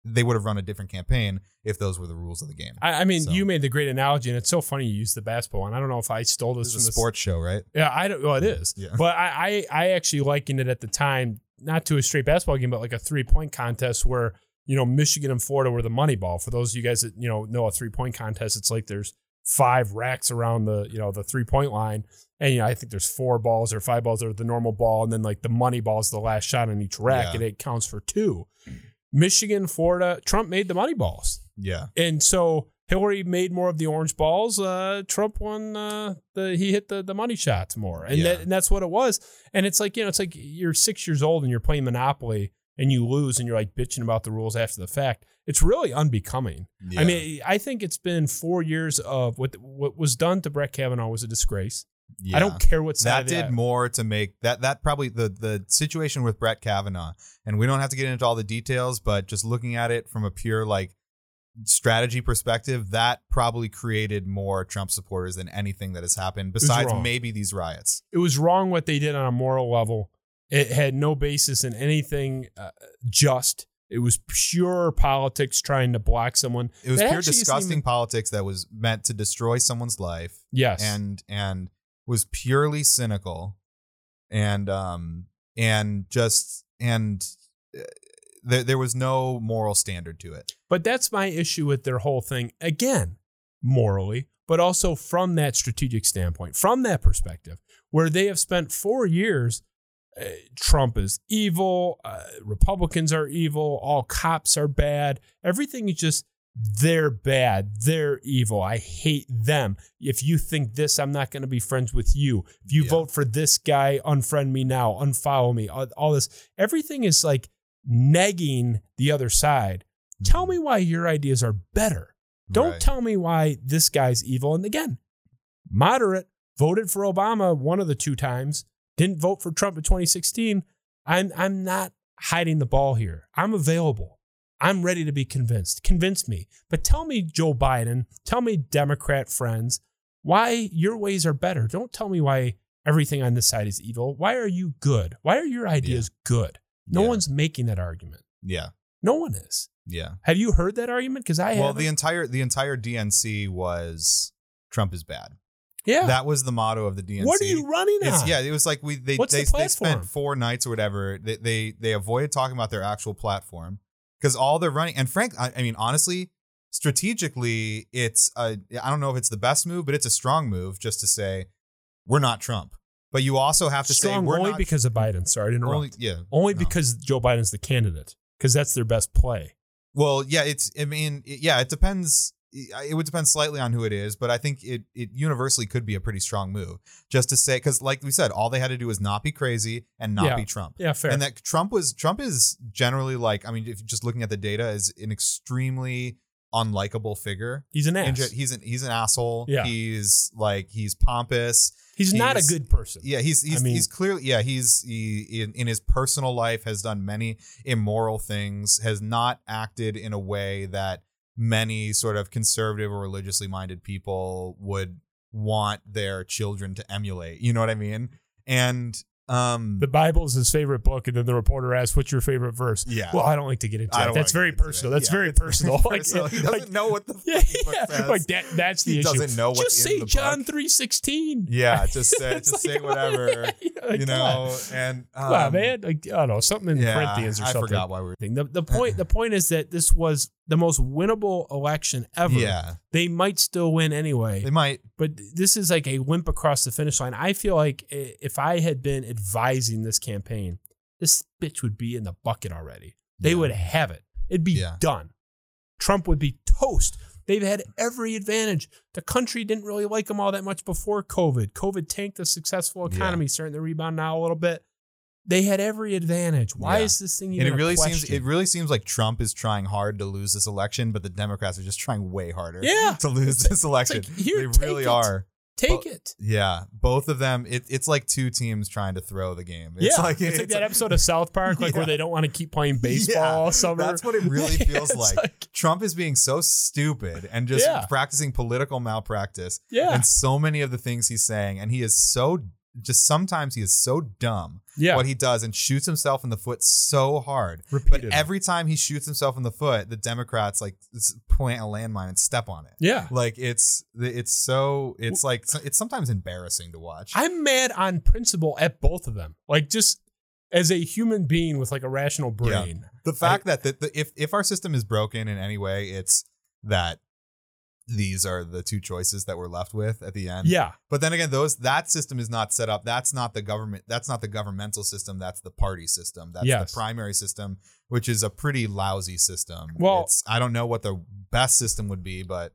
they would have run a different campaign if those were the rules of the game. I, I mean, So- you made the great analogy, and it's so funny you used the basketball one. I don't know if I stole this This from the sports show, right? Yeah, I don't. Well, it is. Yeah. But I, I, I actually likened it at the time, not to a straight basketball game, but like a three point contest where you know Michigan and Florida were the money ball. For those of you guys that you know know a three point contest, it's like there's five racks around the you know the three point line, and you know I think there's four balls or five balls or the normal ball, and then like the money ball is the last shot on each rack, Yeah. and it counts for two. Michigan, Florida, Trump made the money balls. Yeah. And so Hillary made more of the orange balls. Uh, Trump won uh, the he hit the the money shots more, and, Yeah. that, and that's what it was. And it's like you know, it's like you're six years old and you're playing Monopoly and you lose and you're like bitching about the rules after the fact. It's really unbecoming. yeah. I mean, I think it's been four years of what what was done to Brett Kavanaugh was a disgrace. yeah. I don't care what side that did that. more to make that that probably the the situation with Brett Kavanaugh, and we don't have to get into all the details, but just looking at it from a pure like strategy perspective, that probably created more Trump supporters than anything that has happened besides maybe these riots. it was wrong what they did on a moral level. It had no basis in anything uh, just. It was pure politics trying to block someone. It was That pure disgusting even- politics that was meant to destroy someone's life Yes. and and was purely cynical and um and just and uh, there there was no moral standard to it. but that's my issue with their whole thing. Again, morally, but also from that strategic standpoint, from that perspective, where they have spent four years. Uh, Trump is evil. Uh, Republicans are evil. All cops are bad. Everything is just they're bad. They're evil. I hate them. If you think this, I'm not going to be friends with you. If you Yeah. vote for this guy, unfriend me now, unfollow me. All, all this, everything is like negging the other side. Tell me why your ideas are better. Don't Right. tell me why this guy's evil. And again, moderate, voted for Obama one of the two times, didn't vote for Trump in 2016. I'm I'm not hiding the ball here. I'm available. I'm ready to be convinced. Convince me. But tell me, Joe Biden, tell me, Democrat friends, why your ways are better. Don't tell me why everything on this side is evil. Why are you good? Why are your ideas good? No Yeah. one's making that argument. Yeah. No one is. Yeah. Have you heard that argument? Because I well, have. the entire the entire DNC was Trump is bad. Yeah. That was the motto of the DNC. what are you running It's, on? yeah, it was like we they What's they, the they spent four nights or whatever. They they, they avoided talking about their actual platform because all they're running. And Frank, I, I mean, honestly, strategically, it's a I don't know if it's the best move, but it's a strong move just to say we're not Trump. But you also have to Strong say we're only not because of Biden. Sorry to interrupt. only Only, yeah no. because Joe Biden's the candidate. Because that's their best play. Well, yeah, it's. I mean, it- yeah, it depends. It would depend slightly on who it is, but I think it it universally could be a pretty strong move. Just to say, because like we said, all they had to do was not be crazy and not Yeah. be Trump. Yeah, fair. And that Trump was Trump is generally like, I mean, if just looking at the data, is an extremely unlikable figure. he's an ass. He's an he's an asshole. Yeah. He's like he's pompous. he's not a good person. Yeah, he's he's, mean- he's clearly yeah he's he in, in his personal life has done many immoral things, has not acted in a way that many sort of conservative or religiously minded people would want their children to emulate. You know what I mean? And um The Bible is his favorite book, and then the reporter asks, "What's your favorite verse?" yeah. Well, I don't like to get into that. That's very personal. That's Yeah, very personal. Like, he doesn't like- know what the yeah, yeah. like that. That's the He issue. doesn't know what's Just say John three sixteen. Yeah, just say just say whatever. like, you know, and um, Wow, man. Like, I don't know, something in Corinthians or I something. forgot why we were. The, the point the point is that this was the most winnable election ever. Yeah, They might still win anyway, they might. but this is like a limp across the finish line. I feel like if I had been advising this campaign, this bitch would be in the bucket already. They Yeah. would have it. It'd be Yeah. done. Trump would be toast. They've had every advantage. The country didn't really like them all that much before COVID. COVID tanked the successful Yeah. economy, starting to rebound now a little bit. They had every advantage. Why Yeah. is this thing even and it really seems it really seems like Trump is trying hard to lose this election, but the Democrats are just trying way harder. Yeah. to lose this election. like, here, they really it. are. Take Well, it. Yeah, both of them. It, it's like two teams trying to throw the game. It's yeah, like it's like that episode of South Park, like Yeah. where they don't want to keep playing baseball Yeah, all summer. That's what it really feels It's like. Trump is being so stupid and just practicing political malpractice. Yeah, And so many of the things he's saying, and he is so just sometimes he is so dumb yeah. what he does and shoots himself in the foot so hard. But every time he shoots himself in the foot, the Democrats like plant a landmine and step on it. yeah. Like it's it's so it's like it's sometimes embarrassing to watch. I'm mad on principle at both of them. Like just as a human being with like a rational brain. the fact that the, the if if our system is broken in any way, it's that these are the two choices that we're left with at the end. Yeah. But then again, those that system is not set up. That's not the government. That's not the governmental system. That's the party system. That's Yes. the primary system, which is a pretty lousy system. Well- it's, I don't know what the best system would be, but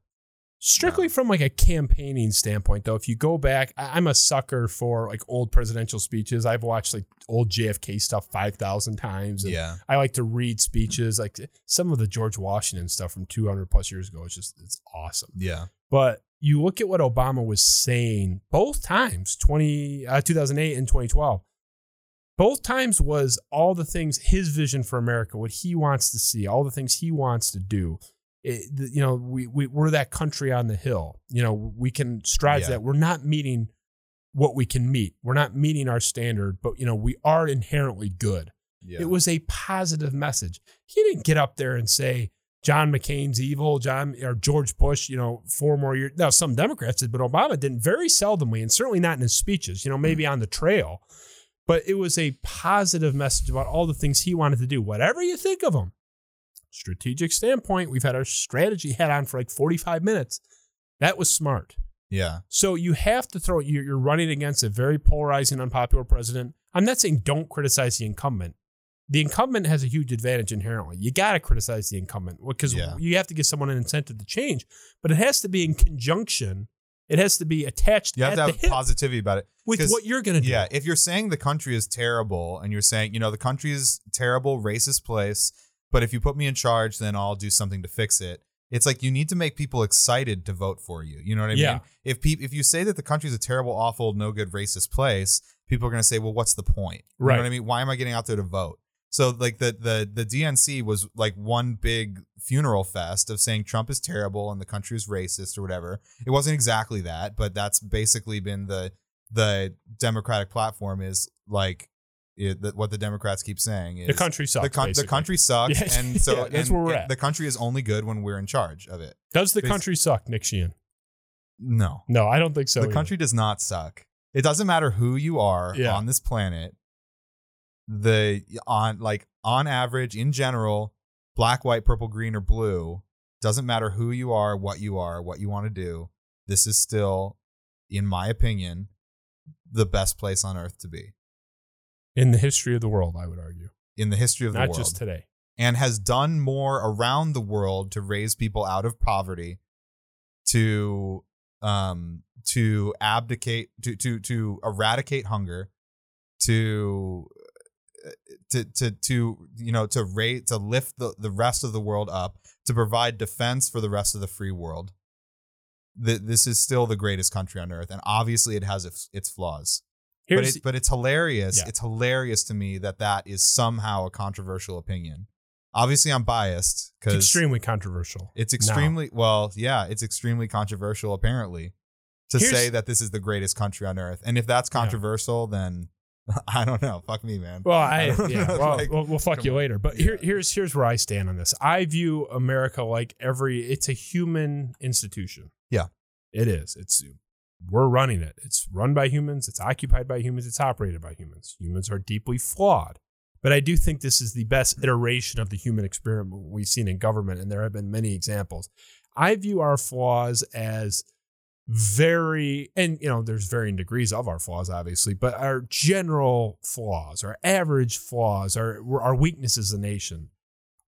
Strictly from like a campaigning standpoint, though, if you go back, I- I'm a sucker for like old presidential speeches. I've watched like old JFK stuff five thousand times. and yeah, I like to read speeches, like some of the George Washington stuff from 200 plus years ago. It's just it's awesome. yeah, But you look at what Obama was saying both times, 20, uh, 2008 and 2012. Both times was all the things, his vision for America, what he wants to see, all the things he wants to do. It, you know, we, we, we're that country on the hill. You know, we can strive Yeah. that. We're not meeting what we can meet. We're not meeting our standard, but, you know, we are inherently good. yeah. It was a positive message. He didn't get up there and say John McCain's evil, John or George Bush, you know, four more years. Now some Democrats did, but Obama didn't. Very seldomly, and certainly not in his speeches. You know, maybe mm. on the trail, but it was a positive message about all the things he wanted to do. Whatever you think of him, strategic standpoint, we've had our strategy head on for like forty five minutes. That was smart. yeah, So you have to throw. You're you're running against a very polarizing, unpopular president. I'm not saying don't criticize the incumbent. The incumbent has a huge advantage inherently. You got to criticize the incumbent because Yeah. you have to give someone an incentive to change. But it has to be in conjunction. It has to be attached you have at to have positivity about it. with what you're going to do. Yeah, if you're saying the country is terrible and you're saying, you know, the country is terrible, racist place, but if you put me in charge, then I'll do something to fix it. It's like you need to make people excited to vote for you. You know what I Yeah. mean? If pe- if you say that the country is a terrible, awful, no good, racist place, people are going to say, "Well, what's the point?" You Right. know what I mean? Why am I getting out there to vote? So like the the the DNC was like one big funeral fest of saying Trump is terrible and the country is racist or whatever. It wasn't exactly that, but that's basically been the the Democratic platform is like it, the, what the Democrats keep saying is the country sucks. the, coun- the country sucks, Yeah, and so yeah, that's and where we're at. the country is only good when we're in charge of it. Does the basi- country suck, Nick Sheehan? No, No, I don't think so. the either. country does not suck. It doesn't matter who you are Yeah. on this planet. The on like on average in general, black, white, purple, green, or blue doesn't matter who you are, what you are, what you want to do. This is still, in my opinion, the best place on earth to be in the history of the world, I would argue, in the history of the not world. Not just today. and has done more around the world to raise people out of poverty to um to abdicate to to to eradicate hunger to to to to you know to rate to lift the, the rest of the world up to provide defense for the rest of the free world Th- this is still the greatest country on earth and obviously it has its, its flaws but, it, but it's hilarious Yeah. it's hilarious to me that that is somehow a controversial opinion obviously i'm biased it's because extremely controversial. it's now. extremely well, yeah, it's extremely controversial apparently to Here's- say that this is the greatest country on earth. And if that's Yeah. controversial, then I don't know. Fuck me, man. Well, I, I yeah, well, like, we'll, we'll fuck you on. later. But here, here's here's where I stand on this. I view America like every. It's a human institution. Yeah. it is. It's we're running it. It's run by humans. It's occupied by humans. It's operated by humans. Humans are deeply flawed. But I do think this is the best iteration of the human experiment we've seen in government, and there have been many examples. I view our flaws as very and you know there's varying degrees of our flaws obviously but our general flaws our average flaws our our weaknesses as a nation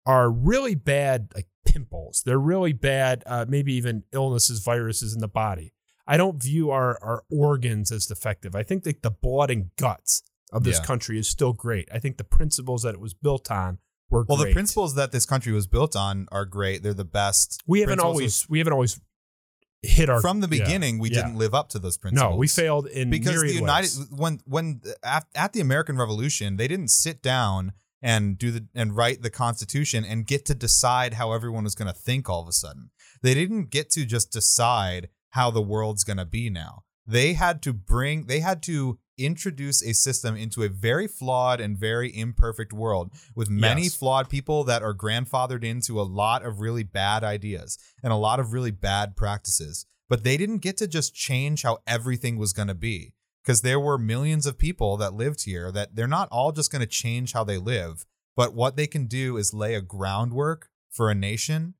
are really bad like pimples they're really bad uh, maybe even illnesses viruses in the body i don't view our our organs as defective i think that the blood and guts of this Yeah. country is still great i think the principles that it was built on were well, great. the principles that this country was built on are great. They're the best. we haven't always we haven't always hit our from the yeah, beginning. we yeah. didn't live up to those principles. no we failed in because the United ways. when when at, at the American Revolution they didn't sit down and do the and write the Constitution and get to decide how everyone was going to think all of a sudden. They didn't get to just decide how the world's going to be now. They had to bring they had to introduce a system into a very flawed and very imperfect world with many Yes. flawed people that are grandfathered into a lot of really bad ideas and a lot of really bad practices. But they didn't get to just change how everything was going to be because there were millions of people that lived here that they're not all just going to change how they live, but what they can do is lay a groundwork for a nation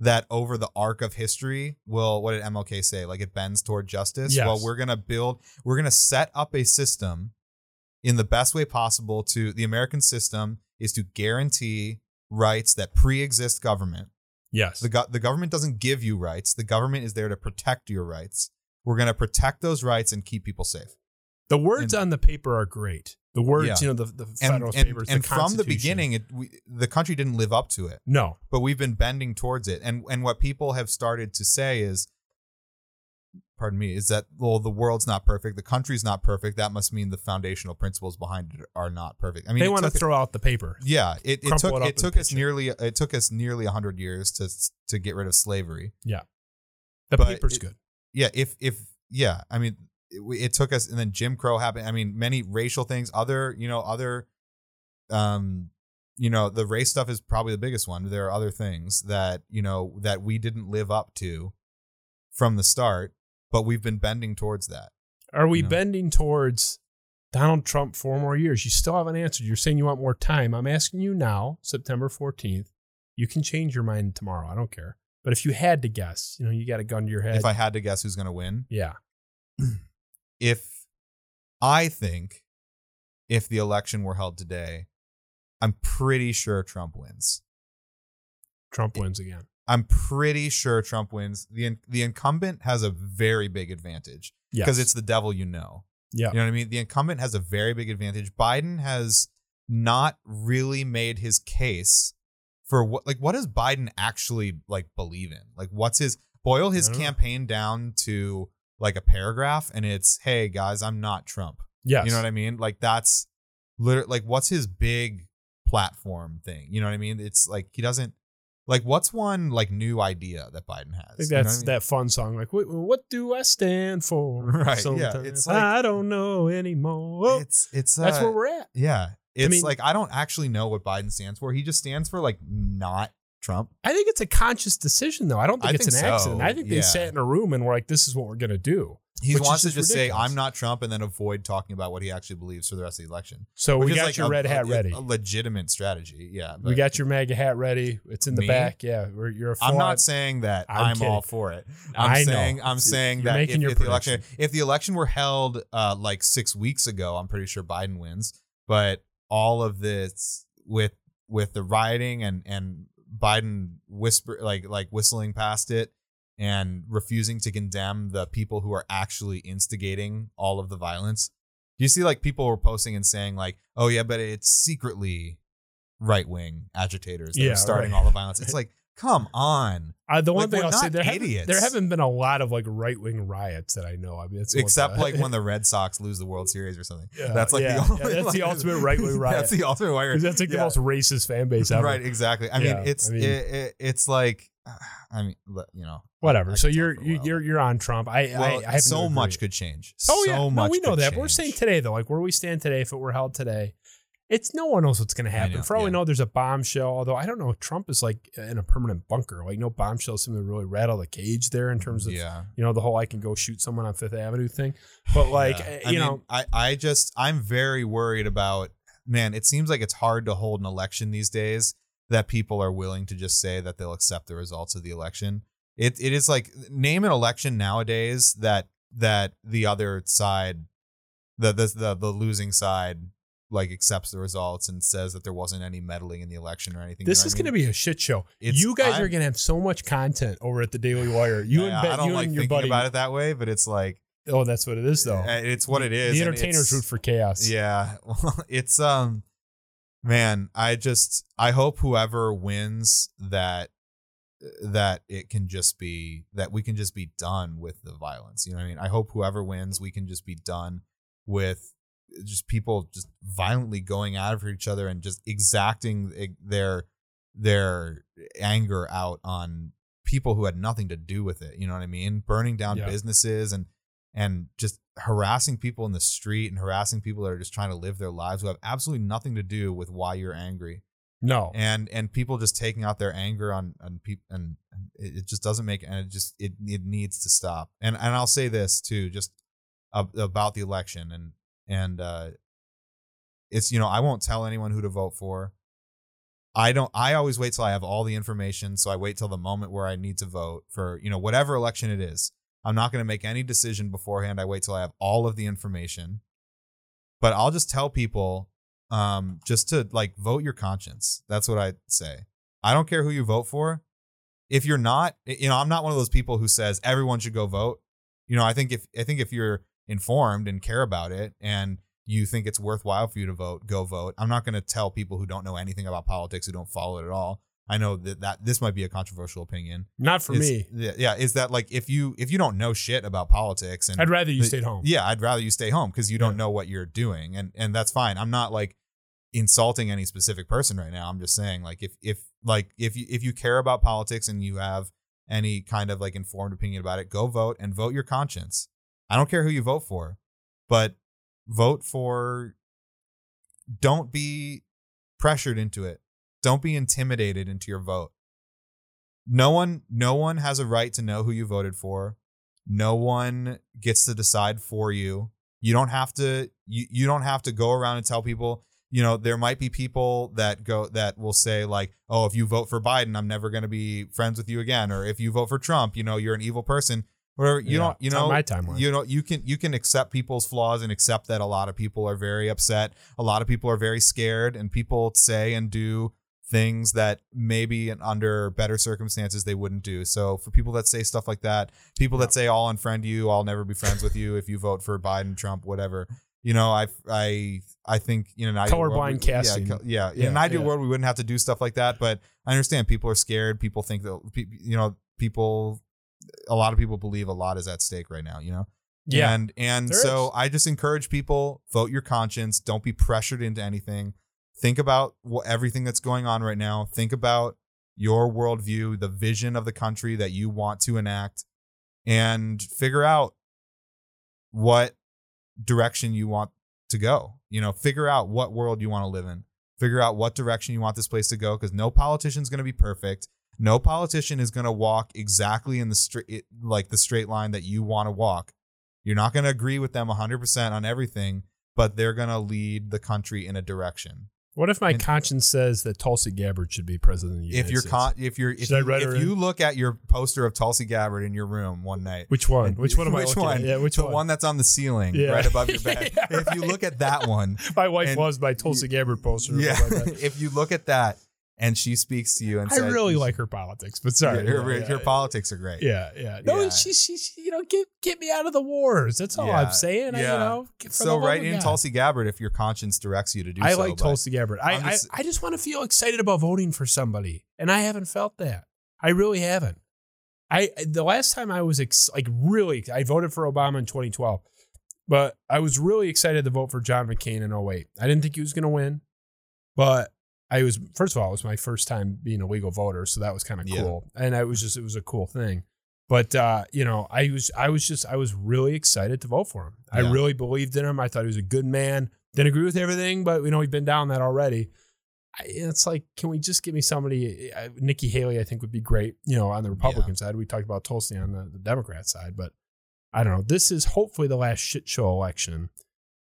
that over the arc of history will what did MLK say like it bends toward justice Yes. well we're going to build we're going to set up a system in the best way possible to the American system is to guarantee rights that pre-exist government yes the, go- the government doesn't give you rights. The government is there to protect your rights. We're going to protect those rights and keep people safe. The words And- on the paper are great. The words, Yeah. you know, the, the And, Federalist and, Papers, and the from the beginning, it, we, the country didn't live up to it, No, but we've been bending towards it. And and what people have started to say is, pardon me, is that well, the world's not perfect, the country's not perfect. That must mean the foundational principles behind it are not perfect. I mean, they want to throw out the paper. Yeah, it, it took it it took us nearly it took us nearly hundred years to to get rid of slavery. Yeah, the but paper's it- good. yeah if if yeah i mean it, it took us and then jim crow happened i mean many racial things other you know other um you know the race stuff is probably the biggest one there are other things that you know that we didn't live up to from the start but we've been bending towards that Are we No. bending towards Donald Trump four more years? You still haven't answered. You're saying you want more time. I'm asking you now, September 14th. You can change your mind tomorrow. I don't care. But if you had to guess, you know, you got a gun to your head. if i had to guess who's going to win yeah. if i think if the election were held today i'm pretty sure trump wins Trump wins again. I'm pretty sure Trump wins. The the incumbent has a very big advantage Yes. because it's the devil you know. yeah. You know what I mean? The incumbent has a very big advantage. Biden has not really made his case for what like what does Biden actually like believe in? Like what's his boil his campaign down to like a paragraph and it's hey guys, I'm not Trump. Yes. You know what I mean? Like that's literally like what's his big platform thing? You know what I mean? It's like he doesn't like what's one like new idea that Biden has? I think You know that's I mean? that fun song. Like, what, what do I stand for? Right, yeah, it's like- I don't know anymore. It's it's that's uh, where we're at. yeah. It's mean- like I don't actually know what Biden stands for. He just stands for like not Trump. I think it's a conscious decision, though. I don't think I it's think an so, accident. I think they yeah. sat in a room and were like, "This is what we're gonna do." He wants to just just say. I'm not Trump and then avoid talking about what he actually believes for the rest of the election. So we got like your a- red hat a- ready. A legitimate strategy. Yeah. we got your MAGA hat ready. It's in the Me? back. Yeah, we're, you're a I'm not saying that I'm I'm, all for it. I'm I know. saying I'm saying You're that if, if the election if the election were held uh, like six weeks ago, I'm pretty sure Biden wins. But all of this with with the rioting and and Biden whisper like like whistling past it and refusing to condemn the people who are actually instigating all of the violence. Do you see like people were posting and saying like, "Oh yeah, but it's secretly right wing agitators that Yeah, are starting right. all the violence." It's like, come on. Uh, the one Like, thing I'll say there haven't, there haven't been a lot of like right wing riots that I know. I mean, that's Except the- like when the Red Sox lose the World Series or something. Yeah, that's like yeah, the only, yeah, that's the ultimate right-wing riot. That's the ultimate right. 'Cause that's like the most racist fan base ever. Right, exactly. I mean, it's I mean- it, it, it's like, I mean, you know, Whatever. So you're you're you're on Trump. I well, I, I so much could change. Oh so yeah, no, we know that. But we're saying today though, like where we stand today, if it were held today, it's no one knows what's going to happen. know, For all we know, there's a bombshell. Although I don't know, Trump is like in a permanent bunker. Like no bombshell seems to really rattle the cage there in terms of yeah, you know the whole I can go shoot someone on Fifth Avenue thing. But like Yeah. eh, I you mean, know, I I just I'm very worried about. Man, it seems like it's hard to hold an election these days that people are willing to just say that they'll accept the results of the election. It it is like name an election nowadays that that the other side, the the the, the losing side. Like accepts the results and says that there wasn't any meddling in the election or anything. this is going to be a shit show. you guys are going to have so much content over at the Daily Wire. You and I, Ben, I don't you like and your thinking buddy. about it that way, but it's like Oh, that's what it is though. uh, it's what it is. The entertainers root for chaos. Yeah, well, it's um, man, I just I hope whoever wins that that it can just be that we can just be done with the violence. You know what I mean? I hope whoever wins, we can just be done with just people just violently going after each other and just exacting their their anger out on people who had nothing to do with it. You know what I mean? Burning down Yeah. businesses and and just harassing people in the street and harassing people that are just trying to live their lives who have absolutely nothing to do with why you're angry No. and and people just taking out their anger on on people and it just doesn't make and it just it it needs to stop and and I'll say this too just about the election and and uh it's you know I won't tell anyone who to vote for. I don't I always wait till I have all the information so I wait till the moment where I need to vote for you know whatever election it is. I'm not going to make any decision beforehand. I wait till I have all of the information. But I'll just tell people um just to like vote your conscience. That's what i say. I don't care who you vote for. If you're not you know i'm not one of those people who says everyone should go vote. You know i think if i think if you're informed and care about it and you think it's worthwhile for you to vote go vote i'm not going to tell people who don't know anything about politics who don't follow it at all i know that, that this might be a controversial opinion Not for Is- me. yeah, yeah is that like if you if you don't know shit about politics and I'd rather you the- stayed home. yeah, I'd rather you stay home because you don't Yeah. know what you're doing, and and that's fine. I'm not like insulting any specific person right now. I'm just saying like if if like if you if you care about politics and you have any kind of like informed opinion about it, go vote and vote your conscience. I don't care who you vote for, but vote for. Don't be pressured into it. Don't be intimidated into your vote. No one no one has a right to know who you voted for. No one gets to decide for you. You don't have to you, you don't have to go around and tell people, you know, there might be people that go that will say like, "Oh, if you vote for Biden, I'm never going to be friends with you again," or if you vote for Trump, you know, you're an evil person. Or you Yeah, don't, you know, my timeline. you know, you can you can accept people's flaws and accept that a lot of people are very upset. A lot of people are very scared, and people say and do things that maybe under better circumstances they wouldn't do. So for people that say stuff like that, people that say I'll unfriend you, I'll never be friends with you if you vote for Biden, Trump, whatever. You know, I I I think you know, in an ideal world, Colorblind we- casting. Yeah, co- yeah, in an ideal yeah. world, we wouldn't have to do stuff like that. But I understand people are scared. People think that you know people. A lot of people believe a lot is at stake right now. You know. Yeah. And and There so is. I just encourage people vote your conscience. Don't be pressured into anything. Think about what everything that's going on right now. Think about your worldview, the vision of the country that you want to enact, and figure out what direction you want to go. You know, figure out what world you want to live in. Figure out what direction you want this place to go because no politician's going to be perfect. No politician is going to walk exactly in the straight like the straight line that you want to walk. You're not going to agree with them 100% on everything, but they're going to lead the country in a direction. What if my And- conscience says that Tulsi Gabbard should be president of the United if you're States? con- if you're if Should you, if you look at your poster of Tulsi Gabbard in your room one night, which one? Which one am I which looking one? at? Yeah, which the one? one that's on the ceiling Yeah. right above your bed. Yeah, If you look at that one, My wife loves my Tulsi Gabbard poster. yeah, above my bed. if you look at that and she speaks to you and I says, really like her politics, but sorry, Yeah, her, yeah, her yeah, politics are great. Yeah, yeah. No, Yeah. she's she's you know get get me out of the wars. That's all Yeah, I'm saying. I, you yeah. know, So love write in God. Tulsi Gabbard if your conscience directs you to do I so. like Tulsi Gabbard. I, I'm I just- I just want to feel excited about voting for somebody, and I haven't felt that. I really haven't. I the last time I was ex- like really, I voted for Obama in 2012, but I was really excited to vote for John McCain in 08. I didn't think he was going to win, but I was first of all, it was my first time being a legal voter, so that was kind of Yeah. cool, and I was just it was a cool thing. But uh, you know, I was I was just I was really excited to vote for him. I really believed in him. I thought he was a good man. Didn't agree with everything, but you know we've been down that already. I, it's like, can we just give me somebody? Uh, Nikki Haley, I think would be great. You know, on the Republican side, we talked about Tulsi on the, the Democrat side, but I don't know. This is hopefully the last shit show election.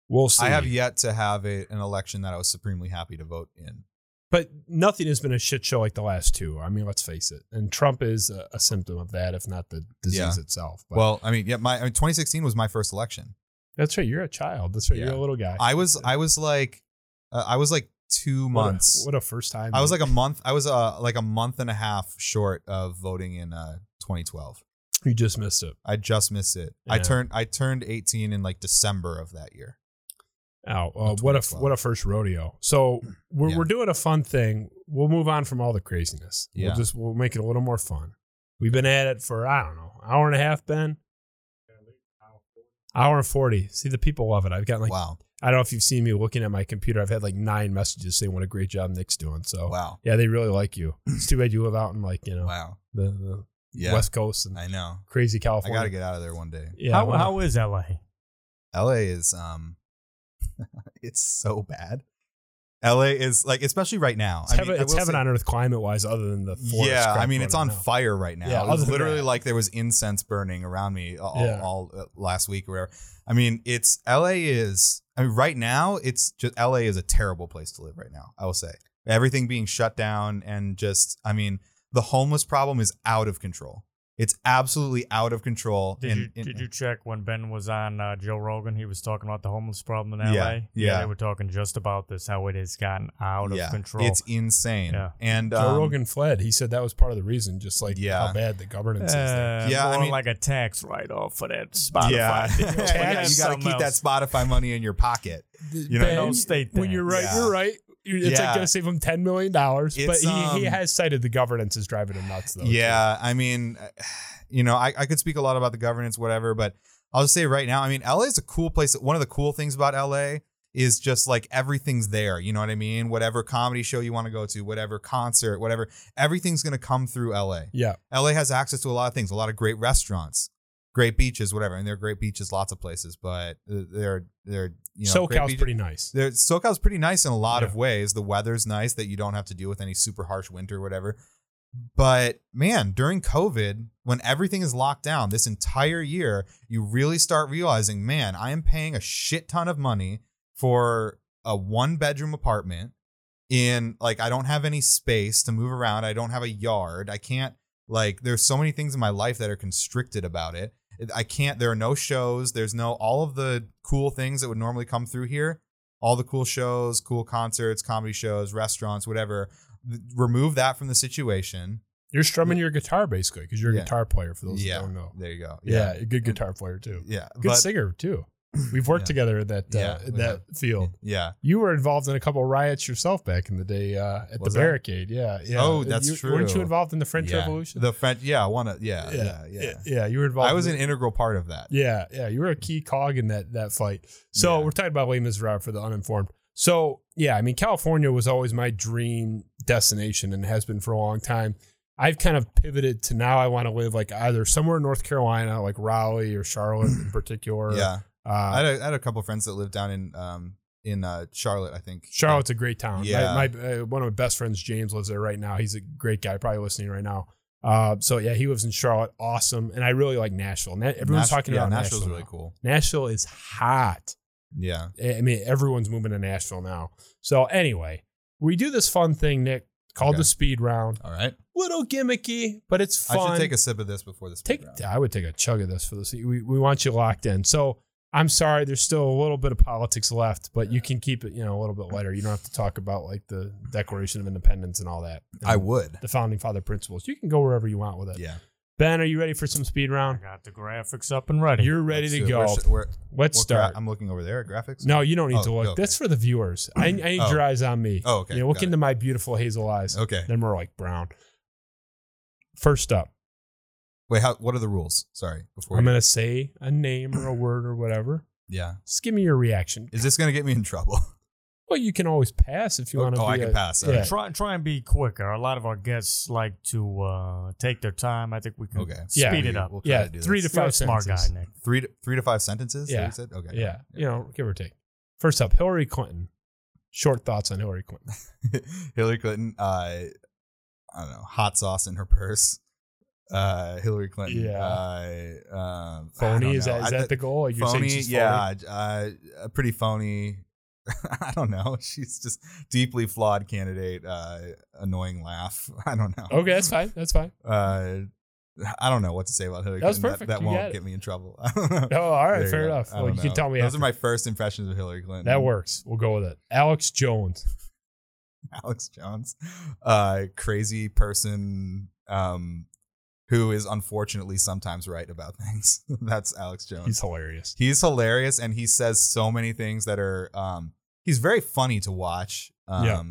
We'll see. I have yet to have a, an election that I was supremely happy to vote in. But nothing has been a shit show like the last two. I mean, let's face it. And Trump is a, a symptom of that, if not the disease Yeah. itself. But Well, I mean, yeah, my I mean, 2016 was my first election. that's right. You're a child. That's right. Yeah. You're a little guy. I was I was like uh, I was like two What a- months. What a, first time. I was like a month. I was uh like a month and a half short of voting in uh 2012. you just missed it. I just missed it. I turned I turned 18 in like December of that year. Oh, uh, what a what a first rodeo! So we're Yeah. we're doing a fun thing. We'll move on from all the craziness. Yeah. We'll just we'll make it a little more fun. We've been at it for I don't know hour and a half. Ben, hour and forty. See the people love it. I've got like wow. I don't know if you've seen me looking at my computer. I've had like nine messages saying what a great job Nick's doing. So Wow. yeah, they really like you. It's too bad you live out in like you know Wow. the, the Yeah. West Coast and I know. crazy California. I got to get out of there one day. Yeah, how, well, how is LA? LA is um it's so bad. LA is like especially right now. It's, I heaven, mean, it's heaven say- on earth climate wise, other than the forest Yeah, I mean it's on now. fire right now. Yeah, it was literally that. like there was incense burning around me all, Yeah. all uh, last week or whatever. I mean, it's LA is I mean right now it's just LA is a terrible place to live right now. I will say. Everything being shut down and just I mean, the homeless problem is out of control. It's absolutely out of control. Did in- you in- did you check when Ben was on uh, Joe Rogan? He was talking about the homeless problem in LA. Yeah, yeah. they were talking just about this, how it has gotten out yeah, of control. It's insane. Yeah. And Joe um, Rogan fled. He said that was part of the reason, just like Yeah. how bad the governance is there. Uh, Yeah, I more mean- like a tax write off for that Spotify. Yeah, yeah, you got to something keep that. Spotify money in your pocket. You know, Ben, no state when you're right, tax. you're right. It's like going to save him ten million dollars, but he, he um, has cited the governance is driving him nuts, though. Yeah, I mean, you know, I, I could speak a lot about the governance, whatever, but I'll just say right now, I mean, LA is a cool place. One of the cool things about LA is just like everything's there. You know what I mean? Whatever comedy show you want to go to, whatever concert, whatever, everything's going to come through LA. yeah. LA has access to a lot of things, a lot of great restaurants, great beaches, whatever. And there are great beaches, lots of places, but they're, they're, you know, SoCal's pretty nice. there, SoCal's pretty nice in a lot Yeah. of ways. The weather's nice that you don't have to deal with any super harsh winter or whatever. But man, during COVID, when everything is locked down this entire year, you really start realizing, man, I am paying a shit ton of money for a one bedroom apartment in like I don't have any space to move around. I don't have a yard. I can't like there's so many things in my life that are constricted about it. I can't there are no shows, there's no all of the cool things that would normally come through here. All the cool shows, cool concerts, comedy shows, restaurants, whatever. Remove that from the situation. You're strumming your guitar basically because you're a Yeah. guitar player. For those Yeah. who don't know, There you go. yeah, a good guitar player too. Yeah. Good but- singer too. We've worked Yeah. together in that uh, Yeah, that field. Yeah. You were involved in a couple of riots yourself back in the day uh, at Was the I? barricade. Yeah, yeah. Oh, that's You- Weren't you involved in the French yeah. Revolution? The French yeah, I wanna yeah, yeah, yeah. yeah. You were involved. I was in an integral part of that. Yeah, yeah, you were a key cog in that that fight. So we're talking about Les Miserables for the uninformed. So yeah, I mean, California was always my dream destination and has been for a long time. I've kind of pivoted to now I want to live like either somewhere in North Carolina, like Raleigh or Charlotte in particular. Yeah. I uh, had, a, I had a couple of friends that lived down in um in uh Charlotte, I think. Charlotte's a great town. Yeah. my, my uh, one of my best friends, James, lives there right now. He's a great guy, probably listening right now. Uh, so yeah, he lives in Charlotte. Awesome, and I really like Nashville. Na- everyone's Nash- talking yeah, about Nashville's Nashville. really now. cool. Nashville is hot. Yeah. I mean, everyone's moving to Nashville now. So anyway, We do this fun thing, Nick, called Okay. the speed round. All right. Little gimmicky, but it's fun. I should take a sip of this before this. take. I would take a chug of this for this. We we want you locked in. So I'm sorry, there's still a little bit of politics left, but you can keep it, you know, a little bit lighter. You don't have to talk about like the Declaration of Independence and all that. I would. the founding father principles. You can go wherever you want with it. Yeah. Ben, are you ready for some speed I round? got the graphics up and ready. You're ready Let's to do it. go. Where's- where- Let's what gra- start. I'm looking over there at graphics. no, you don't need Oh, to look. okay. That's for the viewers. I, I need Oh. your eyes on me. Oh, okay. Yeah, look got into it. my beautiful hazel eyes. Okay. Then we're like brown. First up, Wait. How? What are the rules? Sorry. Before. I'm you- gonna say a name or a word or whatever. yeah. Just give me your reaction. Is this gonna get me in trouble? Well, you can always pass if you Oh, want to. oh, be I can a- pass. Yeah. Alright. Try try and be quicker. A lot of our guests like to uh, take their time. I think we can Okay. Yeah. speed it up. We'll try Yeah, to three this. to five smart guy, sentences. Nick. Three to three to five sentences. Yeah. you said. Okay. Yeah, you know, give or take. First up, Hillary Clinton. Short thoughts on Hillary Clinton. Hillary Clinton. Uh, I don't know. Hot sauce in her purse. Uh, Hillary Clinton. Yeah. Uh, um, Phony is that is that the goal? You're saying phony? she's phony? Yeah. Uh, a pretty phony. I don't know. She's just deeply flawed candidate. Uh, annoying laugh. I don't know. Okay, that's fine. That's fine. Uh, I don't know what to say about Hillary That was Clinton. perfect. That, You got won't get me in trouble. I don't know. Oh, all right, There fair enough. Well, you can know. tell me Those after. are my first impressions of Hillary Clinton. that works. We'll go with it. Alex Jones. Alex Jones, uh, crazy person um, who is unfortunately sometimes right about things. That's Alex Jones. He's hilarious. He's hilarious and he says so many things that are um, he's very funny to watch. Um, Yeah.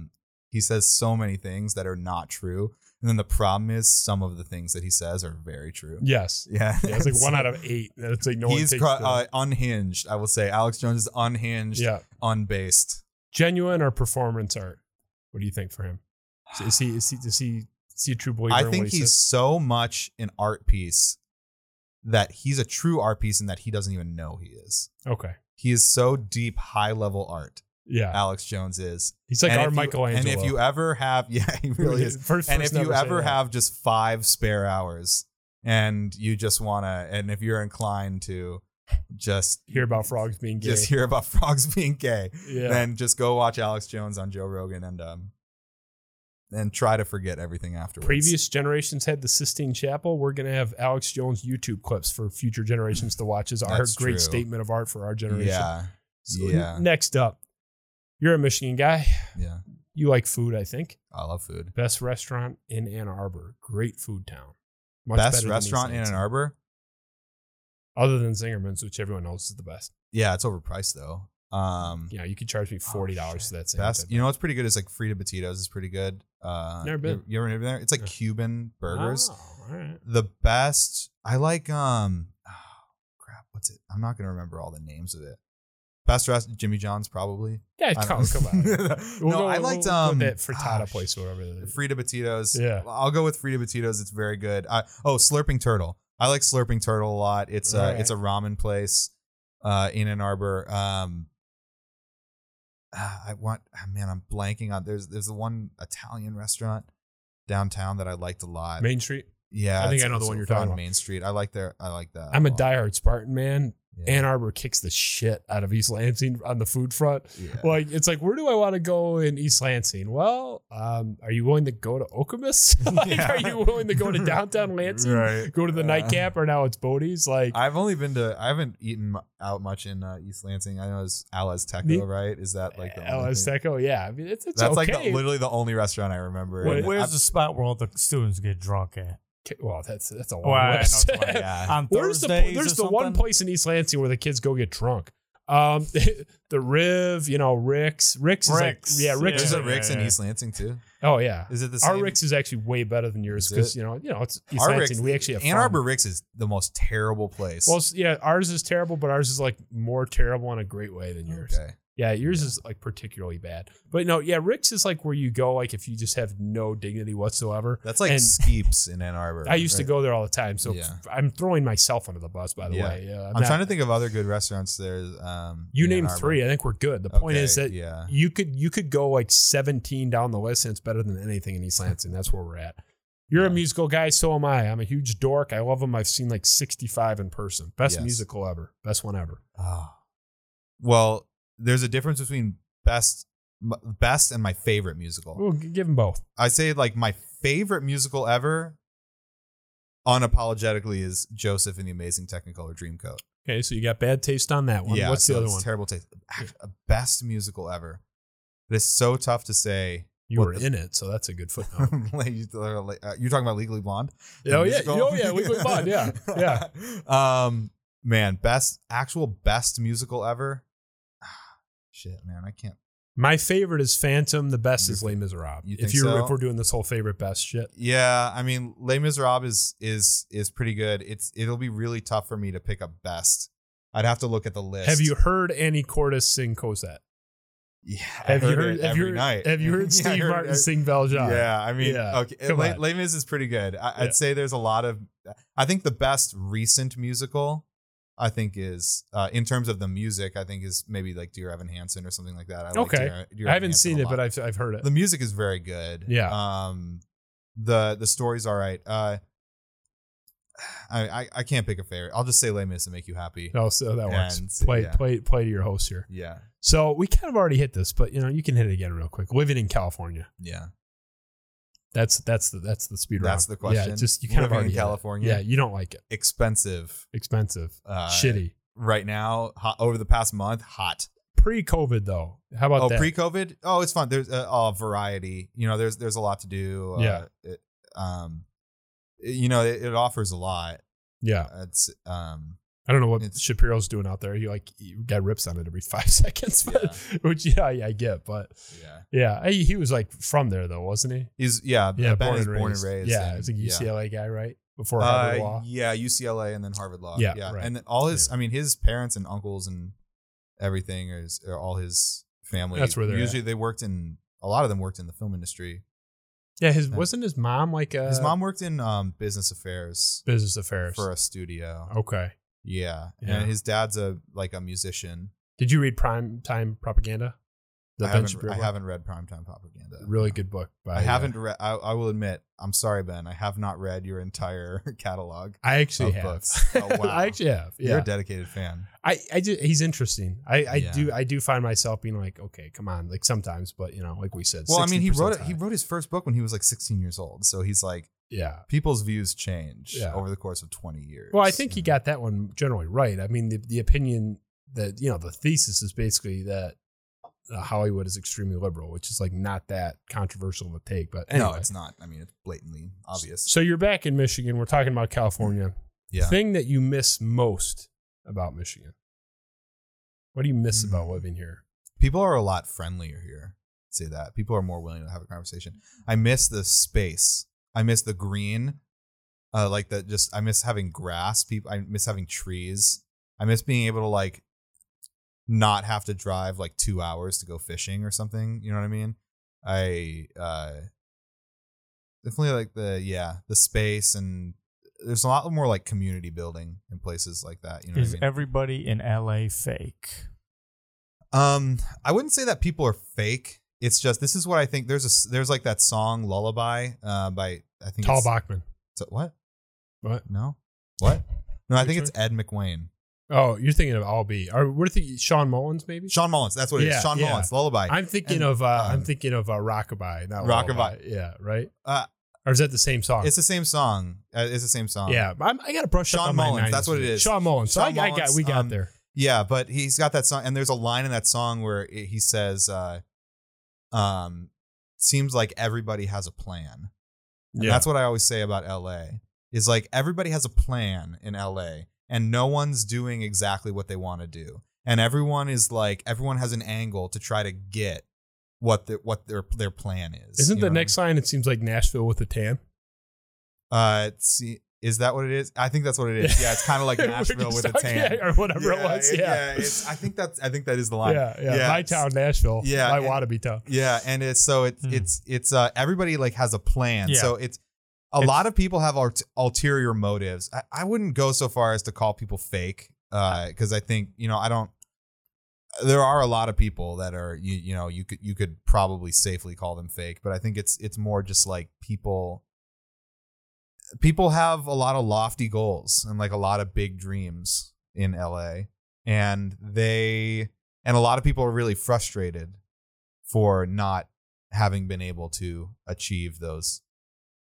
He says so many things that are not true. And then the problem is some of the things that he says are very true. Yes. Yeah. Yeah, it's like one out of eight. It's like no one He's takes cro- uh, unhinged. I will say Alex Jones is unhinged, yeah. unbased. Genuine or performance art? What do you think for him? Is he is he is he is he a true believer? I think he's so much an art piece that he's a true art piece and that he doesn't even know he is. okay. He is so deep, high level art. Yeah, Alex Jones is. he's like and our if you- And if you ever have, yeah, he really is. First, and first if you ever have just five spare hours and you just want to, and if you're inclined to just hear about frogs being gay, just hear about frogs being gay, yeah, then just go watch Alex Jones on Joe Rogan and um and try to forget everything afterwards. previous generations had the Sistine Chapel. We're gonna have Alex Jones YouTube clips for future generations to watch as our That's great true. statement of art for our generation. Yeah. So, yeah. Next up, you're a Michigan guy. Yeah. You like food, I think. I love food. Best restaurant in Ann Arbor. Great food town. Much Best restaurant in Ann Arbor? other than Zingerman's, which everyone knows is the best. Yeah, it's overpriced though. Um Yeah, you could charge me forty dollars shit. for that same. best you know what's pretty good is like Frita Batidos is pretty good. Uh Never been. You, you ever been there? It's like Yeah. Cuban burgers. Oh, right. The best I like um oh, crap, what's it? I'm not gonna remember all the names of it. Best rest Jimmy John's probably. Yeah, come, come on. We'll no, go- I we'll liked um that frittata ah, place or whatever. Frita Batidos. Yeah. I'll go with Frita Batidos. It's very good. I, oh, Slurping Turtle. I like Slurping Turtle a lot. It's uh, Alright. it's a ramen place uh, in Ann Arbor. Um, ah, I want ah, man, I'm blanking on. There's there's the one Italian restaurant downtown that I liked a lot. Main Street. yeah, I think I know the one you're talking on about. Main Street. I like their. I like that. I'm a lot. diehard Spartan man. Yeah. Ann Arbor kicks the shit out of East Lansing on the food front. Yeah. Like it's like, where do I want to go in East Lansing? Well, um, are you willing to go to Okemos? like, Yeah. are you willing to go to downtown Lansing? Right. Go to the Uh, nightcap, or now it's Bodie's? Like, I've only been to. I haven't eaten out much in uh, East Lansing. I know it's El Azteco, Me- right? Is that like the only LS? Teco. Yeah, I mean, it's, it's That's okay. like the, literally the only restaurant I remember. What- And Where's I've- the spot where all the students get drunk at? Okay, well, that's that's a long Well, I know list. it's like, Yeah. On Where's the there's or the one place in East Lansing where the kids go get drunk. Um, the Riv, you know, Rick's. Rick's, Rick's, is like, yeah, Rick's. There's is a like, yeah, Rick's in. East Lansing too. oh yeah, Is it the our same? Rick's is actually way better than yours because you know, you know, it's East Our Lansing. Rick's, we actually have Ann fun. Arbor Rick's is the most terrible place. Well, yeah, ours is terrible, but ours is like more terrible in a great way than yours. okay. Yeah, yours is like particularly bad. But no, yeah, Rick's is like where you go like if you just have no dignity whatsoever. That's like And- Skeeps in Ann Arbor. I used to go there all the time, so Yeah. I'm throwing myself under the bus. By the Yeah. way, yeah, I'm trying to think of other good restaurants there. Um, You named three. I think we're good. The point Okay, is that yeah, you could you could go like 17 down the list, and it's better than anything in East Lansing. That's where we're at. You're a musical guy, so am I. I'm a huge dork. I love them. I've seen like 65 in person. Best Yes. musical ever. Best one ever. Oh. Well, there's a difference between best best and my favorite musical. We'll give them both. I say like my favorite musical ever, unapologetically, is Joseph and the Amazing Technicolor Dreamcoat. Okay, so you got bad taste on that one. Yeah, What's so the other one? Terrible taste. Act- Best musical ever. It is so tough to say. You were the- in it, so that's a good footnote. Uh, You're talking about Legally Blonde? Oh yeah, oh yeah, Legally Blonde, yeah, yeah. um, man, best actual best musical ever. Shit, man, I can't. My favorite is Phantom. The best is Les Miserables. you If you so? if we're doing this whole favorite best shit, Yeah, I mean, Les Miserables is is is pretty good. It's it'll be really tough for me to pick up best. I'd have to look at the list. have you heard Annie Cordes sing Cosette? Yeah, Have you heard heard? it Have every you heard? night. Have you heard Yeah, Steve heard Martin it- sing Valjean? Yeah, I mean, Yeah, okay, Les. Les Mis is pretty good. I, Yeah. I'd say there's a lot of. I think the best recent musical, I think is uh, in terms of the music. I think is maybe like Dear Evan Hansen or something like that. I like Okay. Dear, Dear I haven't Hansen seen it, but. I've I've heard it. the music is very good. Yeah. Um, the the story's all right. Uh, I I, I can't pick a favorite. I'll just say Les Mis and make you happy. oh, so that works. And, play yeah. play play to your host here. Yeah, So we kind of already hit this, but you know you can hit it again real quick. Living in California. yeah. That's that's the that's the speed That's the question? Yeah, just you kind of Living in already hit. California? Yeah, you don't like it. Expensive. Expensive, Uh, shitty. Right now, hot, over the past month, hot. Pre-COVID though, how about oh, that? pre-COVID. Oh, it's fun. There's a, a variety. You know, there's there's a lot to do. Uh, Yeah. It, um, you know, it, it offers a lot. yeah, It's um, I don't know what It's- Shapiro's doing out there. He like he got rips on it every five seconds, but, which yeah, I, I get. But yeah. yeah, I, he was like from there though, wasn't he? He's yeah. Yeah, ben born and born raised. and raised. Yeah, and- a like yeah. UCLA guy, right? Before Harvard Uh, Law. yeah, UCLA and then Harvard Law. Yeah, yeah, right. and then all his. Yeah. I mean, his parents and uncles and everything is are all his family. That's where they're usually they worked in. A lot of them worked in the film industry. Yeah, his Yeah. wasn't his mom like a His mom worked in um, business affairs business affairs. for a studio. okay. Yeah. Yeah. and his dad's a like a musician. Did you read Prime Time Propaganda? The I haven't, I haven't read Primetime Propaganda. Really No. good book. By, I uh, haven't read. I, I will admit, I'm sorry, Ben. I have not read your entire catalog. I actually of have. books. Oh, wow. I actually have. You're a dedicated fan. I, I do, he's interesting. I, I Yeah. do I do find myself being like, okay, come on, like sometimes, but you know, like we said. Well, I mean, he wrote it. He wrote his first book when he was like 16 years old. So he's like, yeah. people's views change Yeah. over the course of 20 years. Well, I think he got that one generally right. I mean, the, the opinion that you know, the thesis is basically that uh, Hollywood is extremely liberal, which is like not that controversial of a take. But anyway. No, it's not. I mean, it's blatantly obvious. So you're back in Michigan. We're talking about California. Yeah. Thing that you miss most about Michigan. What do you miss about Hmm. living here? People are a lot friendlier here. Say that. People are more willing to have a conversation. I miss the space. I miss the green. Uh, like that. Just I miss having grass. People. I miss having trees. I miss being able to like not have to drive like two hours to go fishing or something. You know what I mean? I uh definitely like the yeah the space and there's a lot more like community building in places like that. You know what Is I mean? everybody in LA fake? Um, I wouldn't say that people are fake. It's just this is what I think. There's a there's like that song "Lullaby" uh, by I think Tal it's, Bachman. so- what? What? No, what? No, I think it's Ed McWayne. Oh, you're thinking of All B. Or we're thinking Shawn Mullins, maybe. Shawn Mullins. That's what it is. Yeah, Shawn yeah. Mullins. "Lullaby." I'm thinking And, of uh, I'm um, thinking of uh, Rockabye, not Rockabye. Lullaby. Yeah, right. Uh, Or is that the same song? it's the same song. Uh, it's the same song. yeah, I'm, I got to brush up Shawn on my Mullins, 90s that's what it is. is. Shawn Mullins. So Shawn I, I got we got um, there. Yeah, but he's got that song, and there's a line in that song where it, he says, uh, "Um, seems like everybody has a plan." And Yeah, that's what I always say about LA. Is like everybody has a plan in LA and no one's doing exactly what they want to do. And everyone is like everyone has an angle to try to get what the, what their their plan is. Isn't the what I next sign It seems like Nashville with a tan. mean? uh see is that what it is? I think that's what it is. Yeah, it's kind of like Nashville with a tan. yeah, or whatever it was. Yeah, it's, I think that's I think that is the line. yeah, yeah. Yeah, My town, Nashville. Yeah, my and- Wallaby town. Yeah, and it's so it's Hmm. it's it's uh everybody like has a plan. Yeah. So it's a It's- lot of people have ult- ulterior motives. I, I wouldn't go so far as to call people fake, uh, because I think you know I don't. There are a lot of people that are you you know you could you could probably safely call them fake, but I think it's it's more just like people. People have a lot of lofty goals and like a lot of big dreams in LA, and they and a lot of people are really frustrated for not having been able to achieve those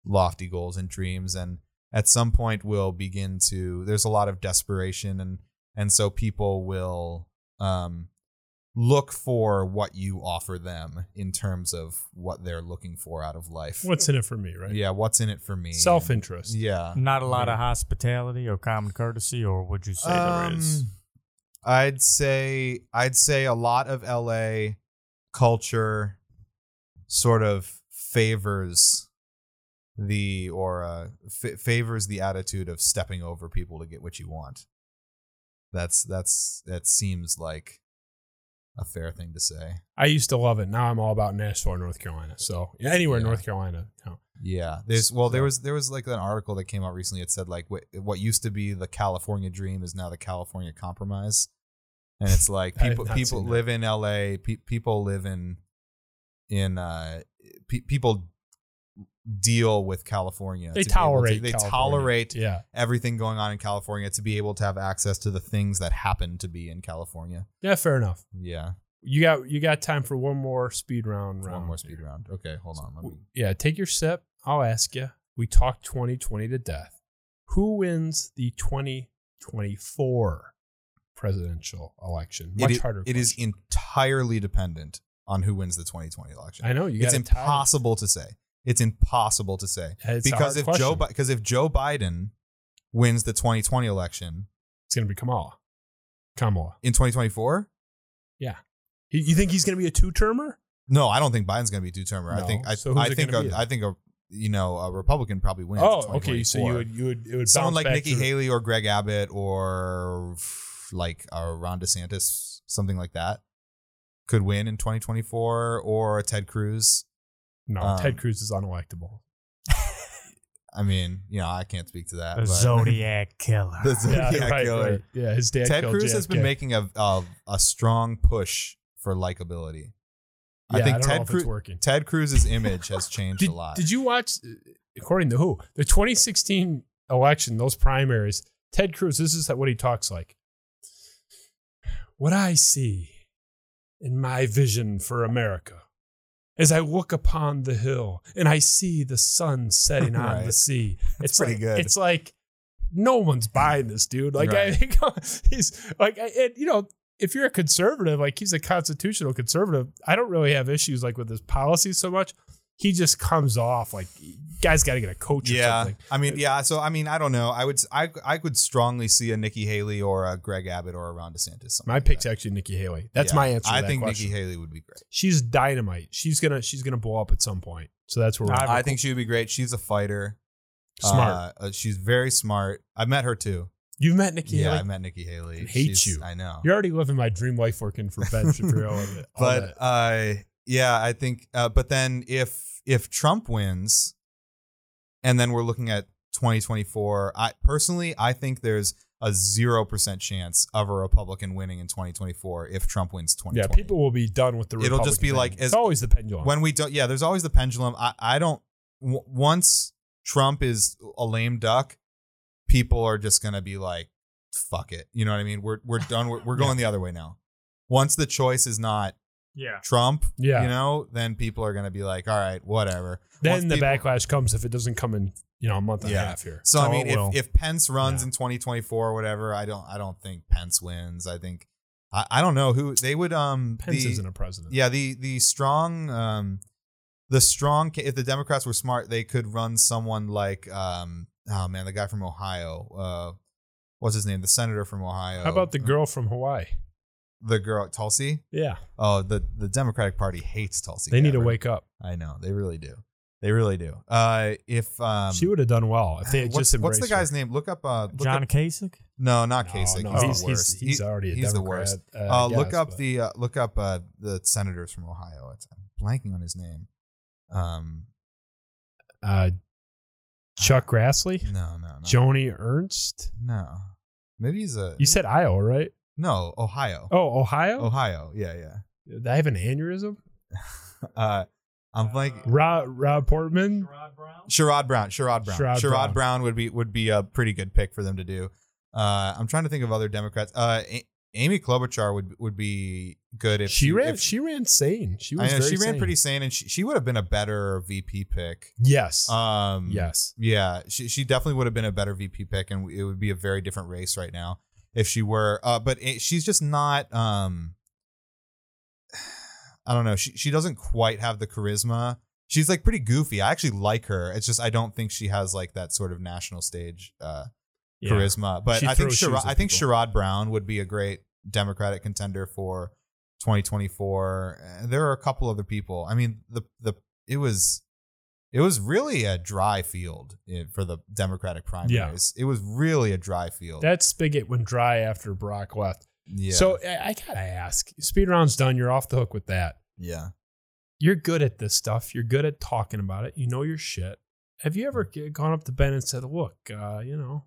lofty goals and dreams and at some point will begin to there's a lot of desperation and and so people will um look for what you offer them in terms of what they're looking for out of life What's in it for me, right? yeah what's in it for me Self interest. yeah Not a lot of hospitality or common courtesy, or would you say there is? Um, I'd say I'd say a lot of LA culture sort of favors the or uh, f- favors the attitude of stepping over people to get what you want. That's that's that seems like a fair thing to say. I used to love it. Now I'm all about Nashville, North Carolina. So anywhere in Yeah. North Carolina. no. Yeah, there's well, there was there was like an article that came out recently. It said like what what used to be the California dream is now the California compromise, and it's like people people that. live in L.A. Pe- people live in in uh pe- people deal with California. They to able to- tolerate. they California. tolerate Yeah. everything going on in California to be able to have access to the things that happen to be in California. Yeah. Fair enough. Yeah, You got you got time for one more speed round. one more speed round. Okay, hold on. Let me. Yeah, take your sip. I'll ask you. We talked 2020 to death. Who wins the 2024 presidential election? Much harder. it is question. entirely dependent on who wins the 2020 election. I know you it's impossible to say. It's impossible to say It's a because if question. Joe because if Joe Biden wins the 2020 election It's going to be Kamala. Kamala. in 2024, Yeah, You think he's going to be a two termer? no, I don't think Biden's going to be two termer. I think I, So I think a? I think a you know a Republican probably wins. Oh, okay. So you would you would it would someone like Nikki to- Haley or Greg Abbott or like uh, Ron DeSantis, something like that, could win in 2024 or Ted Cruz. No, um, Ted Cruz is unelectable. I mean, you know, I can't speak to that. The but- Zodiac Killer. The Zodiac Killer. Yeah, his dad. Ted Cruz has been making a, a a strong push for likability. Yeah, I think don't Ted Cruz working. Ted Cruz's image has changed Did, a lot. did you watch? According to who? The 2016 election, those primaries. Ted Cruz. This is what he talks like. What I see in my vision for America, as I look upon the hill and I see the sun setting on the Right. sea, it's pretty like, good. It's like no one's buying this, dude. Like I think he's like, and, you know, if you're a conservative, like he's a constitutional conservative, I don't really have issues like with his policies so much. He just comes off like guy's got to get a coach or yeah, something. I mean, yeah. So I mean, I don't know. I would I I could strongly see a Nikki Haley or a Greg Abbott or a Ron DeSantis. My like pick's that. actually Nikki Haley. That's Yeah. my answer. To I that think question. Nikki Haley would be great. She's dynamite. She's gonna she's gonna blow up at some point. So that's where we're I- I think she would be great. She's a fighter. smart. Uh, uh, she's very smart. I met her too. You've met Nikki yeah, Haley. I met Nikki Haley. I hate She's- you. I know. You're already living my dream life working for Ben Shapiro. and but that. uh yeah i think uh but then if if trump wins and then we're looking at 2024 i personally i think there's a 0% chance of a republican winning in 2024 if trump wins 2020 yeah, people will be done with the. It'll just be thing. like it's always the pendulum. when we don't yeah there's always the pendulum. I i don't w- once trump is a lame duck people are just gonna be like fuck it. You know what i mean? We're we're done. We're, we're going the other way now. Once the choice is not yeah. Trump, yeah, you know, then people are going to be like, all right, whatever. then Once the people- backlash comes if it doesn't come in you know a month and Yeah. a half here. So I mean, if, if Pence runs Yeah. in 2024 or whatever, I don't I don't think Pence wins. I think I, I don't know who they would um Pence the, isn't a president. yeah the the strong um the strong if the Democrats were smart, they could run someone like um oh man, the guy from Ohio, uh what's his name? The senator from Ohio. How about the girl from Hawaii? The girl Tulsi? Yeah, Oh, the the Democratic Party hates Tulsi. they need to wake up. I know they really do. They really do. Uh, if um, she would have done well if they had what's, just what's the embraced her. guy's name? Look up. Uh, look John up, Kasich? no, not No, Kasich. no, he's, he's, the he's, worst. he's already a he's the worst. Uh, Uh, I look up but- the uh, look up uh, the senators from Ohio. It's, I'm blanking on his name. Um, uh, Chuck Grassley, no, no, no, Joni Ernst. no. Maybe he's a You said Iowa, right? No Ohio. Oh, Ohio. Ohio. Yeah, yeah. Did I have an aneurysm? Uh, I'm blanking. Rob, Rob Portman. Sherrod Brown. Sherrod Brown. Sherrod Brown. Sherrod, Brown. Brown. would be would be a pretty good pick for them to do. Uh, I'm trying to think of other Democrats. Uh, A- Amy Klobuchar would would be good if she ran. If, she ran sane. She I was. know very she ran sane. pretty sane, and she, she would have been a better VP pick. Yes. Um, yes. Yeah, she she definitely would have been a better VP pick, and it would be a very different race right now if she were. Uh, but it, she's just not. Um, I don't know. She she doesn't quite have the charisma. She's like pretty goofy. I actually like her. It's just I don't think she has like that sort of national stage uh, Yeah. charisma. But She I think Sherrod, I think. Sherrod Brown would be a great Democratic contender for 2024. Uh, There are a couple other people. I mean, the the it was it was really a dry field for the Democratic primaries. It was really a dry field. That spigot went dry after Barack left. yeah. So I, I gotta ask. Speed round's done. You're off the hook with that. yeah. You're good at this stuff. You're good at talking about it. You know your shit. Have you ever gone up to Ben and said, "Look, uh, you know,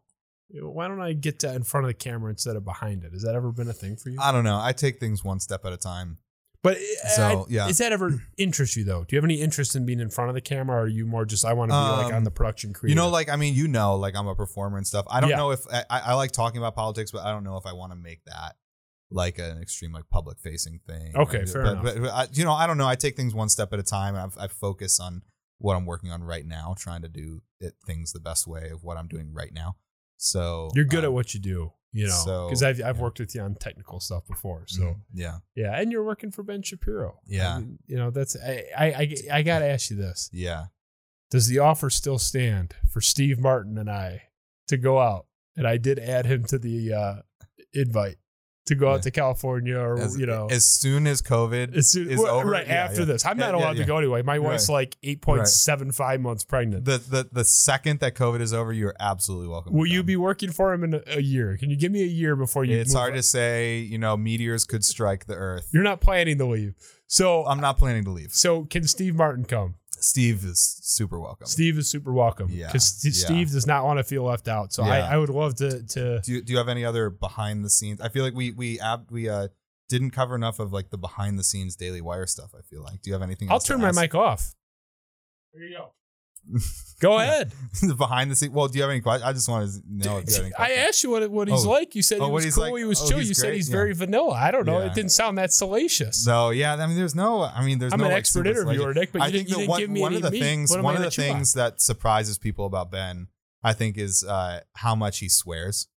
why don't I get to in front of the camera instead of behind it?" Has that ever been a thing for you? I don't know. I take things one step at a time. But So, I- yeah. does that ever interest you though? Do you have any interest in being in front of the camera, or are you more just I want to be like Um, on the production crew? You know, like I mean, you know, like I'm a performer and stuff. I don't Yeah. know if I, I like talking about politics, but I don't know if I want to make that like an extreme like public facing thing. Okay, Like, fair but, enough. But, but I, you know, I don't know. I take things one step at a time. And I, I focus on what I'm working on right now, trying to do it, things the best way of what I'm doing right now. So you're good um, at what you do. You know, so, because I've I've yeah. worked with you on technical stuff before. So mhm, yeah, yeah, and you're working for Ben Shapiro. Yeah. I mean, you know that's I I I, I got to ask you this: yeah. Does the offer still stand for Steve Martin and I to go out? And I did add him to the uh, invite to go out Yeah. to California, or As, you know, as soon as COVID as soon, is well, over, right yeah, after yeah. this. I'm not allowed to go anyway. My wife's Right. like 8.75 months pregnant. The, the the second that COVID is over, you're absolutely welcome. Will you be working for him in a, a year? Can you give me a year before you? It's hard on? to say. You know, meteors could strike the Earth. You're not planning to leave, so I'm not planning to leave. so can Steve Martin come? Steve is super welcome. Steve is super welcome. Yeah, because yeah. Steve does not want to feel left out. So I, Yeah. I would love to to. Do you, do you have any other behind the scenes? I feel like we we ab, we uh didn't cover enough of like the behind the scenes Daily Wire stuff. I feel like. Do you have anything? I'll else to turn my ask? mic off. There you go. Go ahead. behind the scene. Well, do you have any questions? I just wanted to know if you have any I questions. asked you what what he's Oh. like. You said Oh, he what was he's cool. like? He was Oh, chill. he's you said great? he's Yeah. very vanilla. I don't know. Yeah. It didn't sound that salacious. So yeah, I mean, there's no. I mean, there's I'm no an like, expert super interviewer, selection. Nick, but you I didn't, think you that didn't one, give me one any of the meat. things What am one of the gonna chew on? things that surprises people about Ben, I think, is uh, how much he swears,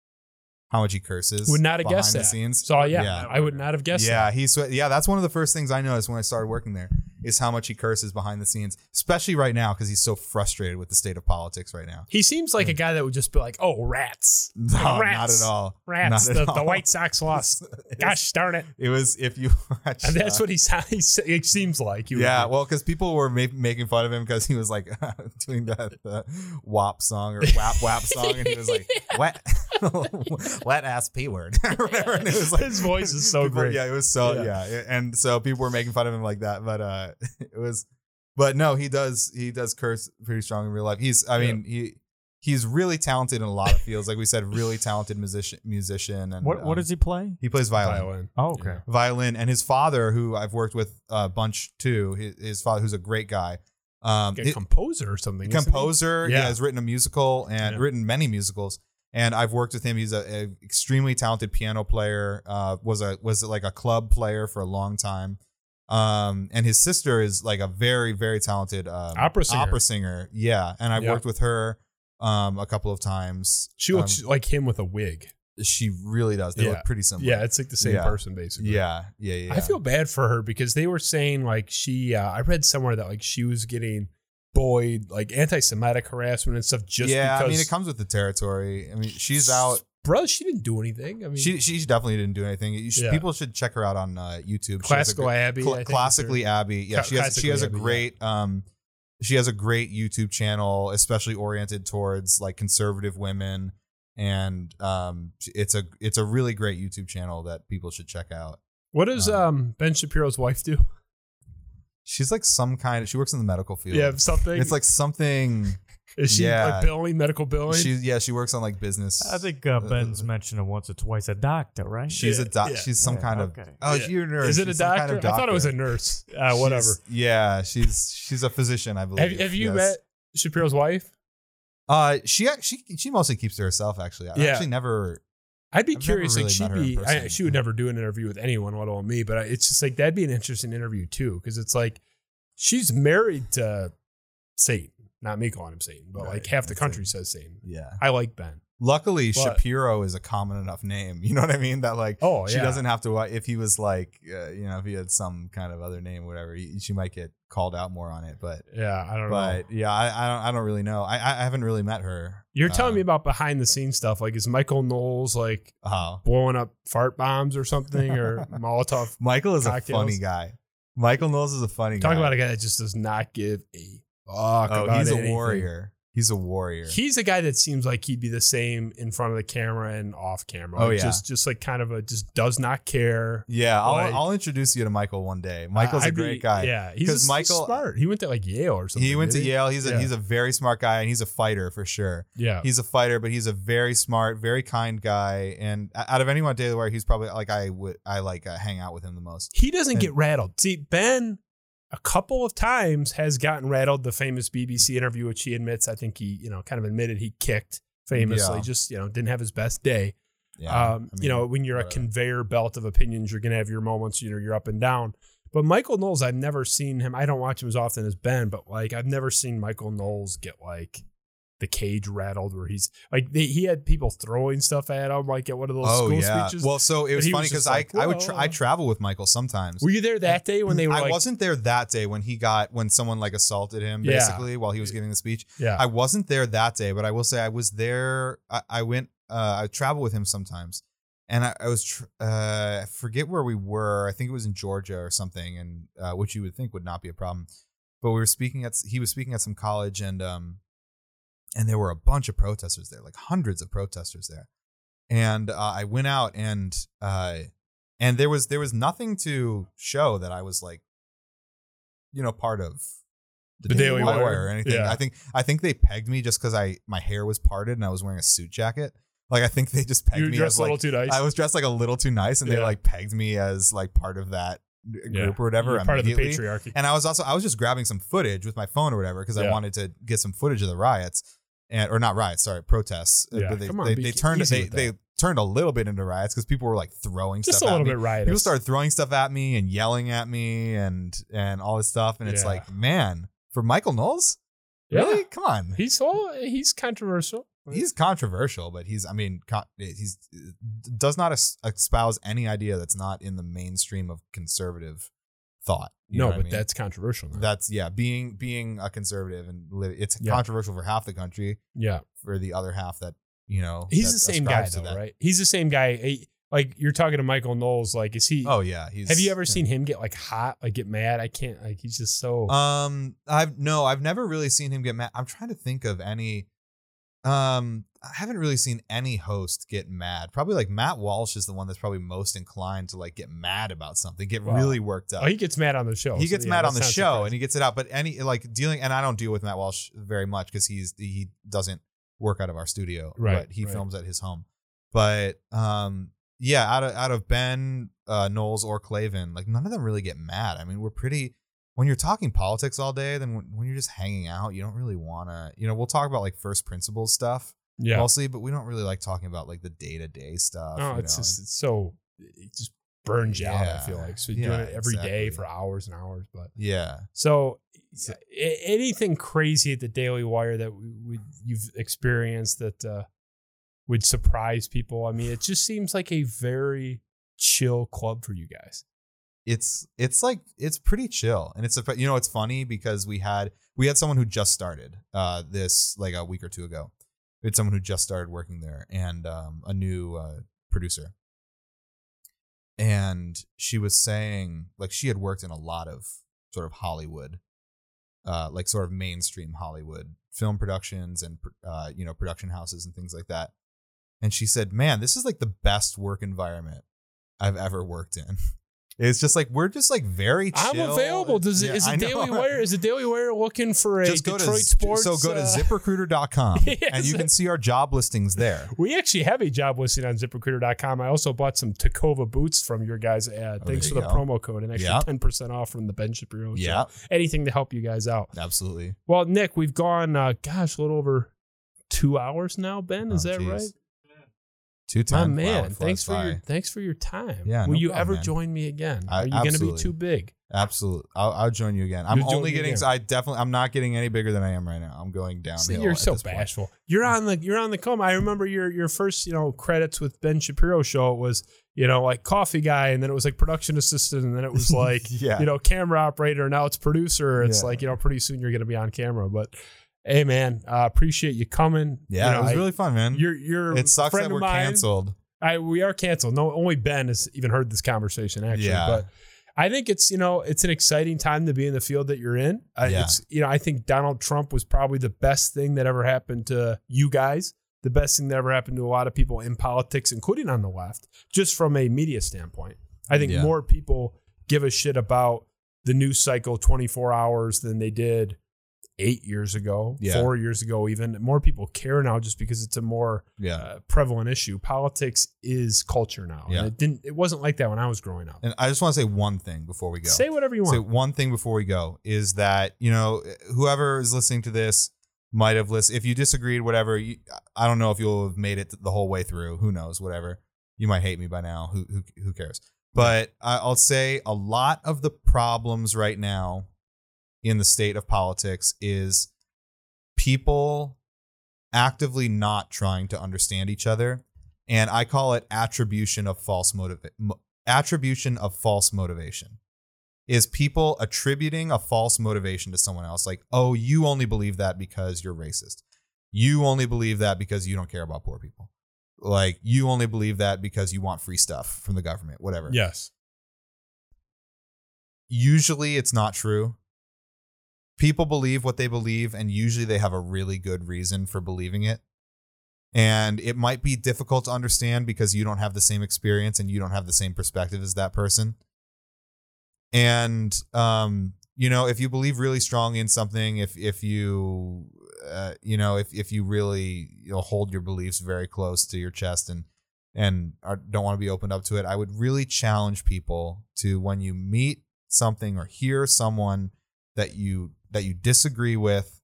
how much he curses. Would not have behind guessed the that. scenes. So yeah, Yeah. I would not have guessed yeah, he swe- yeah, that's one of the first things I noticed when I started working there is how much he curses behind the scenes, especially right now because he's so frustrated with the state of politics right now. He seems like a guy that would just be like, "Oh, rats, No, not rats. at all. rats! Not at The, the. White Sox lost. Gosh darn it!" it was if you watch. And that's uh, what he. He, it seems like. Would yeah, well, because people were ma- making fun of him because he was like doing that uh, WAP song or WAP WAP song, and he was like wet, wet ass p word or whatever. And it was like His voice is so people- great. Yeah, it was so Yeah. yeah. and so people were making fun of him like that, but uh, it was, but no, he does he does curse pretty strong in real life. He's, I mean, he. He's really talented in a lot of fields, like we said, really talented musician. Musician, and What what um, does he play? he plays violin? violin. Oh, okay. violin and his father who i've worked with a bunch too his, his father who's a great guy um Like a composer or something. isn't he? composer he Yeah. has written a musical and Yeah. written many musicals and i've worked with him he's a, a extremely talented piano player uh was a was like a club player for a long time um and his sister is like a very very talented um, Opera singer. opera singer yeah and i've Yeah. worked with her um a couple of times She looks Um, like him with a wig. she really does they Yeah. look pretty similar Yeah, it's like the same Yeah. person basically. yeah yeah yeah I feel bad for her because they were saying like she. Uh, I read somewhere that like she was getting bullied, like anti-Semitic harassment and stuff. Just yeah, because, I mean, it comes with the territory. I mean, she's out. Bro, she didn't do anything. I mean, She she definitely didn't do anything. You should, Yeah. People should check her out on uh, YouTube. She has a classical Abby. cl- I think is classically Abby. Yeah, she has she has a Abby, great um, she has a great YouTube channel, especially oriented towards like conservative women, and um, it's a it's a really great YouTube channel that people should check out. What does Um, um, Ben Shapiro's wife do? She's like some kind. Of she works in the medical field. Yeah, something. it's like something. Is she yeah. like billing medical billing? She yeah, she works on like business. I think uh, Ben's mentioned it once or twice. A doctor, right? She's a Yeah, doc. yeah. She's some Yeah, kind of. okay. Oh, Yeah. you're a nurse. is it a She's some doctor? kind of I thought it was a nurse. Uh, whatever. She's- yeah, she's she's a physician, I believe. Have, have you yes. met Shapiro's wife? Uh, she she she mostly keeps to herself. Actually, I've Yeah. actually never I'd be I've curious. really like she'd met her in be, I, she would never do an interview with anyone, let alone me. But I, it's just like that'd be an interesting interview too, because it's like she's married to Satan, not me calling him Satan, but like half the country it. says Satan. Yeah. I like Ben. Luckily, But- Shapiro is a common enough name. You know what I mean? That like Oh she yeah, doesn't have to. If he was like, uh, you know, if he had some kind of other name, whatever, he, she might get called out more on it. But yeah. I don't know. but yeah, I, I don't I don't really know. I I haven't really met her. You're telling Um, me about behind the scenes stuff. Like, is Michael Knowles like Oh, blowing up fart bombs or something, or Molotov? Michael is a funny guy. Michael Knowles is a funny guy. Talk about a guy that just does not give a fuck. Oh, he's a anything. warrior. He's a warrior. He's a guy that seems like he'd be the same in front of the camera and off camera. Oh, yeah. just just like kind of a just does not care. yeah, I'll, I'll introduce you to Michael one day. Michael's a I'd be- great guy. Yeah, he's a, Michael- smart. He went to like Yale or something. He went to didn't Yale. He's a Yeah. he's a very smart guy, and he's a fighter for sure. Yeah, He's a fighter, but he's a very smart, very kind guy. And out of anyone at Daily Wire, he's probably like I would I like uh, hang out with him the most. he doesn't and- get rattled. See, Ben a couple of times has gotten rattled. The famous BBC interview, which he admits, I think he you know kind of admitted he kicked famously. Yeah. Just you know didn't have his best day. Yeah, um, I you know, when you're a uh, conveyor belt of opinions, you're gonna have your moments. You know, you're up and down. But Michael Knowles, I've never seen him. I don't watch him as often as Ben, but like I've never seen Michael Knowles get like the cage rattled, where he's like they, he had people throwing stuff at him, like at one of those Oh school yeah. speeches. Well, so it was funny because I like, I would tra- I travel with Michael sometimes. were you there that day when they were I like, wasn't there that day when he got when someone like assaulted him Yeah. basically while he was giving the speech. yeah, I wasn't there that day, but I will say I was there. I, I went. Uh, I travel with him sometimes, and I, I was. Tr- uh, I forget where we were. I think it was in Georgia or something, and uh, which you would think would not be a problem. But we were speaking at. He was speaking at some college, and um, and there were a bunch of protesters there, like hundreds of protesters there. And uh, I went out, and uh, and there was there was nothing to show that I was like, you know, part of The Daily Wire. or anything. Yeah. I think I think they pegged me just because I my hair was parted and I was wearing a suit jacket. Like I think they just pegged you me dressed as a little like too nice. I was dressed like a little too nice, and they like pegged me as like part of that group Yeah. or whatever. You're part of the patriarchy. And I was also I was just grabbing some footage with my phone or whatever because I wanted to get some footage of the riots and or not riots, sorry, protests. Uh, Yeah, they come on, they, they turned they they turned a little bit into riots because people were like throwing just a stuff little at me. bit riotous. People started throwing stuff at me and yelling at me and and all this stuff and it's Yeah. like man for Michael Knowles Yeah. really come on He's all he's controversial. he's controversial but he's I mean co- he's does not espouse any idea that's not in the mainstream of conservative thought. No, what I but mean? that's controversial. Now. That's yeah, being being a conservative and li- it's Yeah. controversial for half the country. yeah. For the other half, that you know, He's the same guy though, that. right? He's the same guy. He- like you're talking to Michael Knowles. Like, is he? Oh yeah, he's. have you ever seen him get like hot, like get mad? I can't. Like he's just so. Um, I've no, I've never really seen him get mad. I'm trying to think of any. Um, I haven't really seen any host get mad. Probably like Matt Walsh is the one that's probably most inclined to like get mad about something, get Wow. really worked up. oh, he gets mad on the show. he so gets yeah, mad on the show and he gets it out. But any like dealing, and I don't deal with Matt Walsh very much because he's he doesn't work out of our studio, Right, But he right. films at his home. But um, yeah, out of out of Ben uh, Knowles or Klavan, like none of them really get mad. I mean, we're pretty. When you're talking politics all day, then when, when you're just hanging out, you don't really want to. You know, we'll talk about like first principles stuff yeah. mostly, but we don't really like talking about like the day to day stuff. No, you it's know, just it's so it just burns you out. I feel like so you're doing it every day exactly. for hours and hours. But yeah. so, So- anything crazy at the Daily Wire that we, we, you've experienced that uh, would surprise people? I mean, it just seems like a very chill club for you guys. It's it's like it's pretty chill. And it's a you know it's funny because we had we had someone who just started uh this like a week or two ago. We had someone who just started working there and um a new uh producer. And she was saying like she had worked in a lot of sort of hollywood uh like sort of mainstream hollywood film productions and uh you know production houses and things like that. And she said man this is like the best work environment i've ever worked in it's just like we're just like very chill. I'm available. Does it, Yeah, is I the know. Daily Wire is the Daily Wire looking for a just go Detroit to sports? so go to uh, ziprecruiter.com and you can see our job listings there. We actually have a job listing on ZipRecruiter.com. I also bought some Tecovas boots from your guys' ad. Oh, Thanks for the go. promo code and extra ten percent off from the Ben Shapiro. Yeah, anything to help you guys out. absolutely. Well, Nick, we've gone, uh, gosh, a little over two hours now. Ben, is Oh, that geez. right? Two My ten. man, thanks for your thanks for your time. Yeah, Will no you problem, ever man. join me again? I, Are you going to be too big? Absolutely, I'll, I'll join you again. I'm You'll only getting. again. I definitely. I'm not getting any bigger than I am right now. I'm going down. See, you're so this point. bashful. You're on the you're on the come. I remember your your first you know credits with Ben Shapiro show. It was you know like coffee guy, and then it was like production assistant, and then it was like yeah. you know camera operator. Now it's producer. It's Yeah. like you know pretty soon you're going to be on camera. But hey, man, uh, appreciate you coming. yeah. You know, it was I- really fun, man. You're you're it sucks that we're mine. canceled. I we are canceled. No, only Ben has even heard this conversation actually. Yeah. But I think it's you know it's an exciting time to be in the field that you're in. Uh, Yeah. It's you know I think Donald Trump was probably the best thing that ever happened to you guys. The best thing that ever happened to a lot of people in politics, including on the left, just from a media standpoint. I think Yeah. more people give a shit about the news cycle 24 hours than they did eight years ago, Yeah. four years ago, even. More people care now just because it's a more Yeah. uh, prevalent issue. Politics is culture now. Yeah. And it didn't it wasn't like that when I was growing up. And I just want to say one thing before we go. Say whatever you Say want. one thing before we go is that you know whoever is listening to this might have listened. If you disagreed, whatever, you, I don't know if you'll have made it the whole way through. Who knows? Whatever. You might hate me by now. Who who who cares? But I'll say a lot of the problems right now in the state of politics is people actively not trying to understand each other, and I call it attribution of false motive attribution of false motivation. Is people attributing a false motivation to someone else like oh you only believe that because you're racist. You only believe that because you don't care about poor people. Like you only believe that because you want free stuff from the government whatever. Yes. usually it's not true people believe what they believe and usually they have a really good reason for believing it. And it might be difficult to understand because you don't have the same experience and you don't have the same perspective as that person. And um you know if you believe really strongly in something if if you uh, you know if if you really you know hold your beliefs very close to your chest and and are, don't want to be opened up to it i would really challenge people to when you meet something or hear someone that you that you disagree with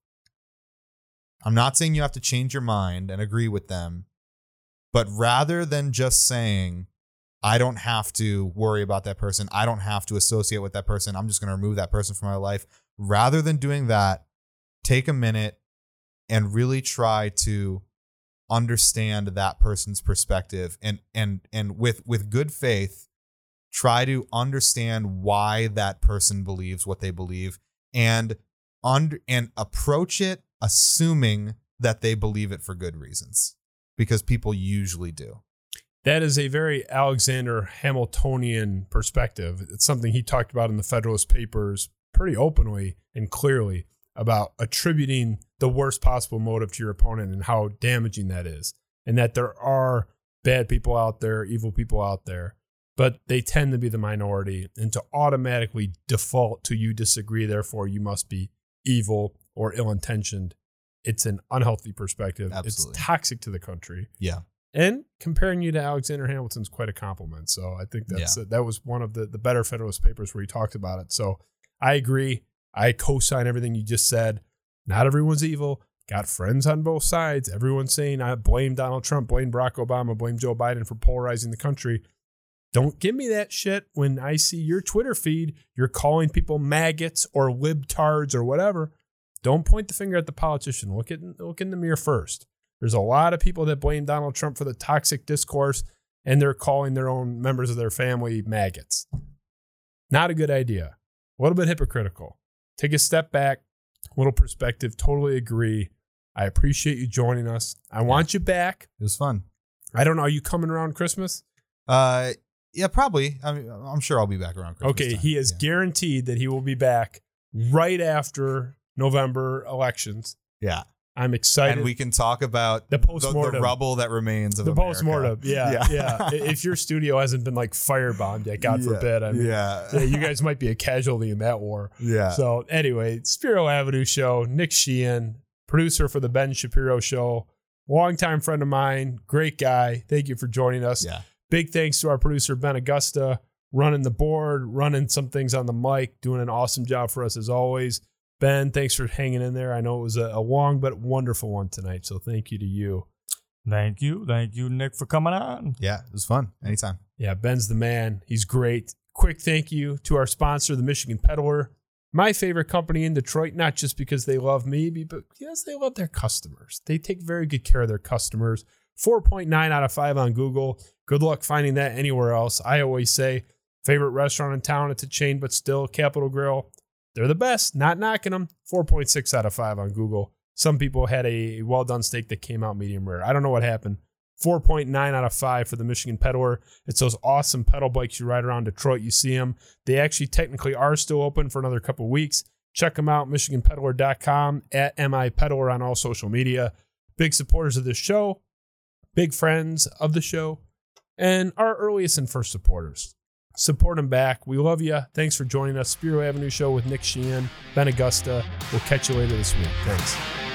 i'm not saying you have to change your mind and agree with them but rather than just saying I don't have to worry about that person. I don't have to associate with that person. I'm just going to remove that person from my life. Rather than doing that, take a minute and really try to understand that person's perspective and and and with with good faith try to understand why that person believes what they believe and and approach it assuming that they believe it for good reasons because people usually do. That is a very Alexander Hamiltonian perspective. It's something he talked about in the Federalist Papers pretty openly and clearly about attributing the worst possible motive to your opponent and how damaging that is. And that there are bad people out there, evil people out there, but they tend to be the minority and to automatically default to you disagree, therefore you must be evil or ill intentioned. It's an unhealthy perspective. Absolutely. It's toxic to the country. Yeah. And comparing you to Alexander Hamilton's quite a compliment. So I think that's uh, that was one of the the better Federalist Papers where he talked about it. So I agree. I co-sign everything you just said. Not everyone's evil. Got friends on both sides. Everyone's saying I blame Donald Trump, blame Barack Obama, blame Joe Biden for polarizing the country. Don't give me that shit when I see your Twitter feed. You're calling people maggots or libtards or whatever. Don't point the finger at the politician. Look at look in the mirror first. There's a lot of people that blame Donald Trump for the toxic discourse, and they're calling their own members of their family maggots. Not a good idea. A little bit hypocritical. Take a step back, a little perspective. Totally agree. I appreciate you joining us. I want you back. It was fun. I don't know. Are you coming around Christmas? Uh, yeah, probably. I mean, I'm sure I'll be back around Christmas. okay, time. he is Yeah. guaranteed that he will be back right after November elections. Yeah, I'm excited. and we can talk about The the, postmortem. rubble that remains of the America. postmortem, yeah, yeah. Yeah. If your studio hasn't been like firebombed yet, God Yeah, forbid. I mean, yeah, yeah, you guys might be a casualty in that war. yeah. So anyway, Spiro Avenue Show, Nick Sheehan, producer for the Ben Shapiro Show, longtime friend of mine, great guy. Thank you for joining us. yeah. Big thanks to our producer Ben Augusta, running the board, running some things on the mic, doing an awesome job for us as always. Ben, thanks for hanging in there. I know it was a, a long but wonderful one tonight, so thank you to you. Thank you. Thank you, Nick, for coming on. Yeah, it was fun. Anytime. Yeah, Ben's the man. He's great. Quick thank you to our sponsor, the Michigan Peddler. My favorite company in Detroit, not just because they love me, but because they love their customers. They take very good care of their customers. 4.9 out of 5 on Google. Good luck finding that anywhere else. I always say, favorite restaurant in town, it's a chain, but still, Capital Grille. They're the best, not knocking them. 4.6 out of 5 on Google. Some people had a well done steak that came out medium rare. I don't know what happened. 4.9 out of 5 for the Michigan Peddler. It's those awesome pedal bikes you ride around Detroit. You see them. They actually technically are still open for another couple weeks. Check them out, MichiganPeddler.com, at MI Peddler on all social media. Big supporters of this show, big friends of the show, and our earliest and first supporters. Support them back. We love you. Thanks for joining us. Spiro Avenue Show with Nick Sheehan, Ben Augusta. We'll catch you later this week. Thanks.